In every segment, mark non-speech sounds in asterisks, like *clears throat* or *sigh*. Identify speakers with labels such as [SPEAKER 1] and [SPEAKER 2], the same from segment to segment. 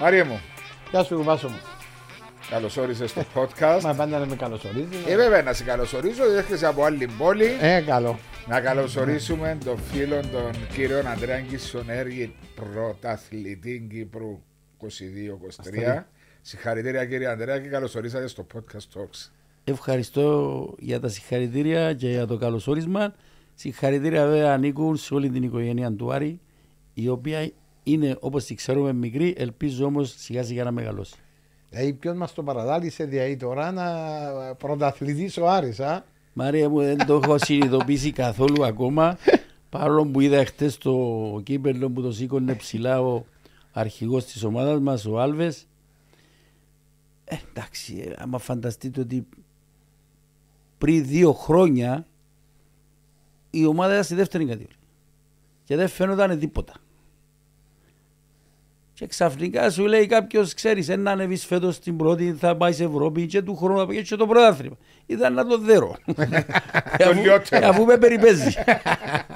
[SPEAKER 1] Μάρια μου,
[SPEAKER 2] Γεια σου, Βάσο μου.
[SPEAKER 1] καλώ όρισε στο podcast.
[SPEAKER 2] Μα πάντα να με καλωσορίζεις.
[SPEAKER 1] Ε, βέβαια, να σε καλωσορίζω. Έρχεσαι από άλλη πόλη.
[SPEAKER 2] Ε, καλό.
[SPEAKER 1] Να καλωσορίσουμε τον φίλο τον κύριο Αντρέα Κισονέργη, πρωταθλητή Κύπρου 22-23. Συγχαρητήρια κύριε Αντρέα και καλωσορίσατε στο podcast Talks.
[SPEAKER 3] Ευχαριστώ για τα συγχαρητήρια και για το καλωσόρισμα. Συγχαρητήρια βέβαια ανήκουν σε όλη την οικογένεια του Άρη, η οποία είναι όπως τη ξέρουμε μικρή, ελπίζω όμως σιγά σιγά να μεγαλώσει.
[SPEAKER 2] Δηλαδή, ποιος μας το παραδάλησε δηλαδή τώρα να πρωταθλητής ο Άρης, α;
[SPEAKER 3] Μάρια μου δεν το έχω συνειδητοποιήσει καθόλου ακόμα, παρόλο που είδα χτες το κύπελο που το σήκωνε ψηλά ο αρχηγός της ομάδας μας, ο Άλβες. Ε, εντάξει, ε, άμα φανταστείτε ότι πριν δύο χρόνια η ομάδα ήταν στη δεύτερη κατηγορία και δεν φαίνονταν τίποτα. Και ξαφνικά σου λέει κάποιος, ξέρεις, ένα ανεβείς φέτος στην πρώτη, θα πάει σε Ευρώπη και του χρόνου θα πάει και το πρωτάθλημα. Ήταν να το δέρω. *laughs*
[SPEAKER 1] Το λιότερο.
[SPEAKER 3] Αφού με περιπέζει. *laughs*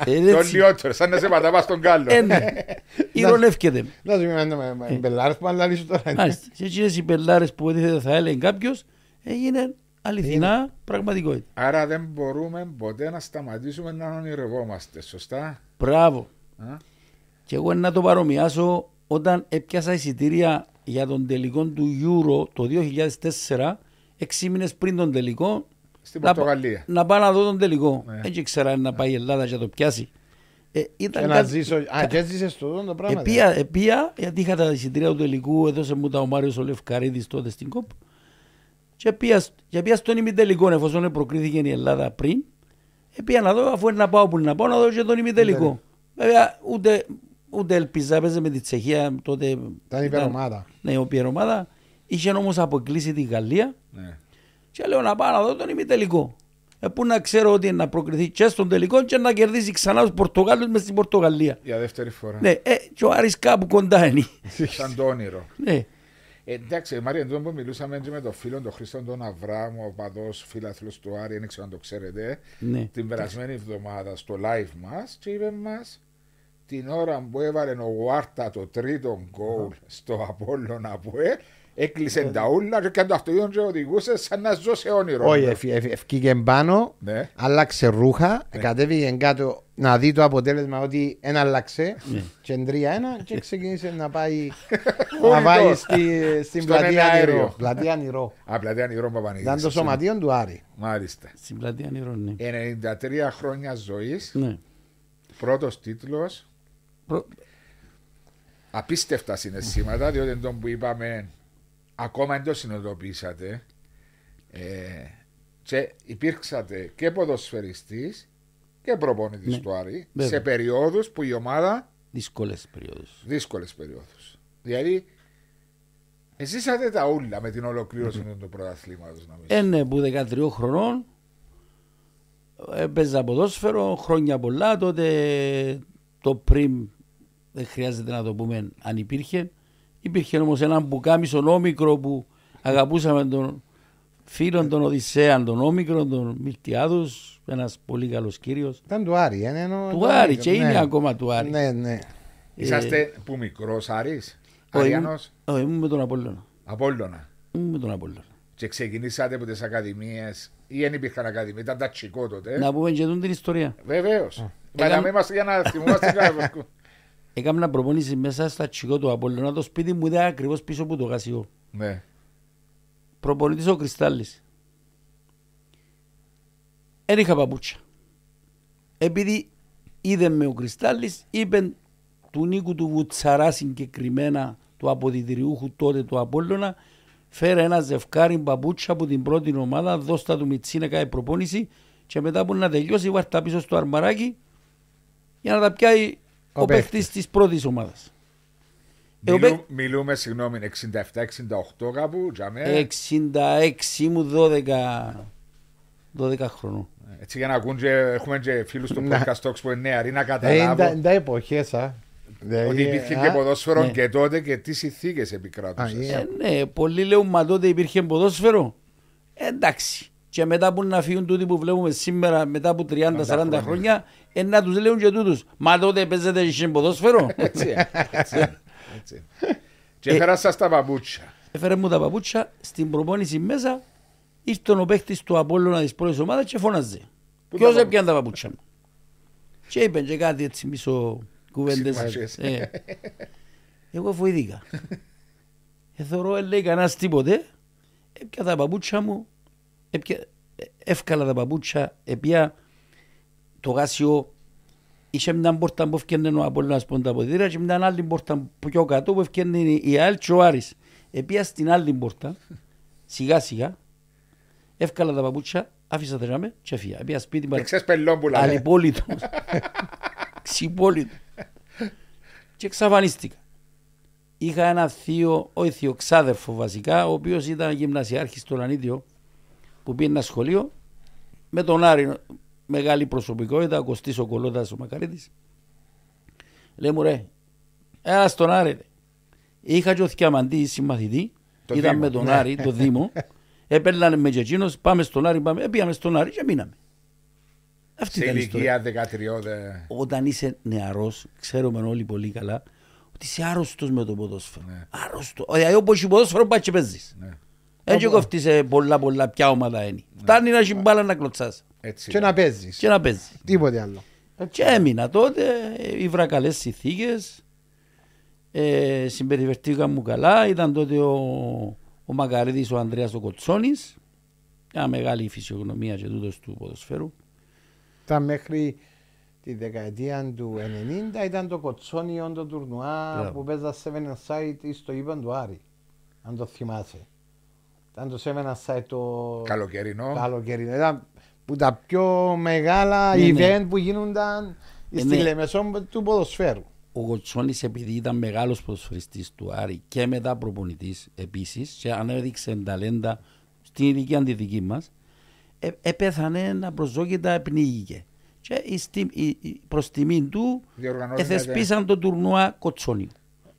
[SPEAKER 3] Ε,
[SPEAKER 1] Το
[SPEAKER 3] έτσι.
[SPEAKER 1] λιότερο, σαν να σε παταβά στον κάλλο.
[SPEAKER 3] Ε, ναι. *laughs* Ηρωνεύκεται.
[SPEAKER 2] Να σου πει με μπελάρε που αλλάζει τώρα.
[SPEAKER 3] Μάλιστα. Και εκείνες οι πελάρες που δεν θα έλεγε κάποιος έγινε αληθινά πραγματικότητα.
[SPEAKER 1] Άρα δεν μπορούμε ποτέ να σταματήσουμε να ονειρευόμαστε, σωστά;
[SPEAKER 3] Μπράβο.
[SPEAKER 1] Α;
[SPEAKER 3] Και εγώ να το παρομοιάσω όταν έπιασα εισιτήρια για τον τελικό του Euro το 2004, έξι μήνες πριν τον τελικό,
[SPEAKER 1] Στην
[SPEAKER 3] να,
[SPEAKER 1] Πορτογαλία.
[SPEAKER 3] να πάω να δω τον τελικό.
[SPEAKER 1] Ναι.
[SPEAKER 3] Δεν ήξερα αν να πάει η Ελλάδα και να το πιάσει. Ε, ήταν
[SPEAKER 2] Και να
[SPEAKER 3] κάτι-
[SPEAKER 2] ζήσω. Α, και έζησες το το πράγμα.
[SPEAKER 3] Επία, επία, γιατί είχα τα εισιτήρια του τελικού, έδωσε μου τα ο Μάριος ο Λευκαρίδης τότε στην ΚΟΠ. Και πήγα, και πήγα στον ημιτελικό, εφόσον προκρίθηκε η Ελλάδα πριν. Επία να δω, αφού είναι να πάω που είναι να πάω, να δω και τον ημιτελικό. Βέβαια, ούτε, ούτε ελπίζα, παίζε με τη Τσεχία τότε.
[SPEAKER 2] Ήταν υπερομάδα.
[SPEAKER 3] Ναι, η υπερομάδα. Είχε όμως αποκλείσει τη Γαλλία
[SPEAKER 1] Ναι.
[SPEAKER 3] και λέω να πάω να δω τον ημιτελικό. Ε, πού να ξέρω ότι να προκριθεί και στον τελικό και να κερδίσει ξανά τους Πορτογάλους μες στην Πορτογαλία.
[SPEAKER 1] Για δεύτερη φορά.
[SPEAKER 3] Ναι, ε, και ο Άρης κάπου κοντά είναι. *laughs*
[SPEAKER 1] Σαν το όνειρο.
[SPEAKER 3] ναι.
[SPEAKER 1] Ε, εντάξει, Μάρια, εδώ που μιλούσαμε και με τον φίλο τον Χρήστο τον Αβράμου, ο παδός φίλαθλος του Άρη, δεν ξέρω αν το ξέρετε,
[SPEAKER 3] ναι.
[SPEAKER 1] την περασμένη εβδομάδα στο live μας και είπε μας την ώρα που έβαλε ο Γουάρτα το τρίτο γκολ στο Απόλλωνα που ε, έκλεισε τα ούλα και έκανε το αυτοκίνητο και οδηγούσε σαν να ζω σε όνειρο.
[SPEAKER 2] Όχι, ευ- ευ- ευκήκε πάνω,
[SPEAKER 1] Ναι.
[SPEAKER 2] άλλαξε ρούχα, κατέβηκε κάτω να δει το αποτέλεσμα ότι δεν άλλαξε. Και 3-1 και ξεκίνησε να πάει, *laughs* να πάει στη, στην
[SPEAKER 1] Στον
[SPEAKER 2] πλατεία
[SPEAKER 1] εναέριο.
[SPEAKER 2] Νηρό. Πλατεία Νηρό.
[SPEAKER 1] Απλά ήταν η Ρώμα Πανηγύρι.
[SPEAKER 2] Ήταν το σωματείο του Άρη.
[SPEAKER 1] Μάλιστα.
[SPEAKER 3] Στην πλατεία Νηρών, ναι.
[SPEAKER 1] 93 χρόνια ζωής,
[SPEAKER 3] ναι.
[SPEAKER 1] πρώτος τίτλος.
[SPEAKER 3] Προ...
[SPEAKER 1] απίστευτα συναισθήματα, διότι εν τω που είπαμε ακόμα δεν το συνειδητοποιήσατε ε, και υπήρξατε και ποδοσφαιριστής και προπονητής
[SPEAKER 3] Ναι,
[SPEAKER 1] του Άρη
[SPEAKER 3] βέβαια.
[SPEAKER 1] σε περιόδους που η ομάδα
[SPEAKER 3] Δύσκολες περίοδους.
[SPEAKER 1] δύσκολες περιόδους. Δηλαδή ζήσατε τα ούλα με την ολοκλήρωση του πρωταθλήματος νομίζω.
[SPEAKER 3] Ε, ναι, που 13 χρονών έπαιζα ποδόσφαιρο χρόνια πολλά. Τότε το πριν δεν χρειάζεται να το πούμε αν υπήρχε. Υπήρχε όμως ένα μπουκάμισο όμικρο που αγαπούσαμε τον φίλον τον Οδυσσέα, τον όμικρο, τον Μιλτιάδους, ένας πολύ καλός κύριος.
[SPEAKER 2] Ήταν του Άρη. ε, ενώ-
[SPEAKER 3] Του
[SPEAKER 2] το
[SPEAKER 3] Άρη και
[SPEAKER 2] ναι.
[SPEAKER 3] είναι ακόμα του Άρη.
[SPEAKER 2] Ναι, ναι.
[SPEAKER 1] Είσαστε που μικρός Άρης,
[SPEAKER 3] Όχι,
[SPEAKER 1] Αριανός,
[SPEAKER 3] Όχι, ήμουν με τον Απόλλωνα.
[SPEAKER 1] Απόλλωνα.
[SPEAKER 3] Ήμουν με τον Απόλλωνα.
[SPEAKER 1] Και ξεκινήσατε από τις ακαδημίες ή δεν υπήρχαν ακαδημίες, ήταν τα τσικό τότε.
[SPEAKER 3] Να πούμε και τον την ιστορία.
[SPEAKER 1] Βεβαίως. Μα
[SPEAKER 3] Έκαμε-
[SPEAKER 1] να μην είμαστε για να θυμόμαστε κάτι. *laughs*
[SPEAKER 3] Έκανα προπόνηση μέσα στα τσικό του Απόλλωνα. Το σπίτι μου ήταν ακριβώς πίσω από το γασιό.
[SPEAKER 1] Ναι.
[SPEAKER 3] Προπονητής ο Κρυστάλλης. Δεν είχα παπούτσια. Επειδή είδε με ο Κρυστάλλης, είπε του Νίκου του Βουτσαρά συγκεκριμένα του αποδητηριούχου τότε του Απόλλωνα φέρε ένα ζευκάρι παπούτσια από την πρώτη ομάδα, δώστα του Μιτσί να κάνει προπόνηση και μετά που να τελειώσει βάρτα πίσω στο αρμαράκι για να τα πιάει
[SPEAKER 2] Ο
[SPEAKER 3] ο,
[SPEAKER 2] παίκτης.
[SPEAKER 3] παίχτης της πρώτης ομάδας. Ε, ο
[SPEAKER 1] Μιλού- Μιλούμε, συγγνώμη, 67-68 κάπου, τζαμέ.
[SPEAKER 3] 66 μου 12, 12 χρονών.
[SPEAKER 1] Έτσι για να ακούν και έχουμε και φίλους του
[SPEAKER 2] Να.
[SPEAKER 1] podcast talks που είναι νεαροί να
[SPEAKER 2] Ε,
[SPEAKER 1] καταλάβουν
[SPEAKER 2] είναι τα εποχές, α. Δηλαδή,
[SPEAKER 1] ότι υπήρχε
[SPEAKER 2] α,
[SPEAKER 1] και ποδόσφαιρο
[SPEAKER 3] ναι.
[SPEAKER 1] και τότε και τις συνθήκες
[SPEAKER 2] Α,
[SPEAKER 1] επικράτουσαν.
[SPEAKER 2] ε,
[SPEAKER 3] Ε, ναι, πολλοί λέουν μα τότε υπήρχε ποδόσφαιρο. Ε, εντάξει. Και μετά που να φύγουν τούτοι που βλέπουμε σήμερα, μετά από 30-40
[SPEAKER 1] χρόνια.
[SPEAKER 3] χρόνια, ε, να τους λέουν και τούτους. Μα τότε παίζετε και ποδόσφαιρο. *laughs*
[SPEAKER 1] Έτσι, έτσι, έτσι. Και
[SPEAKER 3] Ε,
[SPEAKER 1] έφερα σας τα παπούτσια.
[SPEAKER 3] Έφερε μου τα παπούτσια στην προπόνηση μέσα. Ήρθε ο παίχτης του Απόλλωνα της πρώτης ομάδας και φώναζε.
[SPEAKER 1] Πού
[SPEAKER 3] Ποιος
[SPEAKER 1] τα
[SPEAKER 3] έπιανε τα παπούτσια μου; Και είπε και κάτι έτσι μισό κουβέντες.
[SPEAKER 1] Συμμαχίες.
[SPEAKER 3] Ε. Εγώ φοηθήκα. *laughs* Εθωρώ, λέει κανένας τίποτε. Έπια τα παπούτσια μου. Έπια- ε, Εύκαλα τα παπούτσια. Επία το γάσιο. Είχε μια πόρτα που έφτιανε ο Απόλλωνας πόντα από δίρα και μια άλλη πόρτα που πιο κάτω που έφτιανε η ΑΕΛ και ο Άρης. Επία στην άλλη πόρτα. Σιγά σιγά. Εύκαλα τα παπούτσια. Άφησα τα τζάμε και έφυγα. Επία σπίτι μου.
[SPEAKER 1] Εξές πελόμπουλα. ε.
[SPEAKER 3] Αλυπόλυτος. *laughs* Ξυπόλυτος. Και εξαφανίστηκα. Είχα ένα θείο, όχι θείο, ξάδερφο βασικά, ο οποίος ήταν γυμνασιάρχης στο Λανίδιο, που πήγε ένα σχολείο με τον Άρη, μεγάλη προσωπικότητα, ο Κωστής ο Κολότας ο Μακαρίτης. Λέει μου ρε, ένα στον Άρη. ρε. Είχα και ο Θιαμαντή συμμαθητή,
[SPEAKER 1] Το
[SPEAKER 3] ήταν
[SPEAKER 1] Δήμο,
[SPEAKER 3] με τον
[SPEAKER 1] ναι.
[SPEAKER 3] Άρη, το Δήμο. Έπαιρνανε με και εκείνος, πάμε στον Άρη, πάμε, πήγαμε στον Άρη και μείναμε. Αυτή
[SPEAKER 1] Σε
[SPEAKER 3] ήταν η ιστορία
[SPEAKER 1] ηλικία 13 δε.
[SPEAKER 3] όταν είσαι νεαρός, ξέρουμε όλοι πολύ καλά, ότι είσαι άρρωστος με το ποδόσφαιρο.
[SPEAKER 1] Ναι.
[SPEAKER 3] Άρρωστο. Δηλαδή, όπως έχει ποδόσφαιρο, πάει και παίζεις.
[SPEAKER 1] Ναι.
[SPEAKER 3] Έτσι κοφτεί σε πολλά πολλά ποια ομάδα είναι. Φτάνει να έχει μπάλα να κλωτσάς
[SPEAKER 1] Έτσι.
[SPEAKER 2] Και να παίζεις.
[SPEAKER 3] και να παίζεις.
[SPEAKER 2] Τίποτε άλλο.
[SPEAKER 3] Και έμεινα τότε, ήβρα καλές συνθήκες. Ε, συμπεριφερθήκα μου καλά. Ήταν τότε ο, ο Μακαρίδης ο Ανδρέας ο Κοτσόνης. Μια μεγάλη φυσιογνωμία και τούτος του ποδοσφαίρου.
[SPEAKER 2] Ήταν μέχρι τη δεκαετία του 90 ήταν το κοτσόνιο το τουρνουά
[SPEAKER 3] Μπράβο.
[SPEAKER 2] που παίζα 7 side στο ύπαν του Άρη. Αν το θυμάσαι. Ήταν το 7 side το
[SPEAKER 1] Καλοκαιρινό.
[SPEAKER 2] καλοκαιρινό. Ήταν που τα πιο μεγάλα
[SPEAKER 3] Ναι, ναι.
[SPEAKER 2] event που γίνονταν
[SPEAKER 3] Ε,
[SPEAKER 2] στη
[SPEAKER 3] ναι.
[SPEAKER 2] Λεμεσό του ποδοσφαίρου.
[SPEAKER 3] Ο Κοτσόνης επειδή ήταν μεγάλος ποδοσφαιριστής του Άρη και μετά προπονητής επίσης και ανέδειξε ταλέντα στην ηλικία τη δική μας ε, επέθανε να προσδόκητα πνίγηκε. Και η στιμ- η- η- προς τιμή του
[SPEAKER 1] Διοργανώσατε.
[SPEAKER 3] εθεσπίσαν το τουρνουά Κοτσόνιο.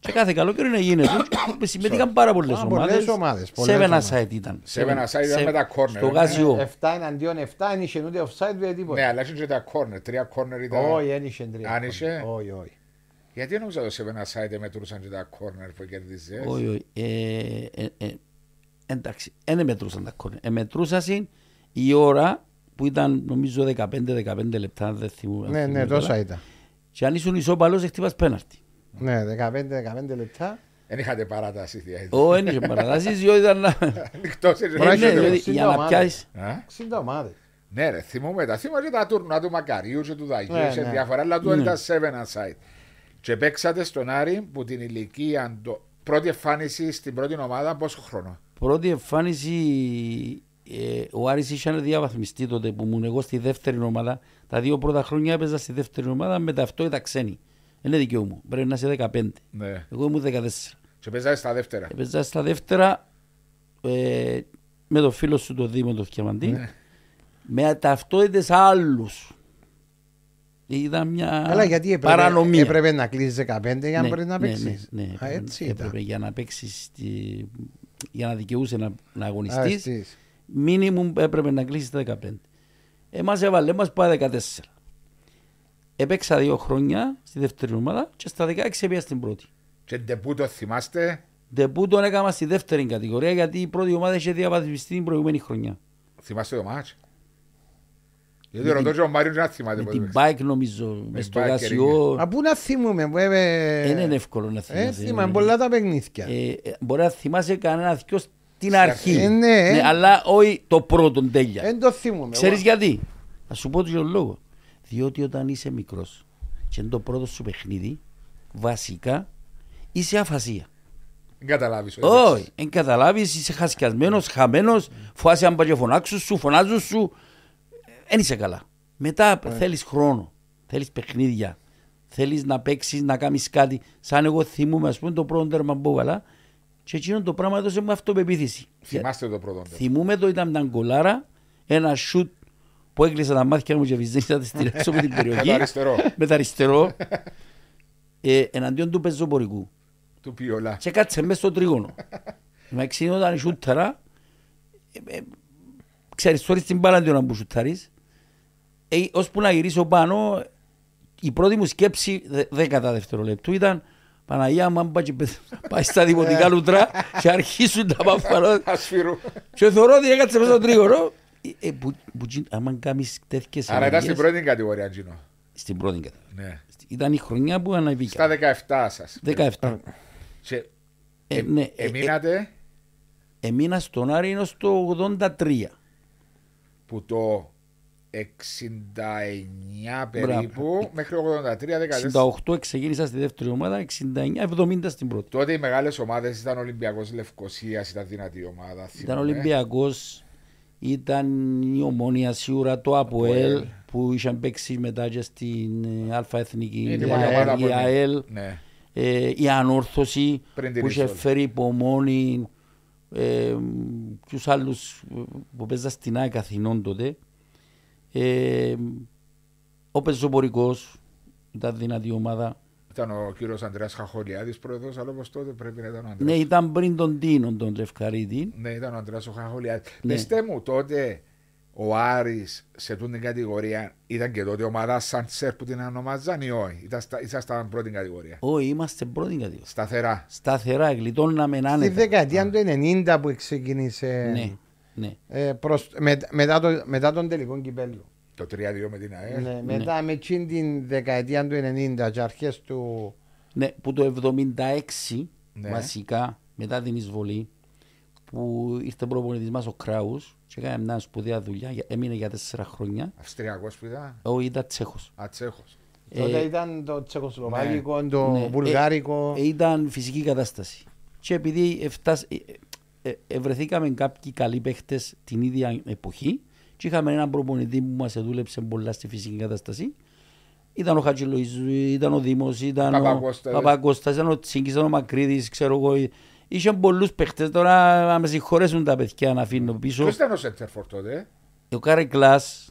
[SPEAKER 3] Και κάθε καλοκαίρι να γίνεται. *coughs* Και συμμετείχαν πάρα πολλές
[SPEAKER 2] Α, πολλές
[SPEAKER 3] ομάδες.
[SPEAKER 2] ομάδες, πολλές
[SPEAKER 3] Σέβεν
[SPEAKER 2] ομάδες.
[SPEAKER 3] aside ήταν.
[SPEAKER 1] Seven aside ήταν
[SPEAKER 3] Σε-
[SPEAKER 1] με τα κόρνερ,
[SPEAKER 3] Στο
[SPEAKER 1] ε.
[SPEAKER 3] Γάζιο.
[SPEAKER 2] 7 εναντίον 7 δεν είχε ούτε offside ούτε τίποτα.
[SPEAKER 1] Ναι, αλλά είχε και τα κόρνερ. Τρία κόρνερ ήταν.
[SPEAKER 2] Όχι, δεν είχε τρία.
[SPEAKER 1] Αν είχε;
[SPEAKER 2] Όχι, όχι.
[SPEAKER 1] Γιατί νόμιζα το σε ένα site μετρούσαν και τα κόρνερ που κερδίζεις.
[SPEAKER 3] Όχι, όχι. Ε, ε, ε, εντάξει, δεν μετρούσαν τα κόρνερ. Ε, μετρούσαν η ώρα που ήταν νομίζω 15-15 λεπτά, δεν θυμούμαι.
[SPEAKER 2] Ναι, ναι, τόσα ήταν.
[SPEAKER 3] Και αν ήσουν ισόπαλος, χτύπας πέναρτη.
[SPEAKER 2] Ναι, 15-15 λεπτά.
[SPEAKER 1] Δεν είχατε παράταση δηλαδή.
[SPEAKER 3] Ω, δεν είχε παρατάσεις, διότι ήταν να...
[SPEAKER 1] Ανοιχτός
[SPEAKER 3] Ε,
[SPEAKER 1] είναι.
[SPEAKER 2] Μπορεί να
[SPEAKER 3] ναι,
[SPEAKER 2] έχει
[SPEAKER 3] διότι
[SPEAKER 2] εξήντα
[SPEAKER 3] για να
[SPEAKER 2] ομάδες.
[SPEAKER 3] πιάσεις...
[SPEAKER 1] Α,
[SPEAKER 2] 60 ομάδες.
[SPEAKER 1] Ναι ρε, θυμούμαι τα. Θυμούμαι και τα τουρνά του Μακαρίου και του Δαγίου
[SPEAKER 2] Ναι,
[SPEAKER 1] σε
[SPEAKER 2] ναι.
[SPEAKER 1] διάφορα, αλλά του
[SPEAKER 3] Ναι.
[SPEAKER 1] ήταν seven aside. Και παίξατε στον Άρη που την ηλικία, το... πρώτη εμφάνιση στην πρώτη ομάδα, πόσο χρόνο;
[SPEAKER 3] Πρώτη εμφάνιση, ε, ο Άρης είχε ένα διαβαθμιστή τότε που ήμουν εγώ στη δεύτερη ομάδα. Τα δύο πρώτα χρόνια έπαιζα στη δεύτερη ομάδα, μετά αυτό ήταν ξένοι. Είναι δικαιό μου, πρέπει να είσαι 15.
[SPEAKER 1] Ναι.
[SPEAKER 3] Εγώ ήμουν 14.
[SPEAKER 1] Και παίζατε στα δεύτερα.
[SPEAKER 3] Έπαιζα στα δεύτερα ε, με το φίλο σου το Δήμο το Θιαμαντή,
[SPEAKER 1] Ναι.
[SPEAKER 3] με ταυτότητες άλλους. Ήταν μια
[SPEAKER 2] Αλλά γιατί έπρεπε,
[SPEAKER 3] παρανομία.
[SPEAKER 2] έπρεπε να κλείσει 15 για να
[SPEAKER 3] Ναι,
[SPEAKER 2] μπορεί να
[SPEAKER 3] ναι,
[SPEAKER 2] παίξει.
[SPEAKER 3] Ναι, ναι,
[SPEAKER 2] Α,
[SPEAKER 3] έπρεπε,
[SPEAKER 2] έτσι
[SPEAKER 3] έπρεπε
[SPEAKER 2] ήταν.
[SPEAKER 3] για να παίξει για να δικαιούσε να, να
[SPEAKER 2] Α,
[SPEAKER 3] αγωνιστείς
[SPEAKER 2] εσείς.
[SPEAKER 3] μίνιμουμ έπρεπε να κλείσει τα 15. Εμάς έβαλε μας πάει 14. Έπαιξα δύο χρόνια στη δεύτερη ομάδα και στα 16 έπια στην πρώτη.
[SPEAKER 1] Και ντεπούτο θυμάστε,
[SPEAKER 3] Ντεπού τον έκανα στη δεύτερη κατηγορία γιατί η πρώτη ομάδα είχε διαβαθμιστεί την προηγούμενη χρονιά.
[SPEAKER 1] θυμάστε το μάτς; Γιατί
[SPEAKER 3] Με
[SPEAKER 1] ρωτώ
[SPEAKER 3] την-
[SPEAKER 1] και ο Μάριος να θυμάται
[SPEAKER 3] Με
[SPEAKER 1] πώς
[SPEAKER 3] την
[SPEAKER 1] παίξατε.
[SPEAKER 3] bike νομίζω, με στο
[SPEAKER 1] bike,
[SPEAKER 3] γάσιο.
[SPEAKER 2] Α, πού να θυμούμε, που έπαι...
[SPEAKER 3] Δεν είναι εύκολο να
[SPEAKER 2] Ε,
[SPEAKER 3] θυμάσαι.
[SPEAKER 2] θυμάμαι πολλά τα παιχνίδια.
[SPEAKER 3] Ε, ε, Μπορεί να θυμάσαι κανένα δυο στην
[SPEAKER 1] αρχή.
[SPEAKER 3] αρχή.
[SPEAKER 2] Ε, ναι, ε.
[SPEAKER 3] Αλλά όχι το πρώτο τέλεια.
[SPEAKER 2] Δεν το θυμούμε.
[SPEAKER 3] Ξέρεις
[SPEAKER 2] Εγώ-
[SPEAKER 3] γιατί; Θα σου πω τον λόγο. Διότι όταν είσαι μικρός και είναι το πρώτο σου παιχνίδι, βασικά είσαι αφασία.
[SPEAKER 1] Δεν καταλάβεις.
[SPEAKER 3] Όχι, δεν καταλάβεις, είσαι χασκιασμένος, χαμένος, φοβάσαι αν πάει και φωνάξουν σου, φωνάζουν σου, δεν είσαι καλά. Μετά θέλεις χρόνο, θέλεις παιχνίδια, θέλεις να παίξεις, να κάνεις κάτι. Σαν εγώ θυμούμαι, ας πούμε, το πρώτο τέρμα που έβαλα και εκείνο το πράγμα έδωσε μου αυτοπεποίθηση.
[SPEAKER 1] Θυμάστε το πρώτο.
[SPEAKER 3] Θυμούμαι το ήταν μια γκολάρα, ένα σουτ που έκλεισα τα μάτια μου και βυζένισα τη στην έξω από την περιοχή. *laughs*
[SPEAKER 1] Με το αριστερό.
[SPEAKER 3] Με το αριστερό. ε, εναντίον του πεζοπορικού.
[SPEAKER 1] Του Πιολά.
[SPEAKER 3] Και κάτσε μέσα στο τρίγωνο. Με εξήνει όταν η σούταρα, ε, ε, ξέρεις, τώρα στην μπάλα αντί να που σούταρεις, ε, ώσπου να γυρίσω πάνω, η πρώτη μου σκέψη, δε- δέκατα δευτερολέπτου, ήταν Παναγία μου, αν πάει, και πε- πάει στα δημοτικά λουτρά *laughs* και αρχίσουν τα παφαλό.
[SPEAKER 1] Ασφύρου.
[SPEAKER 3] Και θεωρώ ότι έκατσε μέσα στο τρίγωρο. Ε, ε, που- που τζιν- άμα κάνεις τέτοιες
[SPEAKER 1] Άρα ήταν στην
[SPEAKER 3] ενέργειες-
[SPEAKER 1] πρώτη κατηγορία, Τζίνο.
[SPEAKER 3] Στην πρώτη κατηγορία.
[SPEAKER 1] Ναι.
[SPEAKER 3] Ήταν η χρονιά που αναβήκα.
[SPEAKER 1] Στα 17 σας.
[SPEAKER 3] 17.
[SPEAKER 1] Και
[SPEAKER 3] Ε,
[SPEAKER 1] ε,
[SPEAKER 3] ναι, ε, ε,
[SPEAKER 1] εμείνατε
[SPEAKER 3] Έμεινα στον Άρη έως το 83.
[SPEAKER 1] που το 69 περίπου μέχρι 83 14.
[SPEAKER 3] 68 ξεκίνησα στη δεύτερη ομάδα, 69-70 στην πρώτη.
[SPEAKER 1] Τότε οι μεγάλες ομάδες ήταν Ολυμπιακός Λευκοσίας, ήταν δυνατή ομάδα.
[SPEAKER 3] Ήταν
[SPEAKER 1] θυμάμαι.
[SPEAKER 3] Ολυμπιακός, ήταν η Ομόνια σίγουρα το ΑΠΟΕΛ
[SPEAKER 1] ΑΠΟΕΛ.
[SPEAKER 3] που είχαν παίξει μετά και στην ε, Αλφα Εθνική,
[SPEAKER 1] Είναι
[SPEAKER 3] η
[SPEAKER 1] η μόνη ομάδα
[SPEAKER 3] ΑΕΛ,
[SPEAKER 1] που
[SPEAKER 3] η
[SPEAKER 1] είναι.
[SPEAKER 3] ΑΕΛ,
[SPEAKER 1] Ναι.
[SPEAKER 3] ε, η Ανόρθωση
[SPEAKER 1] Πριν την
[SPEAKER 3] που είχε
[SPEAKER 1] είσοδο.
[SPEAKER 3] φέρει υπομόνη ε, ποιους άλλους ε, που παίζα στην ΑΕΚ Αθηνών τότε. Ε, ο Πεζοπορικός ήταν δυνατή ομάδα.
[SPEAKER 1] Ήταν ο κύριος Αντρέα Χαχολιάδης πρόεδρος, αλλά όπως τότε πρέπει να ήταν ο
[SPEAKER 3] Ναι,
[SPEAKER 1] Αντρέα.
[SPEAKER 3] ήταν πριν τον Τίνο, τον Λευκαρίτη.
[SPEAKER 1] Ναι, ήταν ο Αντρέα ο Χαχολιάδης.
[SPEAKER 3] Ναι.
[SPEAKER 1] Πεςτε μου τότε ο Άρης σε αυτήν την κατηγορία ήταν και τότε ομάδα Σαντσέρ που την ονομάζαν ή όχι; Ήταν στα, ήσασταν πρώτη κατηγορία.
[SPEAKER 3] Όχι, είμαστε πρώτη κατηγορία.
[SPEAKER 1] Σταθερά.
[SPEAKER 3] Σταθερά, γλιτώναμε
[SPEAKER 2] Στη
[SPEAKER 3] άνετα.
[SPEAKER 2] δεκαετία του 90 που ξεκίνησε
[SPEAKER 3] Ναι, ναι.
[SPEAKER 2] ε, προς, με, μετά, το, μετά τον τελικό κυπέλο.
[SPEAKER 1] Το 3-2 με την ΑΕΛ.
[SPEAKER 2] Ναι, μετά με εκείνη την δεκαετία του 90 και αρχές του...
[SPEAKER 3] Ναι, που το 76
[SPEAKER 1] Ναι.
[SPEAKER 3] βασικά μετά την εισβολή που ήρθε προπονητής μας ο Κράους και έκανε μια σπουδαία δουλειά, για- έμεινε για τέσσερα χρόνια.
[SPEAKER 1] Αυστριακός που ήταν;
[SPEAKER 3] Όχι, ήταν Τσέχος.
[SPEAKER 1] Ατσέχο.
[SPEAKER 2] Τότε
[SPEAKER 3] Ε,
[SPEAKER 2] ήταν το τσεχοσλοβάκικο, το
[SPEAKER 3] ναι,
[SPEAKER 2] βουλγάρικο.
[SPEAKER 3] ε, ε, ήταν φυσική κατάσταση. Και επειδή εφτάσ- ε, ε, ε, ευρεθήκαμε κάποιοι καλοί παίχτες την ίδια εποχή και είχαμε έναν προπονητή που μας δούλεψε πολλά στη φυσική κατάσταση. Ήταν ο Χατζηλοϊζού, ήταν ο Δήμος, ήταν
[SPEAKER 1] Παπακώστας.
[SPEAKER 3] ο Παπακώστας, ήταν ο Τσίγκης, ήταν ο Μακρύδης, ξέρω εγώ. Είχε πολλούς παίχτες, τώρα να με συγχωρέσουν τα παιδιά να αφήνω πίσω.
[SPEAKER 1] Ποιος ήταν ο Σέντερφορ τότε,
[SPEAKER 3] Ο Κάρε Κλάς,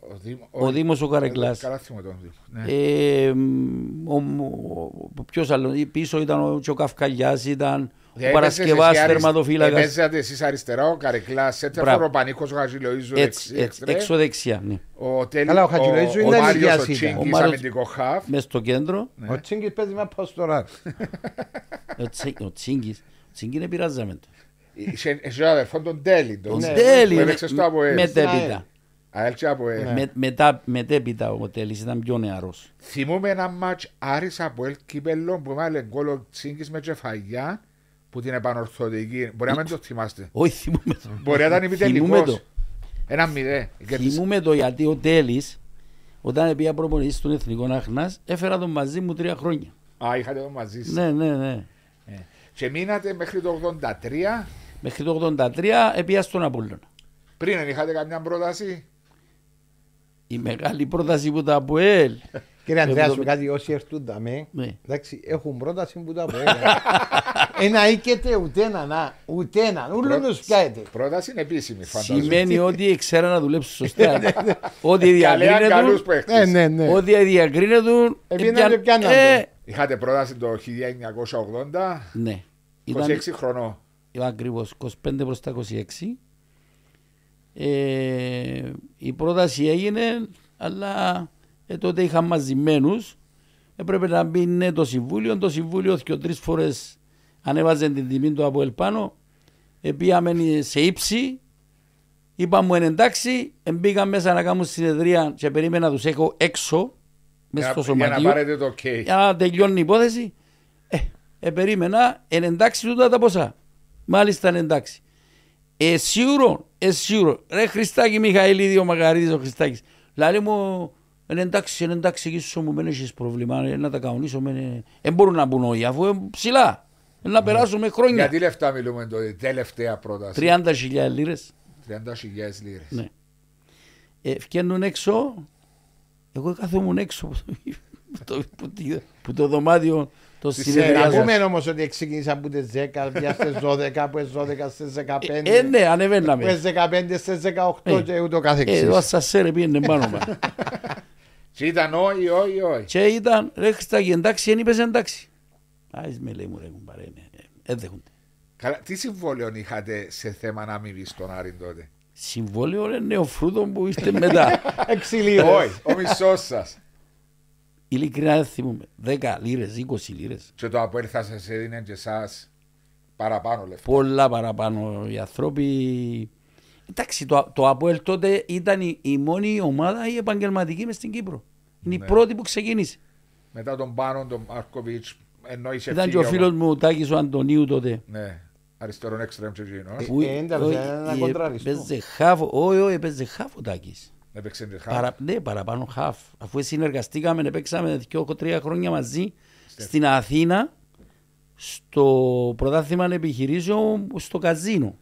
[SPEAKER 1] ο, Δήμο,
[SPEAKER 3] Ο Δήμος ο Καρεκλάς.
[SPEAKER 1] Καλά θυμώ τον Δήμο. Ναι.
[SPEAKER 3] Ε, ο, ο, ποιος άλλος, πίσω ήταν ο, και ο Καυκαλιάς, ήταν ο
[SPEAKER 1] Έπαιζες
[SPEAKER 3] Παρασκευάς
[SPEAKER 1] εσύ αρισ-
[SPEAKER 3] θερματοφύλακας.
[SPEAKER 1] Έπαιζατε εσείς αριστερά, ο Καρεκλάς, Σέντερφορ,
[SPEAKER 3] Μπράβο.
[SPEAKER 1] ο Πανίκος, ο Χαζιλοΐζου,
[SPEAKER 3] Έτσι, έτσι, έξω δεξιά, ναι.
[SPEAKER 1] Ο, τέλει,
[SPEAKER 2] Καλά, ο Χατζηλοΐζου
[SPEAKER 1] ο,
[SPEAKER 2] ήταν
[SPEAKER 1] ο Μάριος
[SPEAKER 2] υγιάς
[SPEAKER 1] ο
[SPEAKER 2] ήταν.
[SPEAKER 1] Τσίγκης,
[SPEAKER 3] Ο Μάριος-
[SPEAKER 1] αμυντικό χαφ.
[SPEAKER 3] Μες στο κέντρο,
[SPEAKER 1] Ναι.
[SPEAKER 2] Ο Τσίγκης παίζει με παστορά. *laughs*
[SPEAKER 3] ο, Τσι, ο Τσίγκης, ο Τσίγκη είναι πειράζαμε το.
[SPEAKER 1] Είχε είχε ο αδερφόν τον Τέλη. τον-
[SPEAKER 3] Ο
[SPEAKER 2] Ναι,
[SPEAKER 3] Τέλη,
[SPEAKER 1] που έπαιξε στο ΑΠΟΕΛ.
[SPEAKER 3] μετέπειτα.
[SPEAKER 1] ΑΕΛ και ΑΠΟΕΛ.
[SPEAKER 3] Με, μετά, μετέπειτα ο Τέλης ήταν πιο νεαρός.
[SPEAKER 1] Θυμούμε ένα μάτς Άρης ΑΠΟΕΛ κύπελλο που έβαλε γκολ ο Τσίγκης με κεφαγιά που την επανορθωτική. Μπορεί να μην το θυμάστε.
[SPEAKER 3] Όχι, θυμούμαι το.
[SPEAKER 1] Μπορεί να ήταν
[SPEAKER 3] Θυμούμαι
[SPEAKER 1] ημιτελικός.
[SPEAKER 3] το.
[SPEAKER 1] Ένα μηδέ. Κέρδισε.
[SPEAKER 3] Θυμούμαι το γιατί ο Τέλης, όταν πήγα προπονητής στον Εθνικό Αχνάς, έφερα τον μαζί μου τρία χρόνια.
[SPEAKER 1] Α, είχατε το μαζί σας.
[SPEAKER 3] Ναι, ναι, ναι.
[SPEAKER 1] Ε. Και μείνατε μέχρι το 83.
[SPEAKER 3] Μέχρι το 83 έπια στον Απόλλωνα.
[SPEAKER 1] Πριν δεν είχατε καμιά πρόταση;
[SPEAKER 3] Η μεγάλη πρόταση που τα ΑΠΟΕΛ. *laughs*
[SPEAKER 2] Κύριε Ανδρέας, σου
[SPEAKER 3] Εβδομή-
[SPEAKER 2] κάτι όσοι έρθουν τα με.
[SPEAKER 3] Ναι.
[SPEAKER 2] Εντάξει, έχουν πρόταση που τα πω. *laughs* Ένα οίκεται ουτένα, να, ουτένα, ούλον τους πιάετε.
[SPEAKER 1] Πρόταση είναι επίσημη, φαντάζομαι.
[SPEAKER 3] Σημαίνει *laughs* ότι ήξερα να δουλέψουν σωστά. Ότι
[SPEAKER 1] Καλέα καλούς
[SPEAKER 3] διακρίνεται.
[SPEAKER 1] παίχτες.
[SPEAKER 2] Ναι, ναι, ναι.
[SPEAKER 3] Ότι διακρίνεται.
[SPEAKER 2] Επίνα και πιάναν
[SPEAKER 3] Ε,
[SPEAKER 1] Είχατε πρόταση το 1980.
[SPEAKER 3] Ναι.
[SPEAKER 1] 26
[SPEAKER 3] Ήταν
[SPEAKER 1] χρονών.
[SPEAKER 3] ακριβώς 25 προς τα 26. Ε, η πρόταση έγινε, αλλά ε, τότε είχαν μαζημένους. Έπρεπε να μπει ναι το συμβούλιο. Το συμβούλιο και τρεις φορές ανέβαζε την τιμή του από ελπάνω. Επίαμε σε ύψη. Είπα μου «Εν εντάξει, μπήκα μέσα να κάνουν συνεδρία και περίμενα να τους έχω έξω μέσα
[SPEAKER 1] Για,
[SPEAKER 3] στο
[SPEAKER 1] να- για να
[SPEAKER 3] σωματείο
[SPEAKER 1] πάρετε το OK.
[SPEAKER 3] για να τελειώνει η υπόθεση. Ε, ε περίμενα, εν εντάξει τούτα τα ποσά. Μάλιστα εν εντάξει. Ε, σίγουρο, ε, σίγουρο. Ρε Χριστάκη Μιχαηλίδη, ο Μαγαρίδης ο Χριστάκης. Λάλη μου, εν εντάξει, εν εντάξει, εκεί σου μου δεν έχεις πρόβλημα, ε, να τα κανονίσω. Δεν μπορούν να μπουν όλοι, αφού είναι ψηλά. Ε, Να περάσουμε χρόνια.
[SPEAKER 1] Γιατί λεφτά μιλούμε τότε, τελευταία πρόταση.
[SPEAKER 3] 30.000 λίρες.
[SPEAKER 1] 30.000 λίρες.
[SPEAKER 3] Ναι. Ε, βγαίνουν έξω, εγώ κάθομαι έξω που το, που, το- που το δωμάτιο το
[SPEAKER 1] Στη
[SPEAKER 2] Να
[SPEAKER 3] συνεδριάζω.
[SPEAKER 2] πούμε όμως ότι ξεκίνησαν από τις 10, πια στις 12, που είναι 12 στις 15,
[SPEAKER 3] Ε, ναι,
[SPEAKER 2] που είναι
[SPEAKER 3] ανεβαίναμε.
[SPEAKER 2] 15 στις 18
[SPEAKER 3] Ε,
[SPEAKER 2] και ούτω
[SPEAKER 3] Ε,
[SPEAKER 2] καθεξής.
[SPEAKER 3] εδώ ασασέρ πήγαινε πάνω μας. *laughs*
[SPEAKER 1] Και ήταν όχι, όχι, όχι.
[SPEAKER 3] Και ήταν, ρε Χριστάκη, εντάξει, δεν είπες εντάξει. Άις με λέει μου ρε κουμπάρε, ναι, ε, δεν δέχονται.
[SPEAKER 1] Καλά, τι συμβόλαιο είχατε σε θέμα αμοιβή στον Άρη τότε;
[SPEAKER 3] Συμβόλαιο ρε νεοφρούτο που είστε μετά. *laughs*
[SPEAKER 2] Εξηλίως.
[SPEAKER 1] όχι, ο μισός σας.
[SPEAKER 3] Ειλικρινά δεν θυμούμαι. 10 λίρες, 20 λίρες.
[SPEAKER 1] Και το Αποέλ θα σας έδινε και εσάς παραπάνω λεφτά.
[SPEAKER 3] Πολλά παραπάνω οι άνθρωποι. Εντάξει, το, το Αποέλ τότε ήταν η, η μόνη ομάδα η επαγγελματική μες στην Κύπρο. Είναι
[SPEAKER 1] Ναι.
[SPEAKER 3] η πρώτη που ξεκίνησε.
[SPEAKER 1] Μετά τον Πάνο, τον Μάρκοβιτς, ενώ είσαι
[SPEAKER 3] Ήταν και ο φίλος μου ο Τάκης ο Αντωνίου τότε.
[SPEAKER 1] Ναι, αριστερόν έξτρεμ και εκείνος.
[SPEAKER 2] Ε,
[SPEAKER 3] Που
[SPEAKER 2] ε, ήταν
[SPEAKER 3] όχι,
[SPEAKER 2] ένα
[SPEAKER 3] ε,
[SPEAKER 2] κοντραριστό.
[SPEAKER 3] Έπαιζε χάφ, όχι, όχι, έπαιζε χάφ ο Τάκης.
[SPEAKER 1] Έπαιξε και χάρη.
[SPEAKER 3] Παρα, ναι, παραπάνω χάφ. Αφού συνεργαστήκαμε, παίξαμε δύο τρία χρόνια μαζί στην Αθήνα στο πρωτάθλημα επιχειρήσεων στο καζίνο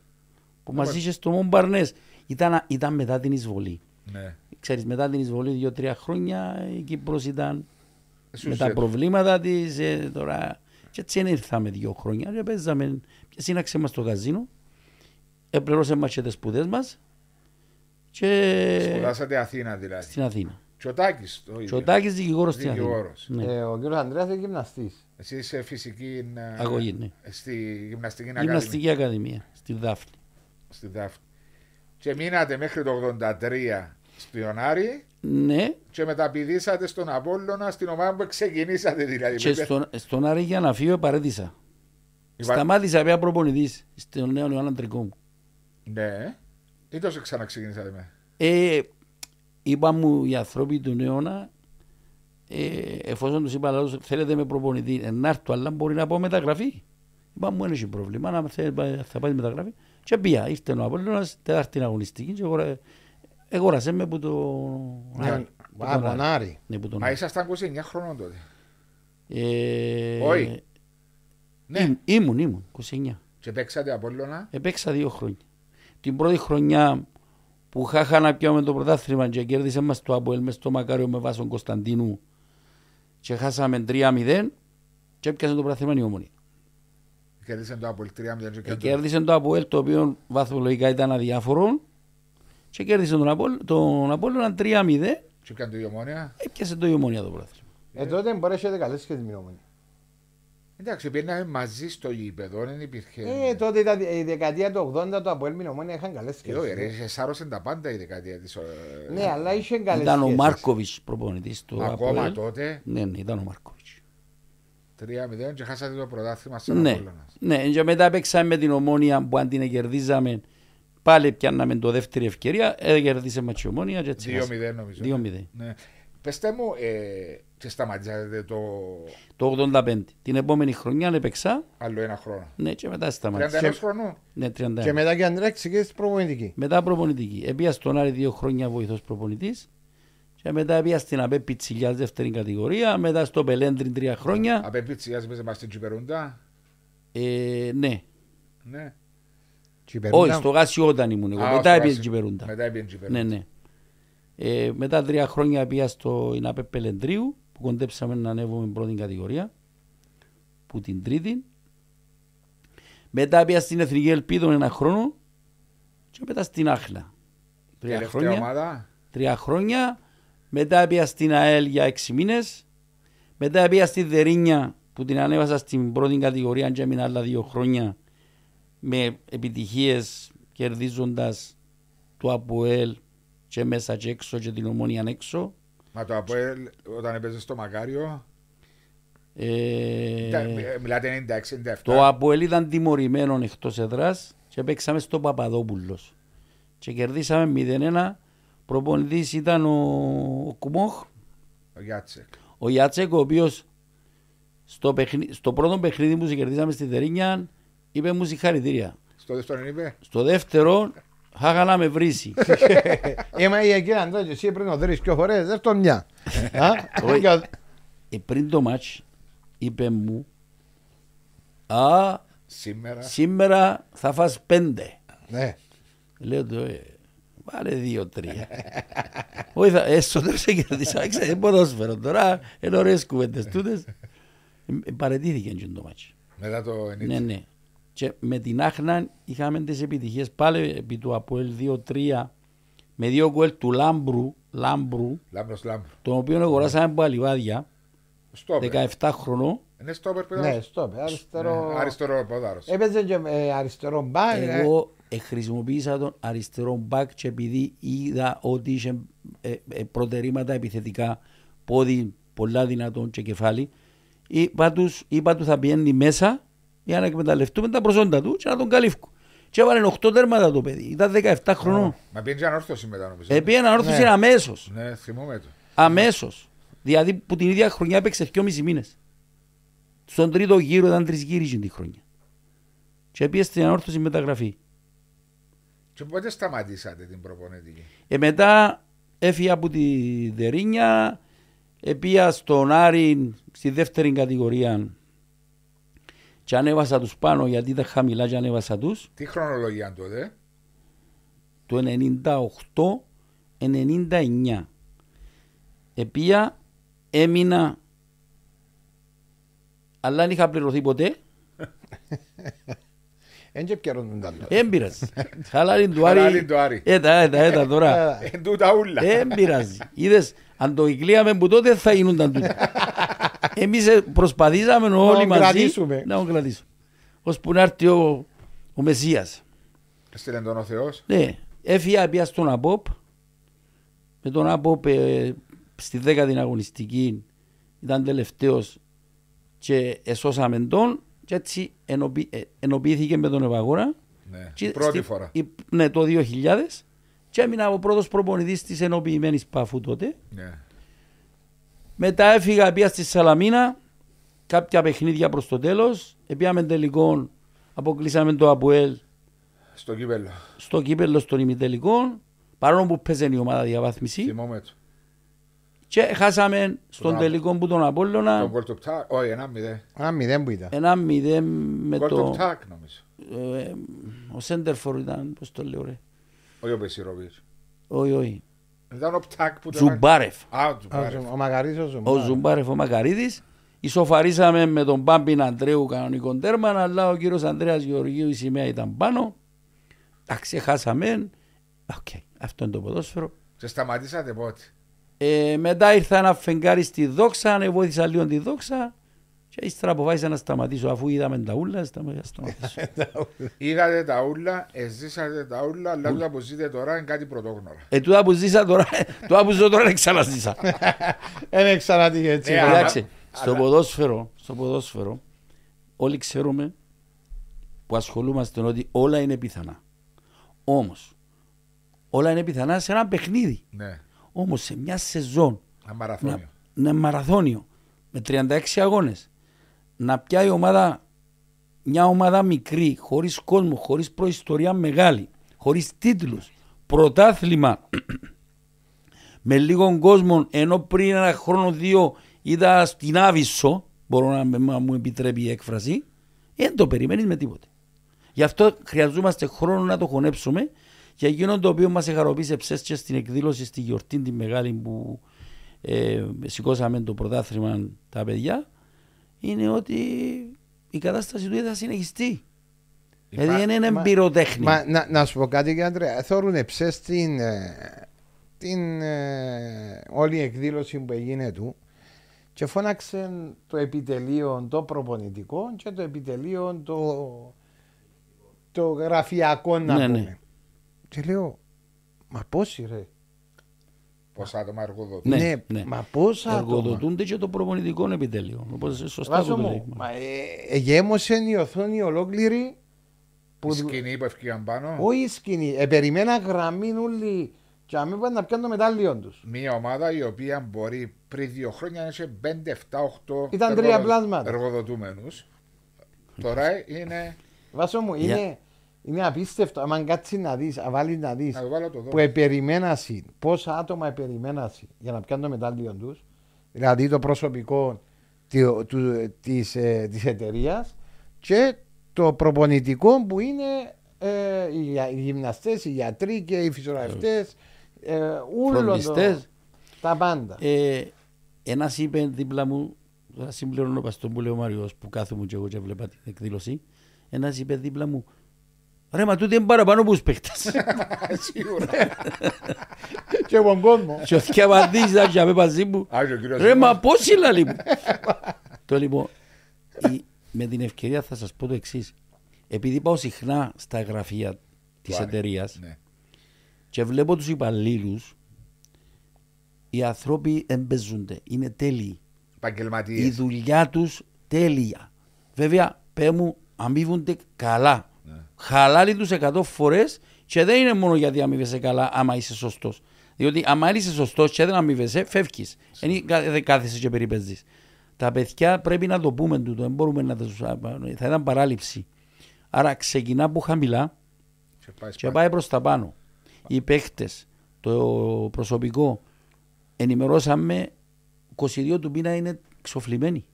[SPEAKER 3] που μας είχε στο Μομπαρνές. Ήταν, ήταν μετά την εισβολή.
[SPEAKER 1] Ναι.
[SPEAKER 3] Ξέρεις, μετά την εισβολή δύο-τρία χρόνια η Κύπρος ήταν
[SPEAKER 1] Σου
[SPEAKER 3] με τα
[SPEAKER 1] ζέτω.
[SPEAKER 3] προβλήματα της ε, τώρα. Και έτσι δεν ήρθαμε δύο χρόνια και παίζαμε και σύναξε μας το καζίνο. Επληρώσαμε μας και τις σπουδές μας και
[SPEAKER 1] Σπουδάσατε Αθήνα δηλαδή.
[SPEAKER 3] στην Αθήνα.
[SPEAKER 1] Και ο Τάκης το
[SPEAKER 3] Και
[SPEAKER 1] ίδιο.
[SPEAKER 3] ο Τάκης δικηγόρος στην Αθήνα.
[SPEAKER 1] Δικηγόρος.
[SPEAKER 3] Ναι.
[SPEAKER 2] Ε, ο κύριος Ανδρέας είναι γυμναστής.
[SPEAKER 1] Εσύ είσαι φυσική ε,
[SPEAKER 3] Αγωγή, ναι.
[SPEAKER 1] στη γυμναστική ακαδημία.
[SPEAKER 3] Γυμναστική Ακαδημία στη Δάφνη.
[SPEAKER 1] Στη Δάφνη. Και μείνατε μέχρι το 83 στον Άρη
[SPEAKER 3] Ναι,
[SPEAKER 1] και μεταπηδήσατε στον Απόλλωνα στην ομάδα που ξεκινήσατε δηλαδή.
[SPEAKER 3] και
[SPEAKER 1] Πείτε-
[SPEAKER 3] στον, στον Άρη για να φύγω παρέτησα.
[SPEAKER 1] Υπά-
[SPEAKER 3] Σταμάτησα πια προπονητής στον νέο Ιωάννα Τρικό μου.
[SPEAKER 1] Ναι. Ή τόσο ξαναξεκινήσατε με;
[SPEAKER 3] Ε, είπα μου οι άνθρωποι του Νέωνα, ε, εφόσον τους είπα λαούς, θέλετε με προπονητή, ε, να έρθω, αλλά μπορεί να πω μεταγραφή. Είπα μου, δεν έχει πρόβλημα, να θε- θα πάει μεταγραφή. Και πήγα, ήρθε ο Απόλλωνας, τετάρτη αγωνιστική και αγορα- εγόρασε με που το...
[SPEAKER 2] Ναι,
[SPEAKER 3] Άρη, που
[SPEAKER 2] από
[SPEAKER 3] τον
[SPEAKER 2] τον
[SPEAKER 3] Άρη.
[SPEAKER 2] Άρη.
[SPEAKER 3] Ναι, που τον
[SPEAKER 1] Μα
[SPEAKER 3] Άρη.
[SPEAKER 1] ήσασταν 29 χρόνων τότε.
[SPEAKER 3] Ε,
[SPEAKER 1] Όχι. Ναι.
[SPEAKER 3] ήμ- Ήμουν, ήμουν, 29.
[SPEAKER 1] Και παίξατε Απόλλωνα;
[SPEAKER 3] Επέξα δύο χρόνια. Την πρώτη χρονιά που είχα να πιάμε το πρωτάθλημα και κέρδισε μας το Αποέλ μες στο Μακάριο με βάσον Κωνσταντίνου και χάσαμε 3-0 και έπιασε το πρωτάθλημα η Ομονία.
[SPEAKER 1] Κέρδισε το Απόλλη 3-0 και
[SPEAKER 3] Ε,
[SPEAKER 1] κέρδισε.
[SPEAKER 3] Κέρδισε το Αποέλ το οποίο βαθμολογικά ήταν αδιάφορο και κέρδισε τον Απόλλω τον Απόλλωνα 3-0
[SPEAKER 1] Και έκανε το η Ομόνια.
[SPEAKER 3] έπιασε το η Ομονία το πρωτάθλημα.
[SPEAKER 2] Ε, τότε μπορεί να έχετε καλές και την Ομόνια.
[SPEAKER 1] Εντάξει, πήγαμε μαζί στο γήπεδο, δεν υπήρχε.
[SPEAKER 2] Ε, τότε ήταν η δεκαετία του 80 το Αποέλ με την Ομόνια είχαν καλές
[SPEAKER 1] Και όχι, ρε,
[SPEAKER 2] σχέσεις.
[SPEAKER 1] σε σάρωσαν τα πάντα η δεκαετία της. ε,
[SPEAKER 2] Ναι, αλλά είχε καλές
[SPEAKER 3] Ήταν ο
[SPEAKER 2] σχέσεις.
[SPEAKER 3] Μάρκοβιτς προπονητής του
[SPEAKER 1] Ακόμα
[SPEAKER 3] Αποέλ.
[SPEAKER 1] τότε
[SPEAKER 3] Ναι, ναι, ήταν ο Μάρκοβιτς.
[SPEAKER 1] 3-0 και χάσατε το πρωτάθλημα στον
[SPEAKER 3] Ναι,
[SPEAKER 1] Απόλλωνας.
[SPEAKER 3] ναι, και μετά παίξαμε με την ομόνια που αν την κερδίζαμε πάλι πιάνναμε το δεύτερη ευκαιρία, ε, κερδίσαμε και η ομόνια και έτσι
[SPEAKER 1] 2-0
[SPEAKER 3] χάσαμε.
[SPEAKER 1] νομίζω.
[SPEAKER 3] 2-0.
[SPEAKER 1] Ναι. Πεςτε μου, ε, και σταματήσατε το
[SPEAKER 3] Το 85. Την επόμενη χρονιά έπαιξα,
[SPEAKER 1] άλλο ένα χρόνο.
[SPEAKER 3] ναι και μετά
[SPEAKER 1] 31
[SPEAKER 3] σταμάτησα.
[SPEAKER 1] χρονού.
[SPEAKER 3] Ναι, 31.
[SPEAKER 2] Και μετά και Ανδρέας ξεκίνησε προπονητική.
[SPEAKER 3] Μετά προπονητική. Επία στον Άρη δύο χρόνια βοηθός προπονητής και μετά επία στην ΑΠΕ Πιτσιλιάς δεύτερη κατηγορία, μετά στο Πελέντριν τρία χρόνια.
[SPEAKER 1] Απέμπιτσιάς μέσα μας στην Τσιπερούντα;
[SPEAKER 3] Ε, ναι,
[SPEAKER 1] Ναι.
[SPEAKER 2] Τσιπερούντα;
[SPEAKER 3] όχι, στο Γάσιο όταν ήμουν εγώ.
[SPEAKER 1] Α,
[SPEAKER 3] μετά
[SPEAKER 1] στο
[SPEAKER 3] έπιες
[SPEAKER 1] Γάσιο.
[SPEAKER 3] Τζιπερούντα.
[SPEAKER 1] Μετά έπιεν Τσιπερούντα.
[SPEAKER 3] Ναι, ναι. Ε, μετά τρία χρόνια πήγα στο Ινάπε Πελεντρίου που κοντέψαμε να ανέβουμε πρώτη κατηγορία που την τρίτη. Μετά πήγα στην Εθνική Ελπίδο ένα χρόνο και μετά στην Άχλα. Τρία
[SPEAKER 1] Τελευταία
[SPEAKER 3] χρόνια.
[SPEAKER 1] ομάδα.
[SPEAKER 3] Τρία χρόνια. Μετά πήγα στην ΑΕΛ για έξι μήνες. Μετά πήγα στη Δερίνια που την ανέβασα στην πρώτη κατηγορία και έμεινα άλλα δύο χρόνια με επιτυχίες κερδίζοντας το ΑΠΟΕΛ και μέσα και έξω και την ομόνια έξω.
[SPEAKER 1] Μα το Αποέλ όταν έπαιζε στο Μακάριο;
[SPEAKER 3] Ε,
[SPEAKER 1] τα- ε, Μιλάτε 96-97.
[SPEAKER 3] το ΑΠΟΕΛ ήταν τιμωρημένο εκτός εδράς και παίξαμε στο Παπαδόπουλος. Και κερδίσαμε 0-1. Προπονητής ήταν ο, ο Κουμόχ,
[SPEAKER 1] Ο Γιάτσεκ.
[SPEAKER 3] ο Ιάτσεκ, ο οποίος στο, παιχνί- στο πρώτο παιχνίδι που κερδίσαμε στη Δερίνια είπε μου συγχαρητήρια.
[SPEAKER 1] Στο δεύτερο είναι
[SPEAKER 3] Στο δεύτερο χάγα να με βρήσει. *laughs*
[SPEAKER 2] Είμαι η εκείνη Ανδρέα και εσύ πριν ο τρεις και φορές, δεν το μια. Α,
[SPEAKER 3] Όχι.
[SPEAKER 2] και ο-
[SPEAKER 3] ε, πριν το μάτς είπε μου «Α,
[SPEAKER 1] σήμερα.
[SPEAKER 3] σήμερα θα φας πέντε».
[SPEAKER 2] Ναι.
[SPEAKER 3] Λέω του, ε, βάλε δύο-τρία. Όχι, θα, ε, στο τέλος κερδίσα, ξέρετε, ποδόσφαιρο τώρα, είναι ωραίες κουβέντες τούτες. Ε, ε, Παρετήθηκε εκείνο το μάτσο.
[SPEAKER 1] Μετά το 90.
[SPEAKER 3] Ναι, ναι. Και με την Άχνα είχαμε τις επιτυχίες πάλι επί του Αποέλ 2-3 με δύο γκολ του Λάμπρου, Λάμπρου
[SPEAKER 1] Λάμπρος Λάμπρο.
[SPEAKER 3] τον οποίο αγοράσαμε από Λιβάδια,
[SPEAKER 1] Στόπερ.
[SPEAKER 3] 17 χρονών.
[SPEAKER 1] Είναι στόπερ που
[SPEAKER 2] Ναι,
[SPEAKER 1] ήταν.
[SPEAKER 2] στο αριστερό.
[SPEAKER 1] Ναι, Αριστεροπόδαρος.
[SPEAKER 2] Έπαιζε και ε, αριστερό μπακ. ε,
[SPEAKER 3] Εγώ ε, χρησιμοποίησα τον αριστερό μπακ και επειδή είδα ότι είχε ε, ε, προτερήματα επιθετικά πόδι πολλά δυνατόν και κεφάλι. Είπα, τους, είπα του θα πιένει μέσα για να εκμεταλλευτούμε τα προσόντα του και να τον καλύφκω. Και έβαλε 8 τέρματα το παιδί. Ήταν 17 χρονών.
[SPEAKER 1] Μα πήγαινε και ανόρθωση μετά νομίζω.
[SPEAKER 3] Επί ένα όρθωση
[SPEAKER 2] Ναι.
[SPEAKER 3] αμέσως.
[SPEAKER 1] Ναι, θυμόμαι το.
[SPEAKER 3] Αμέσως. Δηλαδή που την ίδια χρονιά έπαιξε 2,5 μήνες. Στον τρίτο γύρο ήταν τρεις γύρι τη χρονιά. Και πήγε στην ανόρθωση μεταγραφή.
[SPEAKER 1] Και πότε σταματήσατε την προπονητική;
[SPEAKER 3] Ε, μετά έφυγε από τη Δερίνια, επία στον Άρη στη δεύτερη κατηγορία και ανέβασα τους πάνω γιατί ήταν χαμηλά και ανέβασα τους
[SPEAKER 1] Τι χρονολογία τότε;
[SPEAKER 3] το 98-99. Επία έμεινα αλλά δεν είχα πληρωθεί ποτέ. *laughs*
[SPEAKER 2] Εν και πιέρωνουν τα λόγια.
[SPEAKER 3] Δεν πειράζει. Χαλάρι του
[SPEAKER 1] Χαλάρι
[SPEAKER 3] Άρη.
[SPEAKER 1] του Άρη.
[SPEAKER 3] Έτα, έτα, έτα τώρα.
[SPEAKER 1] Εν τούτα ούλα.
[SPEAKER 3] Δεν πειράζει. Είδες, αν το εκλείαμε που τότε θα γίνονταν τούτα. Εμείς ε, προσπαθήσαμε όλοι
[SPEAKER 2] τον
[SPEAKER 3] μαζί
[SPEAKER 2] κρατήσουμε.
[SPEAKER 3] να τον κρατήσουμε. Ώσπου να έρθει ο, ο Μεσσίας.
[SPEAKER 1] Έστειλε τον ο Θεός.
[SPEAKER 3] Ναι, έφυγα πια στον ΑΠΟΠ. Με τον ΑΠΟΠ ε, στη δέκατη αγωνιστική ήταν τελευταίος και εσώσαμε τον και έτσι ενωποι, ε, ενοποιήθηκε με τον Ευαγόρα.
[SPEAKER 1] Ναι.
[SPEAKER 3] Και
[SPEAKER 1] Πρώτη
[SPEAKER 3] στη-
[SPEAKER 1] φορά.
[SPEAKER 3] η- ναι, το 2000 και έμεινα ο πρώτος προπονητής της ενοποιημένης Παφού τότε.
[SPEAKER 1] Ναι.
[SPEAKER 3] Μετά έφυγα πια στη Σαλαμίνα, κάποια παιχνίδια προς το τέλος. Επίαμε τελικό, αποκλείσαμε το Αποέλ
[SPEAKER 1] Στο κύπελο.
[SPEAKER 3] στο κύπελο στον ημιτελικό, παρόλο που παίζε η ομάδα διαβάθμιση.
[SPEAKER 1] Θυμόμαι το.
[SPEAKER 3] Και χάσαμε στον
[SPEAKER 1] Τον
[SPEAKER 3] τελικό που τον Απόλλωνα
[SPEAKER 1] Τον γκολ του Πτάκ. Όχι, ένα μηδέν.
[SPEAKER 2] Ένα μηδέν που ήταν.
[SPEAKER 3] ένα μηδέν με
[SPEAKER 1] Γκολ του
[SPEAKER 3] το...
[SPEAKER 1] Πτάκ νομίζω.
[SPEAKER 3] ε, ο Σέντερφορ ήταν, πώς το λέω ρε.
[SPEAKER 1] Όχι ο Πεσιροβίτς.
[SPEAKER 3] Όχι, όχι.
[SPEAKER 1] Ήταν ο Πτάκ που το
[SPEAKER 3] Ζουμπάρεφ.
[SPEAKER 1] Α, ο
[SPEAKER 2] Α,
[SPEAKER 1] Ζουμπάρεφ.
[SPEAKER 2] Ο Μακαρίτης ο
[SPEAKER 3] Ο
[SPEAKER 2] Ζουμπάρ.
[SPEAKER 3] Ζουμπάρεφ ο Μακαρίτης. Ισοφαρίσαμε με τον Πάμπιν Αντρέου κανονικό τέρμα, αλλά ο κύριος Ανδρέας Γεωργίου η σημαία ήταν πάνω. Εντάξει, χάσαμε. Οκ, αυτό είναι το ποδόσφαιρο.
[SPEAKER 1] Και σταματήσατε πότε;
[SPEAKER 3] Ε, μετά ήρθα ένα φεγγάρι στη δόξα, βοήθησα λίγο τη δόξα και ύστερα αποφάσισα να σταματήσω αφού είδαμε τα ούλα, σταμα- σταματήσω. *laughs*
[SPEAKER 1] Είδατε τα ούλα, εζήσατε τα ούλα, αλλά τούτα που ζείτε τώρα είναι κάτι πρωτόγνωρα.
[SPEAKER 3] ε, τούτα που ζήσα τώρα, *laughs* τούτα που ζω τώρα δεν ξαναζήσα. *laughs*
[SPEAKER 2] Ένα ξανατύχε έτσι.
[SPEAKER 1] Ε,
[SPEAKER 2] πράγμα.
[SPEAKER 1] αλλά-
[SPEAKER 3] Εντάξει, στο ποδόσφαιρο, στο ποδόσφαιρο, όλοι ξέρουμε που ασχολούμαστε ότι όλα είναι πιθανά. Όμως, όλα είναι πιθανά σε ένα παιχνίδι.
[SPEAKER 1] Ναι,
[SPEAKER 3] Όμως σε μια σεζόν,
[SPEAKER 1] ένα μαραθώνιο.
[SPEAKER 3] να, να μαραθώνιο, με 36 αγώνες, να πιάει ομάδα, μια ομάδα μικρή, χωρίς κόσμο, χωρίς προϊστορία μεγάλη, χωρίς τίτλους, πρωτάθλημα, *clears throat* με λίγο κόσμο, ενώ πριν ένα χρόνο δύο είδα στην Άβυσσο, μπορώ να, με- να μου επιτρέπει η έκφραση, δεν το περιμένεις με τίποτε. Γι' αυτό χρειαζόμαστε χρόνο να το χωνέψουμε και εκείνο το οποίο μας εχαροποίησε ψες στην εκδήλωση στη γιορτή τη μεγάλη που ε, σηκώσαμε το πρωτάθλημα τα παιδιά είναι ότι η κατάσταση του θα συνεχιστεί. Δηλαδή δεν είναι
[SPEAKER 2] Μα-
[SPEAKER 3] εμπειροτέχνη.
[SPEAKER 2] Μα να, να σου πω κάτι, κύριε Αντρέα. Θεωρούν ψες την, ε, την ε, όλη εκδήλωση που έγινε του και φώναξε το επιτελείο το προπονητικό και το επιτελείο το, το γραφειακό να
[SPEAKER 3] Ναι,
[SPEAKER 2] πούμε.
[SPEAKER 3] ναι.
[SPEAKER 2] Και λέω, μα πόσοι ρε.
[SPEAKER 1] Πόσα άτομα εργοδοτούν.
[SPEAKER 3] Ναι,
[SPEAKER 2] Ναι,
[SPEAKER 3] ναι.
[SPEAKER 2] μα πόσα άτομα.
[SPEAKER 3] Εργοδοτούνται και το προπονητικό επιτέλειο. Οπότε σωστά
[SPEAKER 2] Βάζω
[SPEAKER 3] το
[SPEAKER 2] μου,
[SPEAKER 3] λέει.
[SPEAKER 2] μα, ε, ε, γέμωσε η οθόνη ολόκληρη
[SPEAKER 1] Η σκηνή που ευκήγαν πάνω.
[SPEAKER 2] όχι η σκηνή, ε, περιμένα γραμμή όλοι και αμήν πάνε να πιάνουν το μετάλλιο τους.
[SPEAKER 1] Μια ομάδα η οποία μπορεί πριν δύο χρόνια να είχε 5, 7, 8
[SPEAKER 2] Ήταν τρία πλάσματα.
[SPEAKER 1] εργοδοτούμενους. Τώρα είναι.
[SPEAKER 2] Βάσο μου,
[SPEAKER 3] Για-
[SPEAKER 2] είναι, είναι απίστευτο. Αν κάτσεις να δεις, αν βάλεις να δεις
[SPEAKER 1] Να το βάλω το δω.
[SPEAKER 2] που επεριμένασαι, πόσα άτομα επεριμένασαι για να πιάνουν το μετάλλιο τους, δηλαδή το προσωπικό του, του, της, ε, της εταιρείας και το προπονητικό που είναι ε, οι, γυα- οι γυμναστές, οι γιατροί και οι φυσιογραφιστές, ε, όλο το,
[SPEAKER 3] Φροντιστές.
[SPEAKER 2] τα πάντα.
[SPEAKER 3] Ε, ένας είπε δίπλα μου, τώρα συμπληρώνω παστό που λέει ο Μάριος που κάθομαι και εγώ και βλέπα την εκδήλωση, ένας είπε δίπλα μου, ρε μα τούτοι είναι παραπάνω από τους παίκτες. *laughs*
[SPEAKER 1] Σίγουρα.
[SPEAKER 2] και τον κόσμο.
[SPEAKER 3] Και ο θκιαβαντής θα και μαζί μου,
[SPEAKER 1] Α, και ο κύριος
[SPEAKER 3] ρε μα
[SPEAKER 1] Σίμωνος.
[SPEAKER 3] πώς είναι λαλή μου. Το λοιπόν, η- με την ευκαιρία θα σας πω το εξής. Επειδή πάω συχνά στα γραφεία της
[SPEAKER 1] Άρη.
[SPEAKER 3] εταιρείας
[SPEAKER 1] Ναι.
[SPEAKER 3] και βλέπω τους υπαλλήλους, οι άνθρωποι εμπεζούνται, είναι τέλειοι. η
[SPEAKER 1] Επαγγελματίες.
[SPEAKER 3] δουλειά τους τέλεια. Βέβαια, πέ μου, αμείβονται καλά. Χαλάλει τους 100 φορές και δεν είναι μόνο γιατί αμείβεσαι καλά, άμα είσαι σωστός. Διότι άμα είσαι σωστός και δεν αμείβεσαι, φεύγεις. Δεν κάθεσαι και περιπέζεις. Τα παιδιά πρέπει να το πούμε τούτο. Δεν μπορούμε να τους... Θα ήταν παράληψη. Άρα ξεκινά από χαμηλά
[SPEAKER 1] Και πάει
[SPEAKER 3] και
[SPEAKER 1] σπάτη.
[SPEAKER 3] πάει προς τα πάνω. Οι παίχτες, το προσωπικό, ενημερώσαμε 22 του μήνα είναι εξοφλημένοι.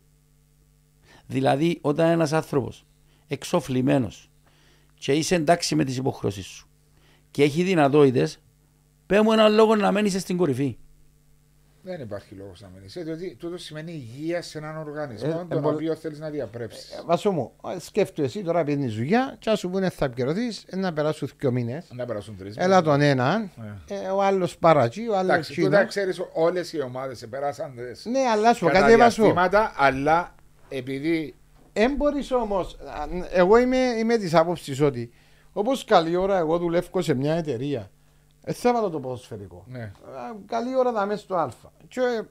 [SPEAKER 3] Δηλαδή, όταν ένας άνθρωπος εξοφλημένος και είσαι εντάξει με τις υποχρεώσεις σου και έχει δυνατότητες, πέ μου έναν λόγο να μένεις στην κορυφή.
[SPEAKER 1] Δεν υπάρχει λόγος να μην είσαι, διότι τούτο σημαίνει υγεία σε έναν οργανισμό,
[SPEAKER 2] Ε,
[SPEAKER 1] τον
[SPEAKER 2] ε, μπο-
[SPEAKER 1] οποίο θέλεις να διαπρέψεις.
[SPEAKER 2] Ε, Βάσο μου, ε, σκέφτομαι εσύ τώρα παίρνει δουλειά, και σου πούνε θα επικαιρωθείς, ε, να περάσουν δύο μήνες.
[SPEAKER 1] Να περάσουν τρεις.
[SPEAKER 2] Έλα τον έναν, ε, ο άλλος παρατζή, ο άλλος
[SPEAKER 1] Εντάξει,
[SPEAKER 2] τσίνο.
[SPEAKER 1] τούτα ξέρεις, όλες οι ομάδες περάσαν τις
[SPEAKER 2] Ναι, αλλά σου πω
[SPEAKER 1] κατά
[SPEAKER 2] κάτι Βάσο.
[SPEAKER 1] διαστήματα, αλλά επειδή.
[SPEAKER 2] Δεν μπορείς όμως. Εγώ είμαι, είμαι της άποψης ότι όπως καλή ώρα εγώ δουλεύω σε μια εταιρεία. Δεν θα βάλω το ποδοσφαιρικό.
[SPEAKER 1] Ναι.
[SPEAKER 2] Α, Καλή ώρα θα είμαι στο Α. Και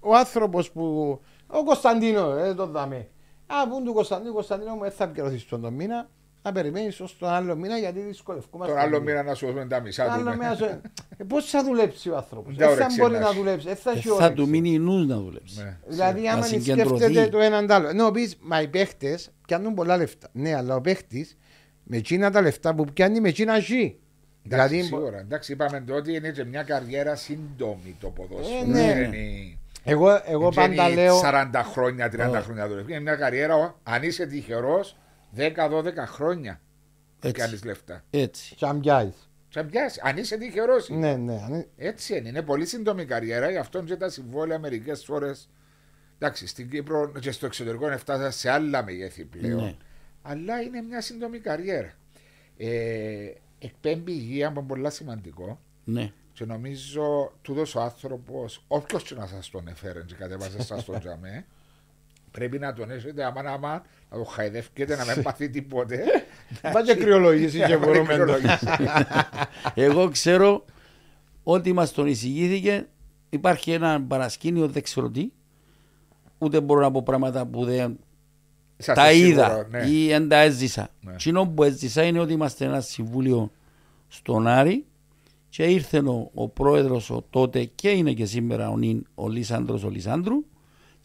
[SPEAKER 2] ο άνθρωπος που. Ο Κωνσταντίνο, ε, το δαμε. Α, πού του Κωνσταντίνο, Κωνσταντίνο μου, δεν θα επικαιρωθεί τον το μήνα. Να περιμένεις ως τον άλλο μήνα γιατί δυσκολευόμαστε.
[SPEAKER 1] Τον άλλο
[SPEAKER 2] λίγο.
[SPEAKER 1] μήνα να σου δώσουμε τα μισά
[SPEAKER 2] Τον
[SPEAKER 1] του.
[SPEAKER 2] άλλο
[SPEAKER 1] ναι.
[SPEAKER 2] μήνα σου- Ε, Πώς θα δουλέψει ο άνθρωπος;
[SPEAKER 1] Δεν
[SPEAKER 2] Δεν θα
[SPEAKER 1] όρεξη
[SPEAKER 2] μπορεί
[SPEAKER 1] να
[SPEAKER 2] να
[SPEAKER 1] έχει.
[SPEAKER 2] δουλέψει. Δεν θα
[SPEAKER 3] Ε,
[SPEAKER 2] έχει
[SPEAKER 3] θα
[SPEAKER 2] όρεξη.
[SPEAKER 3] του μείνει νους να δουλέψει.
[SPEAKER 1] Ναι.
[SPEAKER 2] Δηλαδή,
[SPEAKER 3] Να
[SPEAKER 2] άμα
[SPEAKER 3] συγκεντρωθεί.
[SPEAKER 2] σκέφτεται το έναν τ' άλλο. Ενώ πεις, μα οι παίχτες πιάνουν πολλά λεφτά. Ναι, αλλά ο παίχτης με εκείνα τα λεφτά που πιάνει με εκείνα ζει.
[SPEAKER 1] Δηλαδή,
[SPEAKER 2] Δηλαδή,
[SPEAKER 1] σίγουρα. Εντάξει, είπαμε το ότι είναι και μια καριέρα σύντομη το ποδόσφαιρο.
[SPEAKER 2] Ε, ναι.
[SPEAKER 1] Δεν είναι-
[SPEAKER 2] εγώ, εγώ
[SPEAKER 1] δεν
[SPEAKER 2] πάντα
[SPEAKER 1] είναι
[SPEAKER 2] λέω.
[SPEAKER 1] 40 χρόνια, 30
[SPEAKER 3] Ω.
[SPEAKER 1] χρόνια δουλεύει. Είναι μια καριέρα, αν είσαι τυχερός, 10-12 χρόνια
[SPEAKER 3] Έτσι.
[SPEAKER 1] κάνεις λεφτά.
[SPEAKER 3] Έτσι.
[SPEAKER 2] Τσαμπιάεις.
[SPEAKER 1] Θα πιάσει, αν είσαι τυχερό.
[SPEAKER 2] Ναι, ναι. αν-
[SPEAKER 1] Έτσι είναι. Είναι πολύ σύντομη καριέρα, γι' αυτό και τα συμβόλαια μερικές φορές. Εντάξει, στην Κύπρο και στο εξωτερικό είναι φτάσει σε άλλα μεγέθη πλέον.
[SPEAKER 3] Ναι.
[SPEAKER 1] Αλλά είναι μια σύντομη καριέρα. Ε, εκπέμπει υγεία που είναι πολύ σημαντικό.
[SPEAKER 3] Ναι.
[SPEAKER 1] Και νομίζω τούτος ο άνθρωπος, όποιος και να σας τον έφερε και κατέβασε σας τον τζαμέ, *laughs* πρέπει να τον έχετε άμα να άμα, να τον χαϊδεύκετε, να μην *laughs* παθεί τίποτε.
[SPEAKER 2] Μα και κρυολογήσεις και
[SPEAKER 1] Να
[SPEAKER 2] μπορούμε να
[SPEAKER 1] κρυολογήσεις. *laughs*
[SPEAKER 3] Εγώ ξέρω ότι μας τον εισηγήθηκε. Υπάρχει ένα παρασκήνιο, δεν ξέρω τι. Ούτε μπορώ να πω πράγματα που δεν
[SPEAKER 1] Είσαστε
[SPEAKER 3] τα
[SPEAKER 1] σίγουρο,
[SPEAKER 3] είδα
[SPEAKER 1] ναι.
[SPEAKER 3] ή δεν τα έζησα.
[SPEAKER 1] Ναι.
[SPEAKER 3] Κοινό που έζησα είναι ότι είμαστε ένα συμβούλιο στον Άρη και ήρθε ο, ο πρόεδρος ο τότε και είναι και σήμερα ο, νυν, ο Λίσανδρος ο Λισάνδρου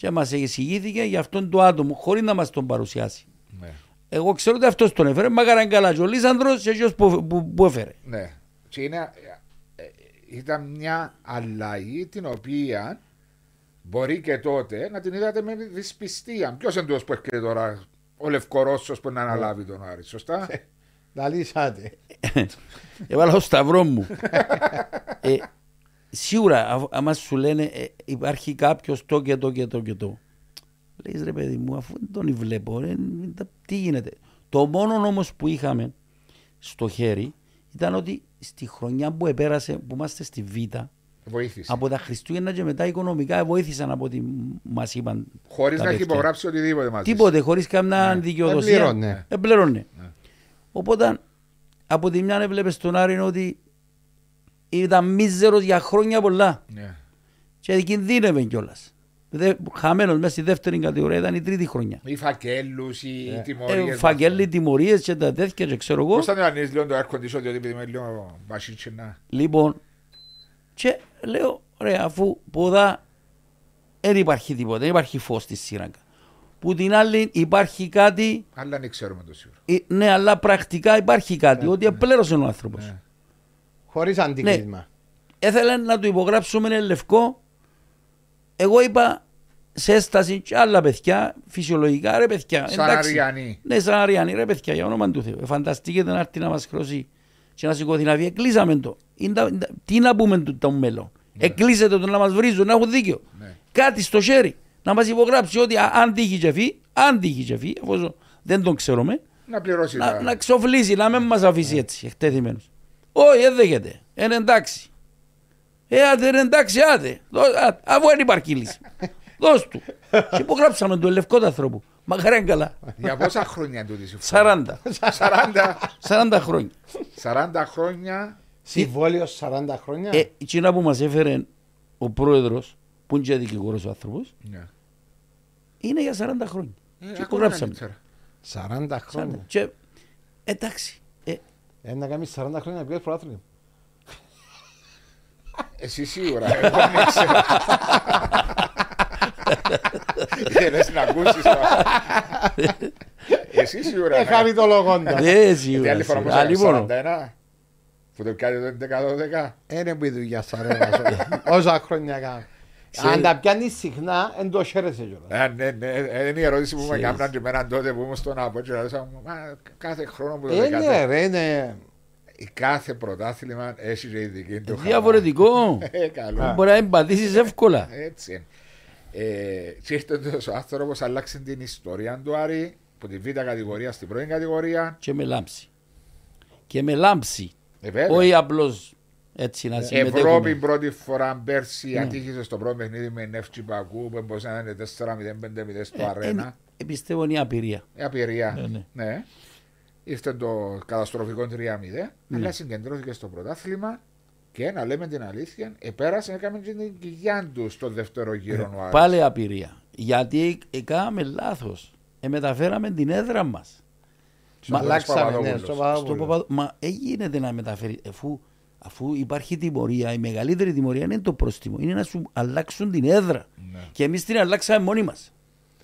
[SPEAKER 3] και μας εισηγήθηκε για αυτόν το άτομο χωρίς να μας τον παρουσιάσει.
[SPEAKER 1] Ναι.
[SPEAKER 3] Εγώ ξέρω ότι αυτός τον έφερε, μακάραν καλά και ο Λίσανδρος και εκείνος που, που, που έφερε.
[SPEAKER 1] Ναι. Και είναι, ε, ε, ήταν μια αλλαγή την οποία μπορεί και τότε να την είδατε με δυσπιστία. Ποιος είναι τούτος που έρχεται τώρα, ο Λευκορώσος που να αναλάβει τον Άρη, σωστά; *laughs*
[SPEAKER 2] Λαλίσατε.
[SPEAKER 3] Έβαλα το σταυρό μου. *laughs* ε, σίγουρα, α- άμα σου λένε ε, υπάρχει κάποιος το και το και το και το. Λες ρε παιδί μου, αφού δεν τον βλέπω, ρε, τα- τι γίνεται. Το μόνο όμως που είχαμε στο χέρι ήταν ότι στη χρονιά που επέρασε, που είμαστε στη Β,
[SPEAKER 1] Βοήθησε.
[SPEAKER 3] από τα Χριστούγεννα και μετά οικονομικά βοήθησαν από ό,τι μας είπαν.
[SPEAKER 1] Χωρίς
[SPEAKER 3] τα
[SPEAKER 1] να έχει
[SPEAKER 3] παιδιά.
[SPEAKER 1] υπογράψει οτιδήποτε μαζί.
[SPEAKER 3] Τίποτε, χωρίς καμιά δικαιοδοσία.
[SPEAKER 2] Επλήρωνε.
[SPEAKER 3] Επλήρωνε.
[SPEAKER 1] Ναι.
[SPEAKER 3] Οπότε από τη μια έβλεπες τον Άρη ότι ήταν μίζερος για χρόνια πολλά
[SPEAKER 1] Ναι.
[SPEAKER 3] και κινδύνευε κιόλας. Χαμένος μέσα στη δεύτερη κατηγορία ήταν η τρίτη χρονιά.
[SPEAKER 1] Οι φακέλους, οι
[SPEAKER 2] Ε,
[SPEAKER 1] τιμωρίες.
[SPEAKER 3] Ε, φαγγέλοι, τιμωρίες και τα τέτοια και ξέρω εγώ.
[SPEAKER 1] Πώς θα ανέβει λίγο το air condition, διότι επειδή είμαι λίγο βασίτσινα.
[SPEAKER 3] Λοιπόν, και λέω, ρε, αφού ποδά δεν υπάρχει τίποτα, δεν υπάρχει φως στη σύραγγα. Που την άλλη υπάρχει κάτι,
[SPEAKER 1] Αλλά δεν ξέρουμε το σίγουρο.
[SPEAKER 3] ε, ναι, αλλά πρακτικά υπάρχει κάτι, ότι επλέρωσε ο άνθρωπος.
[SPEAKER 1] Ναι.
[SPEAKER 2] Χωρίς αντίκρισμα.
[SPEAKER 3] Έθελε να του υπογράψουμε ένα λευκό. Εγώ είπα σε έσταση και άλλα παιδιά, φυσιολογικά ρε παιδιά.
[SPEAKER 1] Σαν
[SPEAKER 3] εντάξει.
[SPEAKER 1] Αριανή.
[SPEAKER 3] Ναι, σαν Αριανή, ρε παιδιά, για όνομα του Θεού. Ε, Φανταστείτε να έρθει να μας χρώσει και να σηκωθεί να βγει. Εκλείσαμε το. Είναι τα- είναι τα- τι να πούμε του το μέλλον. Εκλείσετε το να μας βρίζουν, να έχουν δίκιο.
[SPEAKER 1] Ναι.
[SPEAKER 3] Κάτι στο χέρι. Να μας υπογράψει ότι α- αν τύχει και φύγει, αν τύχει και φύγει, εφόσον δεν τον ξέρουμε,
[SPEAKER 1] Να πληρώσει.
[SPEAKER 3] να,
[SPEAKER 1] τα-
[SPEAKER 3] να ξοφλήσει, να μην μας αφήσει έτσι, εκτεθειμένος. Όχι, δεν δέχεται. Είναι εντάξει. Ε, άντε, είναι εντάξει, άντε. Δώ- α- Αφού δεν υπάρχει λύση. Δώσ' του. Και υπογράψαμε τον λευκό του ανθρώπου. Μακάρι είναι καλά.
[SPEAKER 1] Για πόσα χρόνια τούτη συμφωνία;
[SPEAKER 3] 40.
[SPEAKER 1] 40.
[SPEAKER 3] 40 χρόνια.
[SPEAKER 1] 40 χρόνια.
[SPEAKER 2] Συμβόλαιος 40 χρόνια.
[SPEAKER 3] Ε, εκείνα που μας έφερε ο πρόεδρος, που είναι και δικηγόρος ο άνθρωπος,
[SPEAKER 1] Ναι.
[SPEAKER 3] Είναι για 40 χρόνια.
[SPEAKER 1] Ε,
[SPEAKER 3] και
[SPEAKER 1] ακόμα
[SPEAKER 3] υπογράψαμε.
[SPEAKER 1] καλύτερα.
[SPEAKER 2] 40 χρόνια.
[SPEAKER 3] Και, εντάξει. Ε,
[SPEAKER 2] Ε, να κάνεις 40 χρόνια να πιέσεις προάθλημα.
[SPEAKER 1] Εσύ σίγουρα, εγώ δεν ξέρω. Θέλεις να ακούσεις το. Εσύ σίγουρα.
[SPEAKER 2] Ε,
[SPEAKER 1] ναι.
[SPEAKER 2] χάρη το λογόντα.
[SPEAKER 3] δεν
[SPEAKER 1] Γιατί
[SPEAKER 3] σίγουρα.
[SPEAKER 1] άλλη φορά που
[SPEAKER 3] σίγουρα.
[SPEAKER 1] σε
[SPEAKER 3] Α, λοιπόν,
[SPEAKER 1] 41, που το πιάτε το 11-12.
[SPEAKER 2] Είναι που η δουλειά σου αρέσει. *laughs* Όσα χρόνια κάνω.
[SPEAKER 3] Σε-
[SPEAKER 2] Αν τα πιάνεις συχνά, εν το χαίρεσαι κιόλας.
[SPEAKER 1] Ε, ναι, ναι, ε, είναι η ερώτηση που με
[SPEAKER 3] Ξέρεις.
[SPEAKER 1] έκαναν και εμένα τότε που ήμουν στον Άπο και λέω, μα κάθε χρόνο που το
[SPEAKER 2] Ε, ναι,
[SPEAKER 1] δεκάτε,
[SPEAKER 2] ρε, είναι.
[SPEAKER 1] κάθε πρωτάθλημα έχει και ειδική του χαρά.
[SPEAKER 3] Διαφορετικό. *laughs*
[SPEAKER 1] Ε, καλό.
[SPEAKER 3] Μπορεί να εμπαθήσεις εύκολα.
[SPEAKER 1] Έτσι είναι. Ε, και ήρθε ο άνθρωπος άλλαξε την ιστορία του Άρη από τη β' κατηγορία στην πρώην κατηγορία.
[SPEAKER 3] Και με λάμψη. Και με λάμψη.
[SPEAKER 1] Ε, βέβαια.
[SPEAKER 3] Όχι απλώς έτσι να
[SPEAKER 1] Ευρώπη
[SPEAKER 3] συμμετέχουμε.
[SPEAKER 1] πρώτη φορά πέρσι
[SPEAKER 3] Ναι.
[SPEAKER 1] ατύχησε στο πρώτο παιχνίδι με Νεύτσι Πακού που μπορούσε να είναι 4-0-5-0 στο
[SPEAKER 3] Ε,
[SPEAKER 1] αρένα.
[SPEAKER 3] ε, Πιστεύω είναι η απειρία.
[SPEAKER 1] Ε, απειρία.
[SPEAKER 3] Ναι, ναι.
[SPEAKER 1] Ναι. Ήρθε το καταστροφικό 3-0,
[SPEAKER 3] Ναι.
[SPEAKER 1] αλλά συγκεντρώθηκε στο πρωτάθλημα και να λέμε την αλήθεια, επέρασε, έκαμε και την κοιλιά τους στο δεύτερο γύρο ο Άρης.
[SPEAKER 3] Ε, Πάλι απειρία. Γιατί έκαναμε λάθος. Ε, μεταφέραμε την έδρα μας.
[SPEAKER 1] Μα-
[SPEAKER 2] Αλλάξαμε, ναι,
[SPEAKER 1] Παπαδόπουλος.
[SPEAKER 2] στο
[SPEAKER 3] Στο
[SPEAKER 2] Παπαδόπουλο.
[SPEAKER 3] Παπαδο- Μα έγινε να μεταφέρει. Αφού, αφού υπάρχει τιμωρία, η μεγαλύτερη τιμωρία είναι το πρόστιμο. Είναι να σου αλλάξουν την έδρα.
[SPEAKER 1] Ναι.
[SPEAKER 3] Και εμείς την αλλάξαμε μόνοι μας.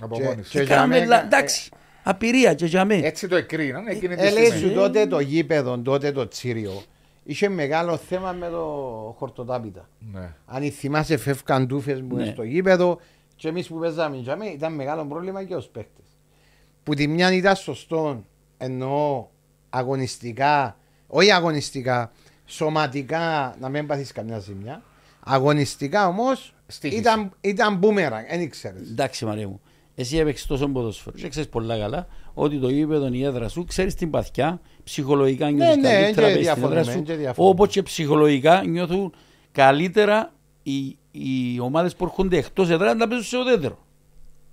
[SPEAKER 1] Από
[SPEAKER 2] Και-
[SPEAKER 1] μόνη σου.
[SPEAKER 2] και-
[SPEAKER 3] Και
[SPEAKER 2] για
[SPEAKER 3] κάναμε.
[SPEAKER 2] μένα-
[SPEAKER 3] λα- Εντάξει. Απειρία και για μένα.
[SPEAKER 1] Έτσι το εκρίναν εκείνη τη
[SPEAKER 2] Έλεγε
[SPEAKER 1] στιγμή.
[SPEAKER 2] σου τότε το γήπεδο, τότε το τσίριο. Είχε μεγάλο θέμα με το χορτοτάπητα.
[SPEAKER 1] Ναι.
[SPEAKER 2] Αν θυμάσαι φεύγαν τούφες μου
[SPEAKER 3] Ναι.
[SPEAKER 2] στο γήπεδο και εμείς που παίζαμε για μένα ήταν μεγάλο πρόβλημα και ως παίκτες. Που τη μια ήταν σωστό εννοώ αγωνιστικά, όχι αγωνιστικά, σωματικά να μην πάθεις καμιά ζημιά. Αγωνιστικά όμως
[SPEAKER 1] Στοίχηση.
[SPEAKER 2] ήταν, ήταν μπούμεραν, δεν ήξερες.
[SPEAKER 3] Εντάξει, Μαρία μου. Εσύ έπαιξες τόσο ποδοσφαίρο. Και ξέρεις πολλά καλά ότι το γήπεδο, η έδρα σου, ξέρεις την παθιά, ψυχολογικά νιώθεις
[SPEAKER 2] ναι,
[SPEAKER 3] καλύτερα
[SPEAKER 2] και
[SPEAKER 3] πες στην
[SPEAKER 2] διαφωνούμε,
[SPEAKER 3] έδρα σου.
[SPEAKER 2] και διαφωνούμε.
[SPEAKER 3] Όπως και ψυχολογικά νιώθουν καλύτερα οι, οι ομάδες που έρχονται εκτός έδρας να παίζουν σε ουδέτερο.